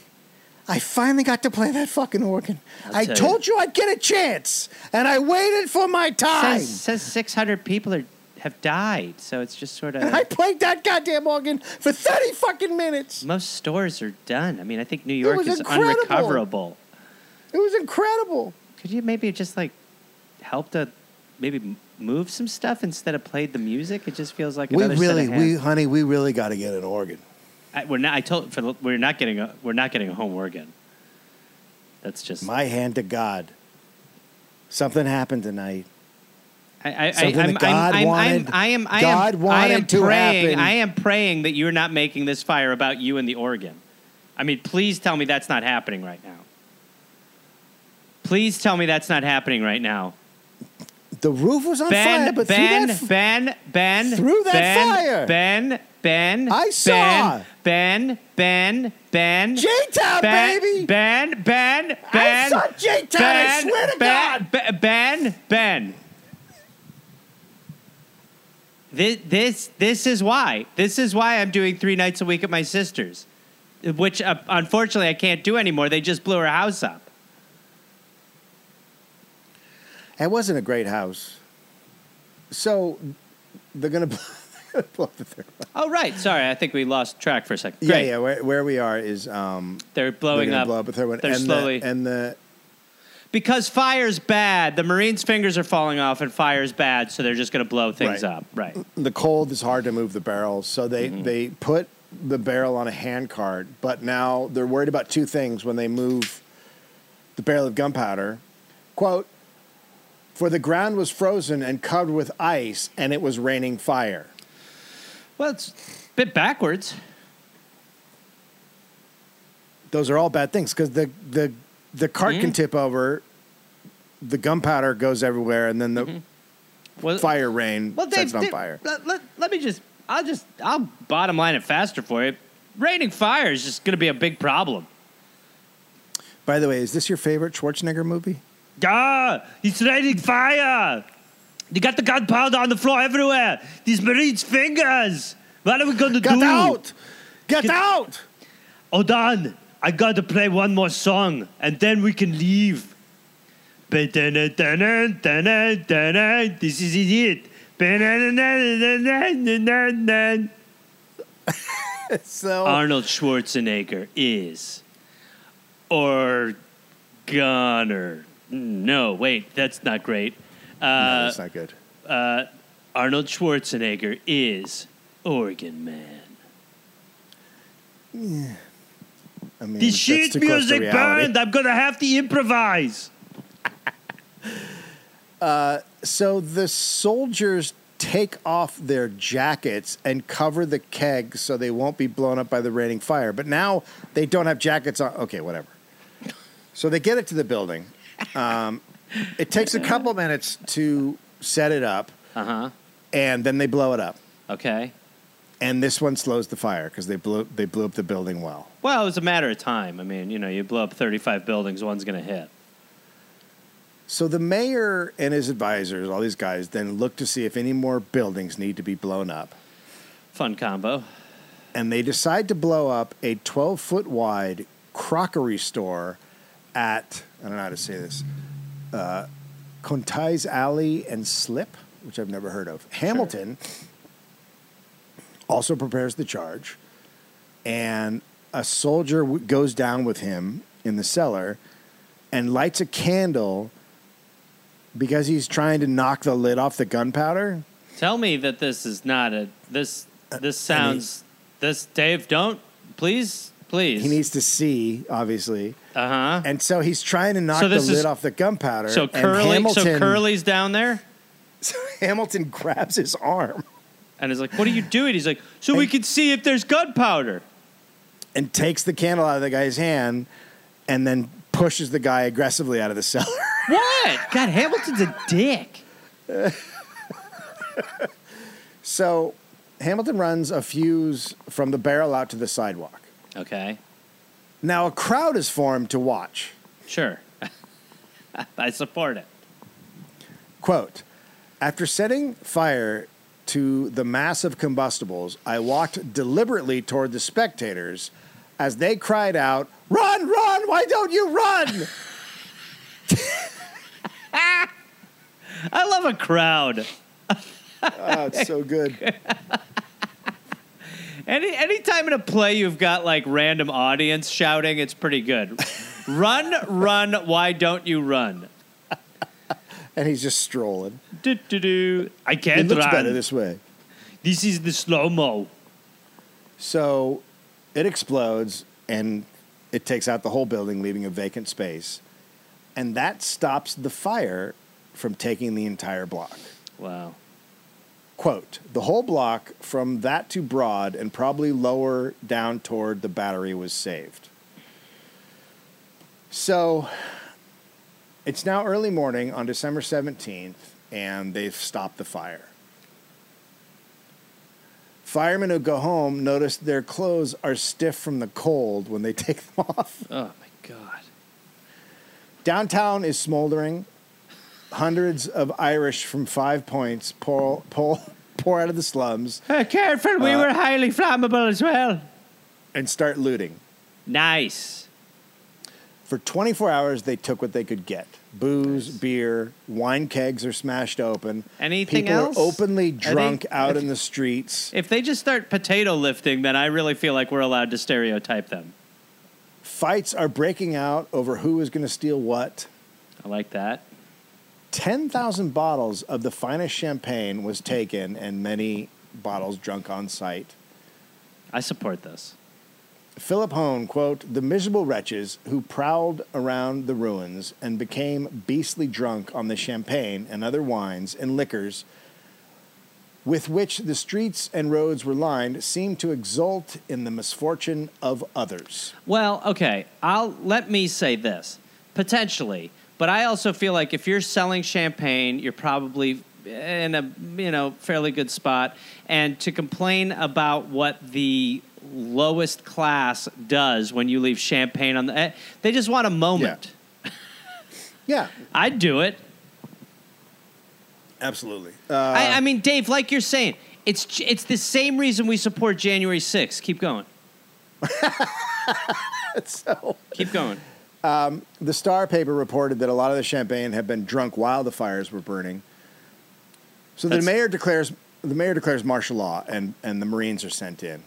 [SPEAKER 1] I finally got to play that fucking organ. I
[SPEAKER 2] tell
[SPEAKER 1] told you. I'd get a chance, and I waited for my time.
[SPEAKER 2] Says, says 600 people are, have died, so it's just sort
[SPEAKER 1] and I played that goddamn organ for 30 fucking minutes.
[SPEAKER 2] Most stores are done. I mean, I think New York is
[SPEAKER 1] incredible.
[SPEAKER 2] unrecoverable.
[SPEAKER 1] It was incredible.
[SPEAKER 2] Could you maybe just like help to maybe move some stuff instead of played the music? It just feels like
[SPEAKER 1] We really, we, honey, we really got to get an organ.
[SPEAKER 2] I, we're not. I told for, we're not getting a we're not getting a home organ. That's just
[SPEAKER 1] My hand to God. Something happened tonight.
[SPEAKER 2] I, I,
[SPEAKER 1] Something
[SPEAKER 2] I, I'm,
[SPEAKER 1] that God
[SPEAKER 2] I'm,
[SPEAKER 1] wanted-
[SPEAKER 2] I'm, I am, I
[SPEAKER 1] God
[SPEAKER 2] am, I am
[SPEAKER 1] to
[SPEAKER 2] praying,
[SPEAKER 1] happen.
[SPEAKER 2] I am praying that you're not making this fire about you and the organ. I mean, please tell me that's not happening right now. Please tell me that's not happening right now.
[SPEAKER 1] The roof was on
[SPEAKER 2] Ben,
[SPEAKER 1] fire, but
[SPEAKER 2] Ben,
[SPEAKER 1] through that,
[SPEAKER 2] Ben, Ben,
[SPEAKER 1] Through that
[SPEAKER 2] ben,
[SPEAKER 1] fire.
[SPEAKER 2] Ben, Ben,
[SPEAKER 1] I saw.
[SPEAKER 2] Ben, Ben, Ben,
[SPEAKER 1] J-Town,
[SPEAKER 2] Ben,
[SPEAKER 1] baby.
[SPEAKER 2] Ben, Ben, Ben,
[SPEAKER 1] saw J-Town, I swear to
[SPEAKER 2] Ben,
[SPEAKER 1] God.
[SPEAKER 2] Ben, Ben, Ben. This, this, this is why. This is why I'm doing three nights a week at my sister's, which uh, unfortunately I can't do anymore. They just blew her house up.
[SPEAKER 1] It wasn't a great house. So they're gonna blow, they're gonna blow up the third one.
[SPEAKER 2] Oh right, sorry. I think we lost track for a second.
[SPEAKER 1] Yeah,
[SPEAKER 2] Great.
[SPEAKER 1] yeah. Where, where we are is um,
[SPEAKER 2] They're
[SPEAKER 1] they're
[SPEAKER 2] blowing up.
[SPEAKER 1] blow up a third one,
[SPEAKER 2] They're
[SPEAKER 1] and
[SPEAKER 2] slowly
[SPEAKER 1] the, and the
[SPEAKER 2] because fire's bad. The Marines' fingers are falling off, and fire's bad, so they're just going to blow things
[SPEAKER 1] Right.
[SPEAKER 2] up. Right.
[SPEAKER 1] the cold is hard to move the barrels, so they
[SPEAKER 2] Mm-hmm.
[SPEAKER 1] they put the barrel on a hand cart. But now they're worried about two things when they move the barrel of gunpowder. Quote: For the ground was frozen and covered with ice, and it was raining fire.
[SPEAKER 2] Well, it's a bit backwards.
[SPEAKER 1] Those are all bad things because the the the cart can mm. tip over, the gunpowder goes everywhere, and then the mm-hmm.
[SPEAKER 2] Well,
[SPEAKER 1] fire rain
[SPEAKER 2] Well,
[SPEAKER 1] sets it on
[SPEAKER 2] Dave,
[SPEAKER 1] fire.
[SPEAKER 2] Let, let, let me just. I'll just. I'll bottom line it faster for you. Raining fire is just going to be a big problem.
[SPEAKER 1] By the way, is this your favorite Schwarzenegger movie?
[SPEAKER 6] Ah, it's raining fire. They got the gunpowder on the floor everywhere. These Marines' fingers. What are we going to do?
[SPEAKER 1] Get out! Get,
[SPEAKER 6] Get-
[SPEAKER 1] out!
[SPEAKER 6] Hold on. I got to play one more song, and then we can leave. This is it.
[SPEAKER 1] So
[SPEAKER 2] Arnold Schwarzenegger is or Gunner. No, wait, that's not great.
[SPEAKER 1] no,
[SPEAKER 2] Uh,
[SPEAKER 1] that's not good.
[SPEAKER 2] Arnold Schwarzenegger is Organ Man. Yeah.
[SPEAKER 1] I mean,
[SPEAKER 6] The sheet music burned. I'm gonna have to improvise.
[SPEAKER 1] So the soldiers take off their jackets and cover the kegs so they won't be blown up by the raining fire. But now they don't have jackets on. Okay, whatever. So they get it to the building. Um, it takes a couple minutes to set it up,
[SPEAKER 2] Uh huh.
[SPEAKER 1] and then they blow it up.
[SPEAKER 2] Okay.
[SPEAKER 1] And this one slows the fire because they blew they blew up the building well.
[SPEAKER 2] Well, it was a matter of time. I mean, you know, you blow up 35 buildings, one's going to hit.
[SPEAKER 1] So the mayor and his advisors, all these guys, then look to see if any more buildings need to be blown up.
[SPEAKER 2] Fun combo.
[SPEAKER 1] and they decide to blow up a 12 foot wide crockery store at I don't know how to say this uh, Coenties Alley and Slip, which I've never heard of. Hamilton also prepares the charge, and a soldier w- goes down with him in the cellar and lights a candle because he's trying to knock the lid off the gunpowder.
[SPEAKER 2] Tell me that this is not a this this sounds this Dave don't please please.
[SPEAKER 1] He needs to see, obviously.
[SPEAKER 2] Uh-huh.
[SPEAKER 1] And so he's trying to knock
[SPEAKER 2] So
[SPEAKER 1] the
[SPEAKER 2] this
[SPEAKER 1] lid
[SPEAKER 2] is-
[SPEAKER 1] off the gunpowder.
[SPEAKER 2] So
[SPEAKER 1] and
[SPEAKER 2] Curly so Curly's down there So
[SPEAKER 1] Hamilton grabs his arm
[SPEAKER 2] and is like, "What are you doing?" He's like, "So we can see if there's gunpowder."
[SPEAKER 1] and takes the candle out of the guy's hand and then pushes the guy aggressively out of the cellar.
[SPEAKER 2] What? God, Hamilton's a dick.
[SPEAKER 1] so Hamilton runs a fuse from the barrel out to the sidewalk.
[SPEAKER 2] Okay.
[SPEAKER 1] Now a crowd is formed to watch.
[SPEAKER 2] Sure. I support it.
[SPEAKER 1] Quote, after setting fire to the mass of combustibles, I walked deliberately toward the spectators as they cried out, Run, run, why don't you run?
[SPEAKER 2] I love a crowd.
[SPEAKER 1] oh, it's so good.
[SPEAKER 2] Any anytime in a play you've got like random audience shouting, it's pretty good. run, run, why don't you run?
[SPEAKER 1] And he's just strolling.
[SPEAKER 2] Do, do, do. I can't it
[SPEAKER 1] looks
[SPEAKER 2] run.
[SPEAKER 1] better this way.
[SPEAKER 2] this is the slow mo.
[SPEAKER 1] So it explodes and it takes out the whole building, leaving a vacant space. And that stops the fire from taking the entire block.
[SPEAKER 2] Wow.
[SPEAKER 1] Quote, the whole block from that to Broad and probably lower down toward the battery was saved. So it's now early morning on December 17th, and they've stopped the fire. Firemen who go home notice their clothes are stiff from the cold when they take them off.
[SPEAKER 2] Oh my god.
[SPEAKER 1] Downtown is smoldering. Hundreds of Irish from Five Points pour, pour, pour out of the slums
[SPEAKER 2] Uh, careful, we
[SPEAKER 1] Uh,
[SPEAKER 2] were highly flammable as well.
[SPEAKER 1] and start looting.
[SPEAKER 2] Nice.
[SPEAKER 1] For 24 hours, they took what they could get booze, beer, wine kegs are smashed open.
[SPEAKER 2] Anything
[SPEAKER 1] People
[SPEAKER 2] else?
[SPEAKER 1] are openly drunk
[SPEAKER 2] think
[SPEAKER 1] out
[SPEAKER 2] if-
[SPEAKER 1] in the streets.
[SPEAKER 2] If they just start potato lifting, then I really feel like we're allowed to stereotype them.
[SPEAKER 1] Fights are breaking out over who is going to steal what.
[SPEAKER 2] I like that.
[SPEAKER 1] 10,000 bottles of the finest champagne was taken and many bottles drunk on site.
[SPEAKER 2] I support this.
[SPEAKER 1] Philip Hone, quote, the miserable wretches who prowled around the ruins and became beastly drunk on the champagne and other wines and liquors with which the streets and roads were lined seemed to exult in the misfortune of others.
[SPEAKER 2] Well, okay. I'll let me say this potentially, but I also feel like if you're selling champagne, you're probably in a you know fairly good spot. And to complain about what the lowest class does when you leave champagne on the, eh, they just want a moment.
[SPEAKER 1] Yeah,
[SPEAKER 2] I'd do it.
[SPEAKER 1] absolutely. Uh,
[SPEAKER 2] I, I mean, Dave, like you're saying, it's it's the same reason we support January 6th. Keep going.
[SPEAKER 1] so,
[SPEAKER 2] Keep going.
[SPEAKER 1] The Star paper reported that a lot of the champagne had been drunk while the fires were burning. So the
[SPEAKER 2] That's-
[SPEAKER 1] mayor declares the mayor declares martial law and, and the Marines are sent in.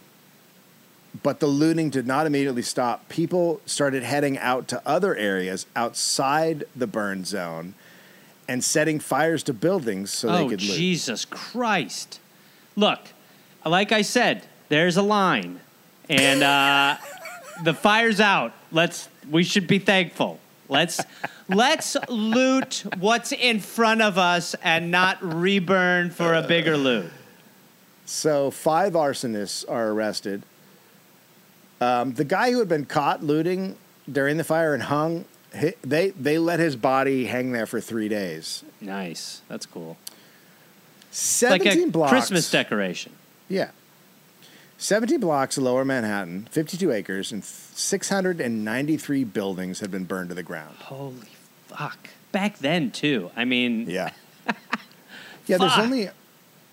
[SPEAKER 1] but the looting did not immediately stop. People started heading out to other areas outside the burn zone and setting fires to buildings so they
[SPEAKER 2] oh,
[SPEAKER 1] could loot.
[SPEAKER 2] Jesus Christ. Look, like I said, there's a line. And uh, the fire's out. Let's we should be thankful. Let's let's loot what's in front of us and not reburn for a bigger loot.
[SPEAKER 1] So five arsonists are arrested. Um, the guy who had been caught looting during the fire and hung, he, they they let his body hang there for three days.
[SPEAKER 2] Nice. That's cool.
[SPEAKER 1] Seventeen
[SPEAKER 2] like a
[SPEAKER 1] blocks.
[SPEAKER 2] Christmas decoration.
[SPEAKER 1] Yeah. 17 blocks of lower Manhattan, 52 acres, and 693 buildings had been burned to the ground.
[SPEAKER 2] Holy fuck. Back then too. I mean,
[SPEAKER 1] Yeah. yeah, there's only,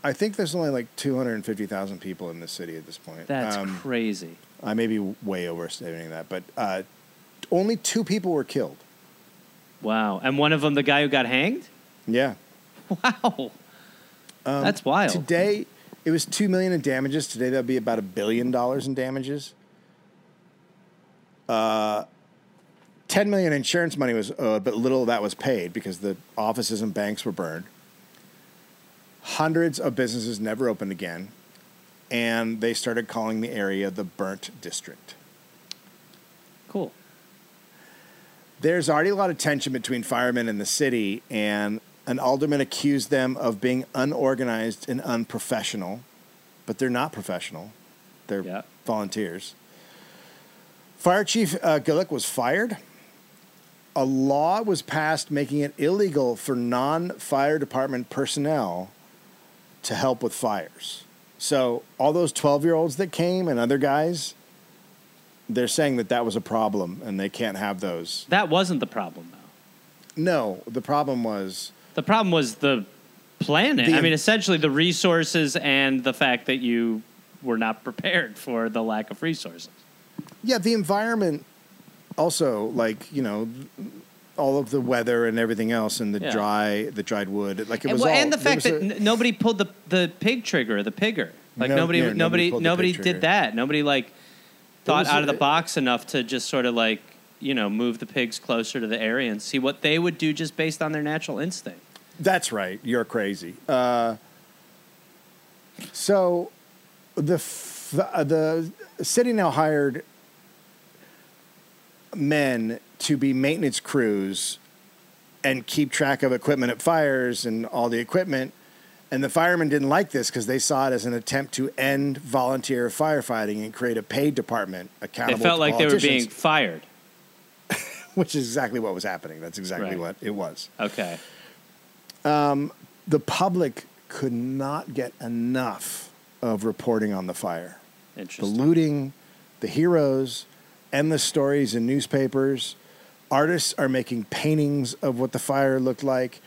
[SPEAKER 1] I think there's only like 250,000 people in the city at this point.
[SPEAKER 2] that's
[SPEAKER 1] Um,
[SPEAKER 2] crazy.
[SPEAKER 1] I may be way overstating that, but uh, only two people were killed.
[SPEAKER 2] Wow. And one of them the guy who got hanged?
[SPEAKER 1] Yeah.
[SPEAKER 2] Wow. that's wild.
[SPEAKER 1] Um, Today, it was two million in damages. Today, that'd be about a billion dollars in damages. Uh, ten million insurance money was owed, but little of that was paid because the offices and banks were burned. Hundreds of businesses never opened again, and they started calling the area the burnt district.
[SPEAKER 2] cool.
[SPEAKER 1] There's already a lot of tension between firemen and the city, and an alderman accused them of being unorganized and unprofessional, but they're not professional. They're
[SPEAKER 2] Yeah.
[SPEAKER 1] volunteers. Fire Chief uh, Gulick was fired. A law was passed making it illegal for non fire department personnel to help with fires. So, all those 12 year olds that came and other guys, they're saying that that was a problem and they can't have those.
[SPEAKER 2] That wasn't the problem though.
[SPEAKER 1] No, the problem was
[SPEAKER 2] The problem was the planet.
[SPEAKER 1] The-
[SPEAKER 2] I mean, essentially the resources and the fact that you were not prepared for the lack of resources.
[SPEAKER 1] yeah, the environment also like, you know, all of the weather and everything else and the
[SPEAKER 2] Yeah.
[SPEAKER 1] dry the dried wood like it
[SPEAKER 2] And,
[SPEAKER 1] was
[SPEAKER 2] well,
[SPEAKER 1] all
[SPEAKER 2] and the fact that
[SPEAKER 1] a-
[SPEAKER 2] n- nobody pulled the the pig trigger, the pigger. Like
[SPEAKER 1] No,
[SPEAKER 2] nobody,
[SPEAKER 1] yeah,
[SPEAKER 2] nobody,
[SPEAKER 1] nobody
[SPEAKER 2] nobody,
[SPEAKER 1] pig trigger.
[SPEAKER 2] did that. Nobody like thought out of the box enough to just sort of like you know move the pigs closer to the area and see what they would do just based on their natural instinct.
[SPEAKER 1] That's right. You're crazy. Uh, so the f- uh, the city now hired men to be maintenance crews and keep track of equipment at fires and all the equipment. And the firemen didn't like this because they saw it as an attempt to end volunteer firefighting and create a paid department
[SPEAKER 2] They
[SPEAKER 1] accountable.
[SPEAKER 2] felt
[SPEAKER 1] to
[SPEAKER 2] like they were being fired.
[SPEAKER 1] which is exactly what was happening. That's exactly
[SPEAKER 2] Right.
[SPEAKER 1] what it was.
[SPEAKER 2] Okay.
[SPEAKER 1] The public could not get enough of reporting on the fire. The looting, the heroes, endless stories in newspapers. Artists are making paintings of what the fire looked like.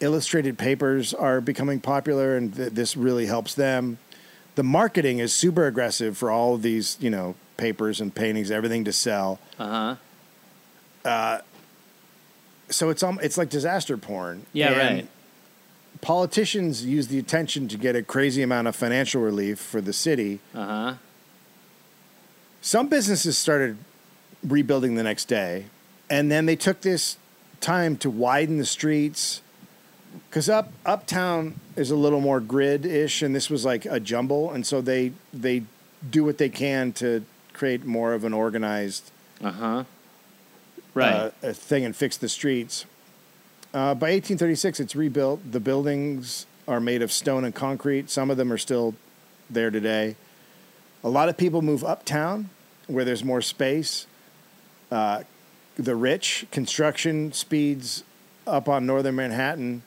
[SPEAKER 1] Illustrated papers are becoming popular, and th- this really helps them. The marketing is super aggressive for all of these, you know, papers and paintings, everything to sell.
[SPEAKER 2] Uh huh.
[SPEAKER 1] So it's um, it's like disaster porn.
[SPEAKER 2] Yeah,
[SPEAKER 1] And
[SPEAKER 2] right.
[SPEAKER 1] Politicians use the attention to get a crazy amount of financial relief for the city.
[SPEAKER 2] Uh huh.
[SPEAKER 1] Some businesses started rebuilding the next day, and then they took this time to widen the streets. Because up uptown is a little more grid ish, and this was like a jumble, and so they they do what they can to create more of an organized
[SPEAKER 2] Uh huh. Right.
[SPEAKER 1] uh, thing and fix the streets. Uh, by 1836, it's rebuilt. The buildings are made of stone and concrete. Some of them are still there today. A lot of people move uptown where there's more space. Uh, the rich, construction speeds up on northern Manhattan.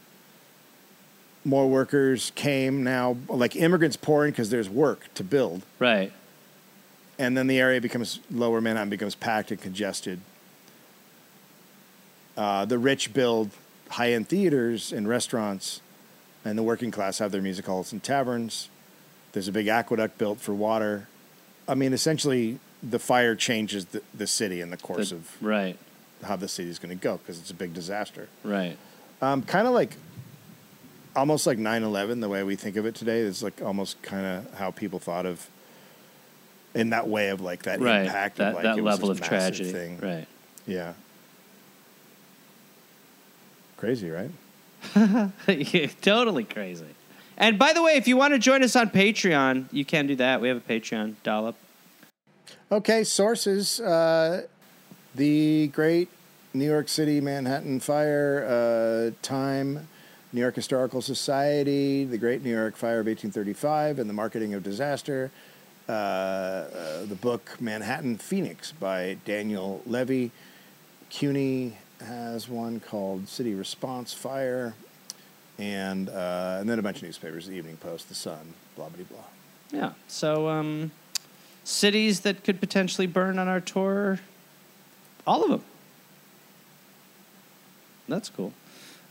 [SPEAKER 1] More workers came now, like immigrants pouring because there's work to build
[SPEAKER 2] right.
[SPEAKER 1] and then the area becomes lower Manhattan becomes packed and congested. Uh, the rich build high end theaters and restaurants, and the working class have their music halls and taverns. There's a big aqueduct built for water. I mean, essentially, the fire changes the, the city in the course
[SPEAKER 2] The-
[SPEAKER 1] of
[SPEAKER 2] right.
[SPEAKER 1] how the city is going to go because it's a big disaster.
[SPEAKER 2] Right.
[SPEAKER 1] Um, kind of like, almost like 9 11, the way we think of it today, is like almost kind of how people thought of in that way of like that
[SPEAKER 2] right.
[SPEAKER 1] impact
[SPEAKER 2] that
[SPEAKER 1] of like
[SPEAKER 2] that level of tragedy.
[SPEAKER 1] thing.
[SPEAKER 2] Right.
[SPEAKER 1] Yeah. Crazy, right?
[SPEAKER 2] Yeah, totally crazy. And by the way, if you want to join us on Patreon, you can do that. We have a Patreon dollop.
[SPEAKER 1] Okay, sources. Uh, the Great New York City Manhattan Fire, uh, Time, New York Historical Society, The Great New York Fire of 1835, and the Marketing of Disaster. Uh, uh, the book Manhattan Phoenix by Daniel Levy. CUNY has one called City Response Fire. And, uh, and then a bunch of newspapers, The Evening Post, The Sun, blah, blah, blah.
[SPEAKER 2] Yeah. So, um, cities that could potentially burn on our tour, all of them. That's cool.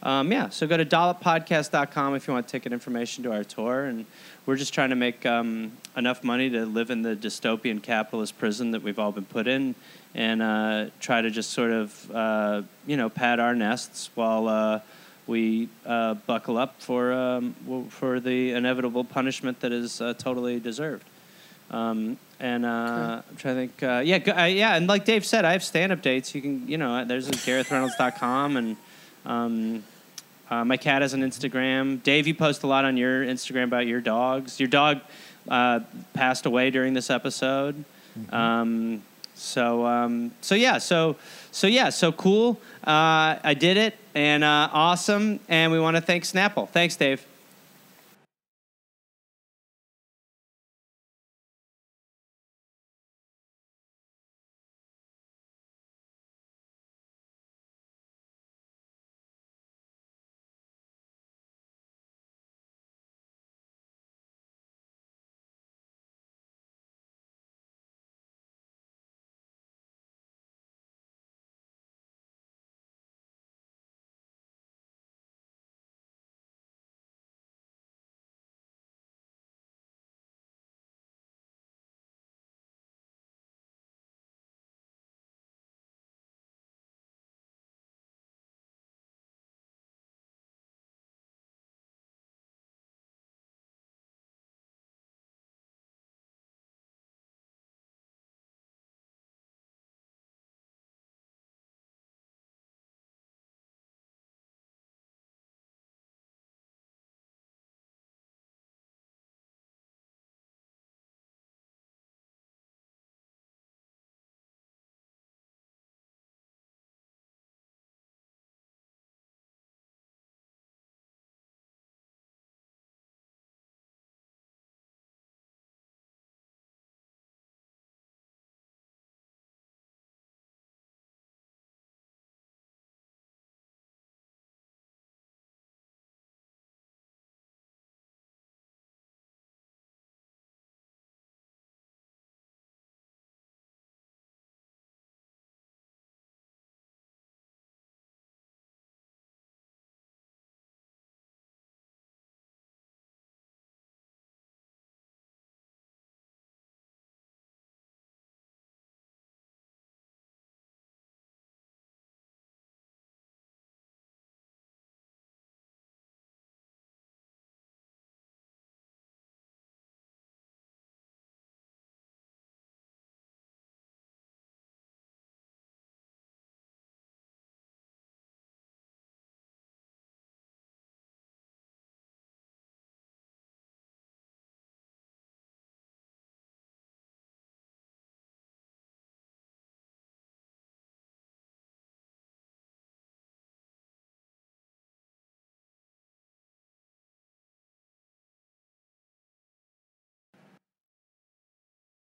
[SPEAKER 2] Um, yeah, so go to dolloppodcast.com if you want ticket information to our tour. And we're just trying to make um, enough money to live in the dystopian capitalist prison that we've all been put in and uh, try to just sort of, uh, you know, pad our nests while uh, we uh, buckle up for, um, for the inevitable punishment that is uh, totally deserved. Um, and uh, I'm trying to think. Uh, yeah, go, uh, yeah, and like Dave said, I have stand-up dates. You can, you know, there's GarethReynolds.com, and um, uh, my cat has an Instagram. Dave, you post a lot on your Instagram about your dogs. Your dog uh, passed away during this episode. Um, so, um, so yeah, so so yeah, so cool. Uh, I did it, and uh, awesome. And we want to thank Snapple. Thanks, Dave.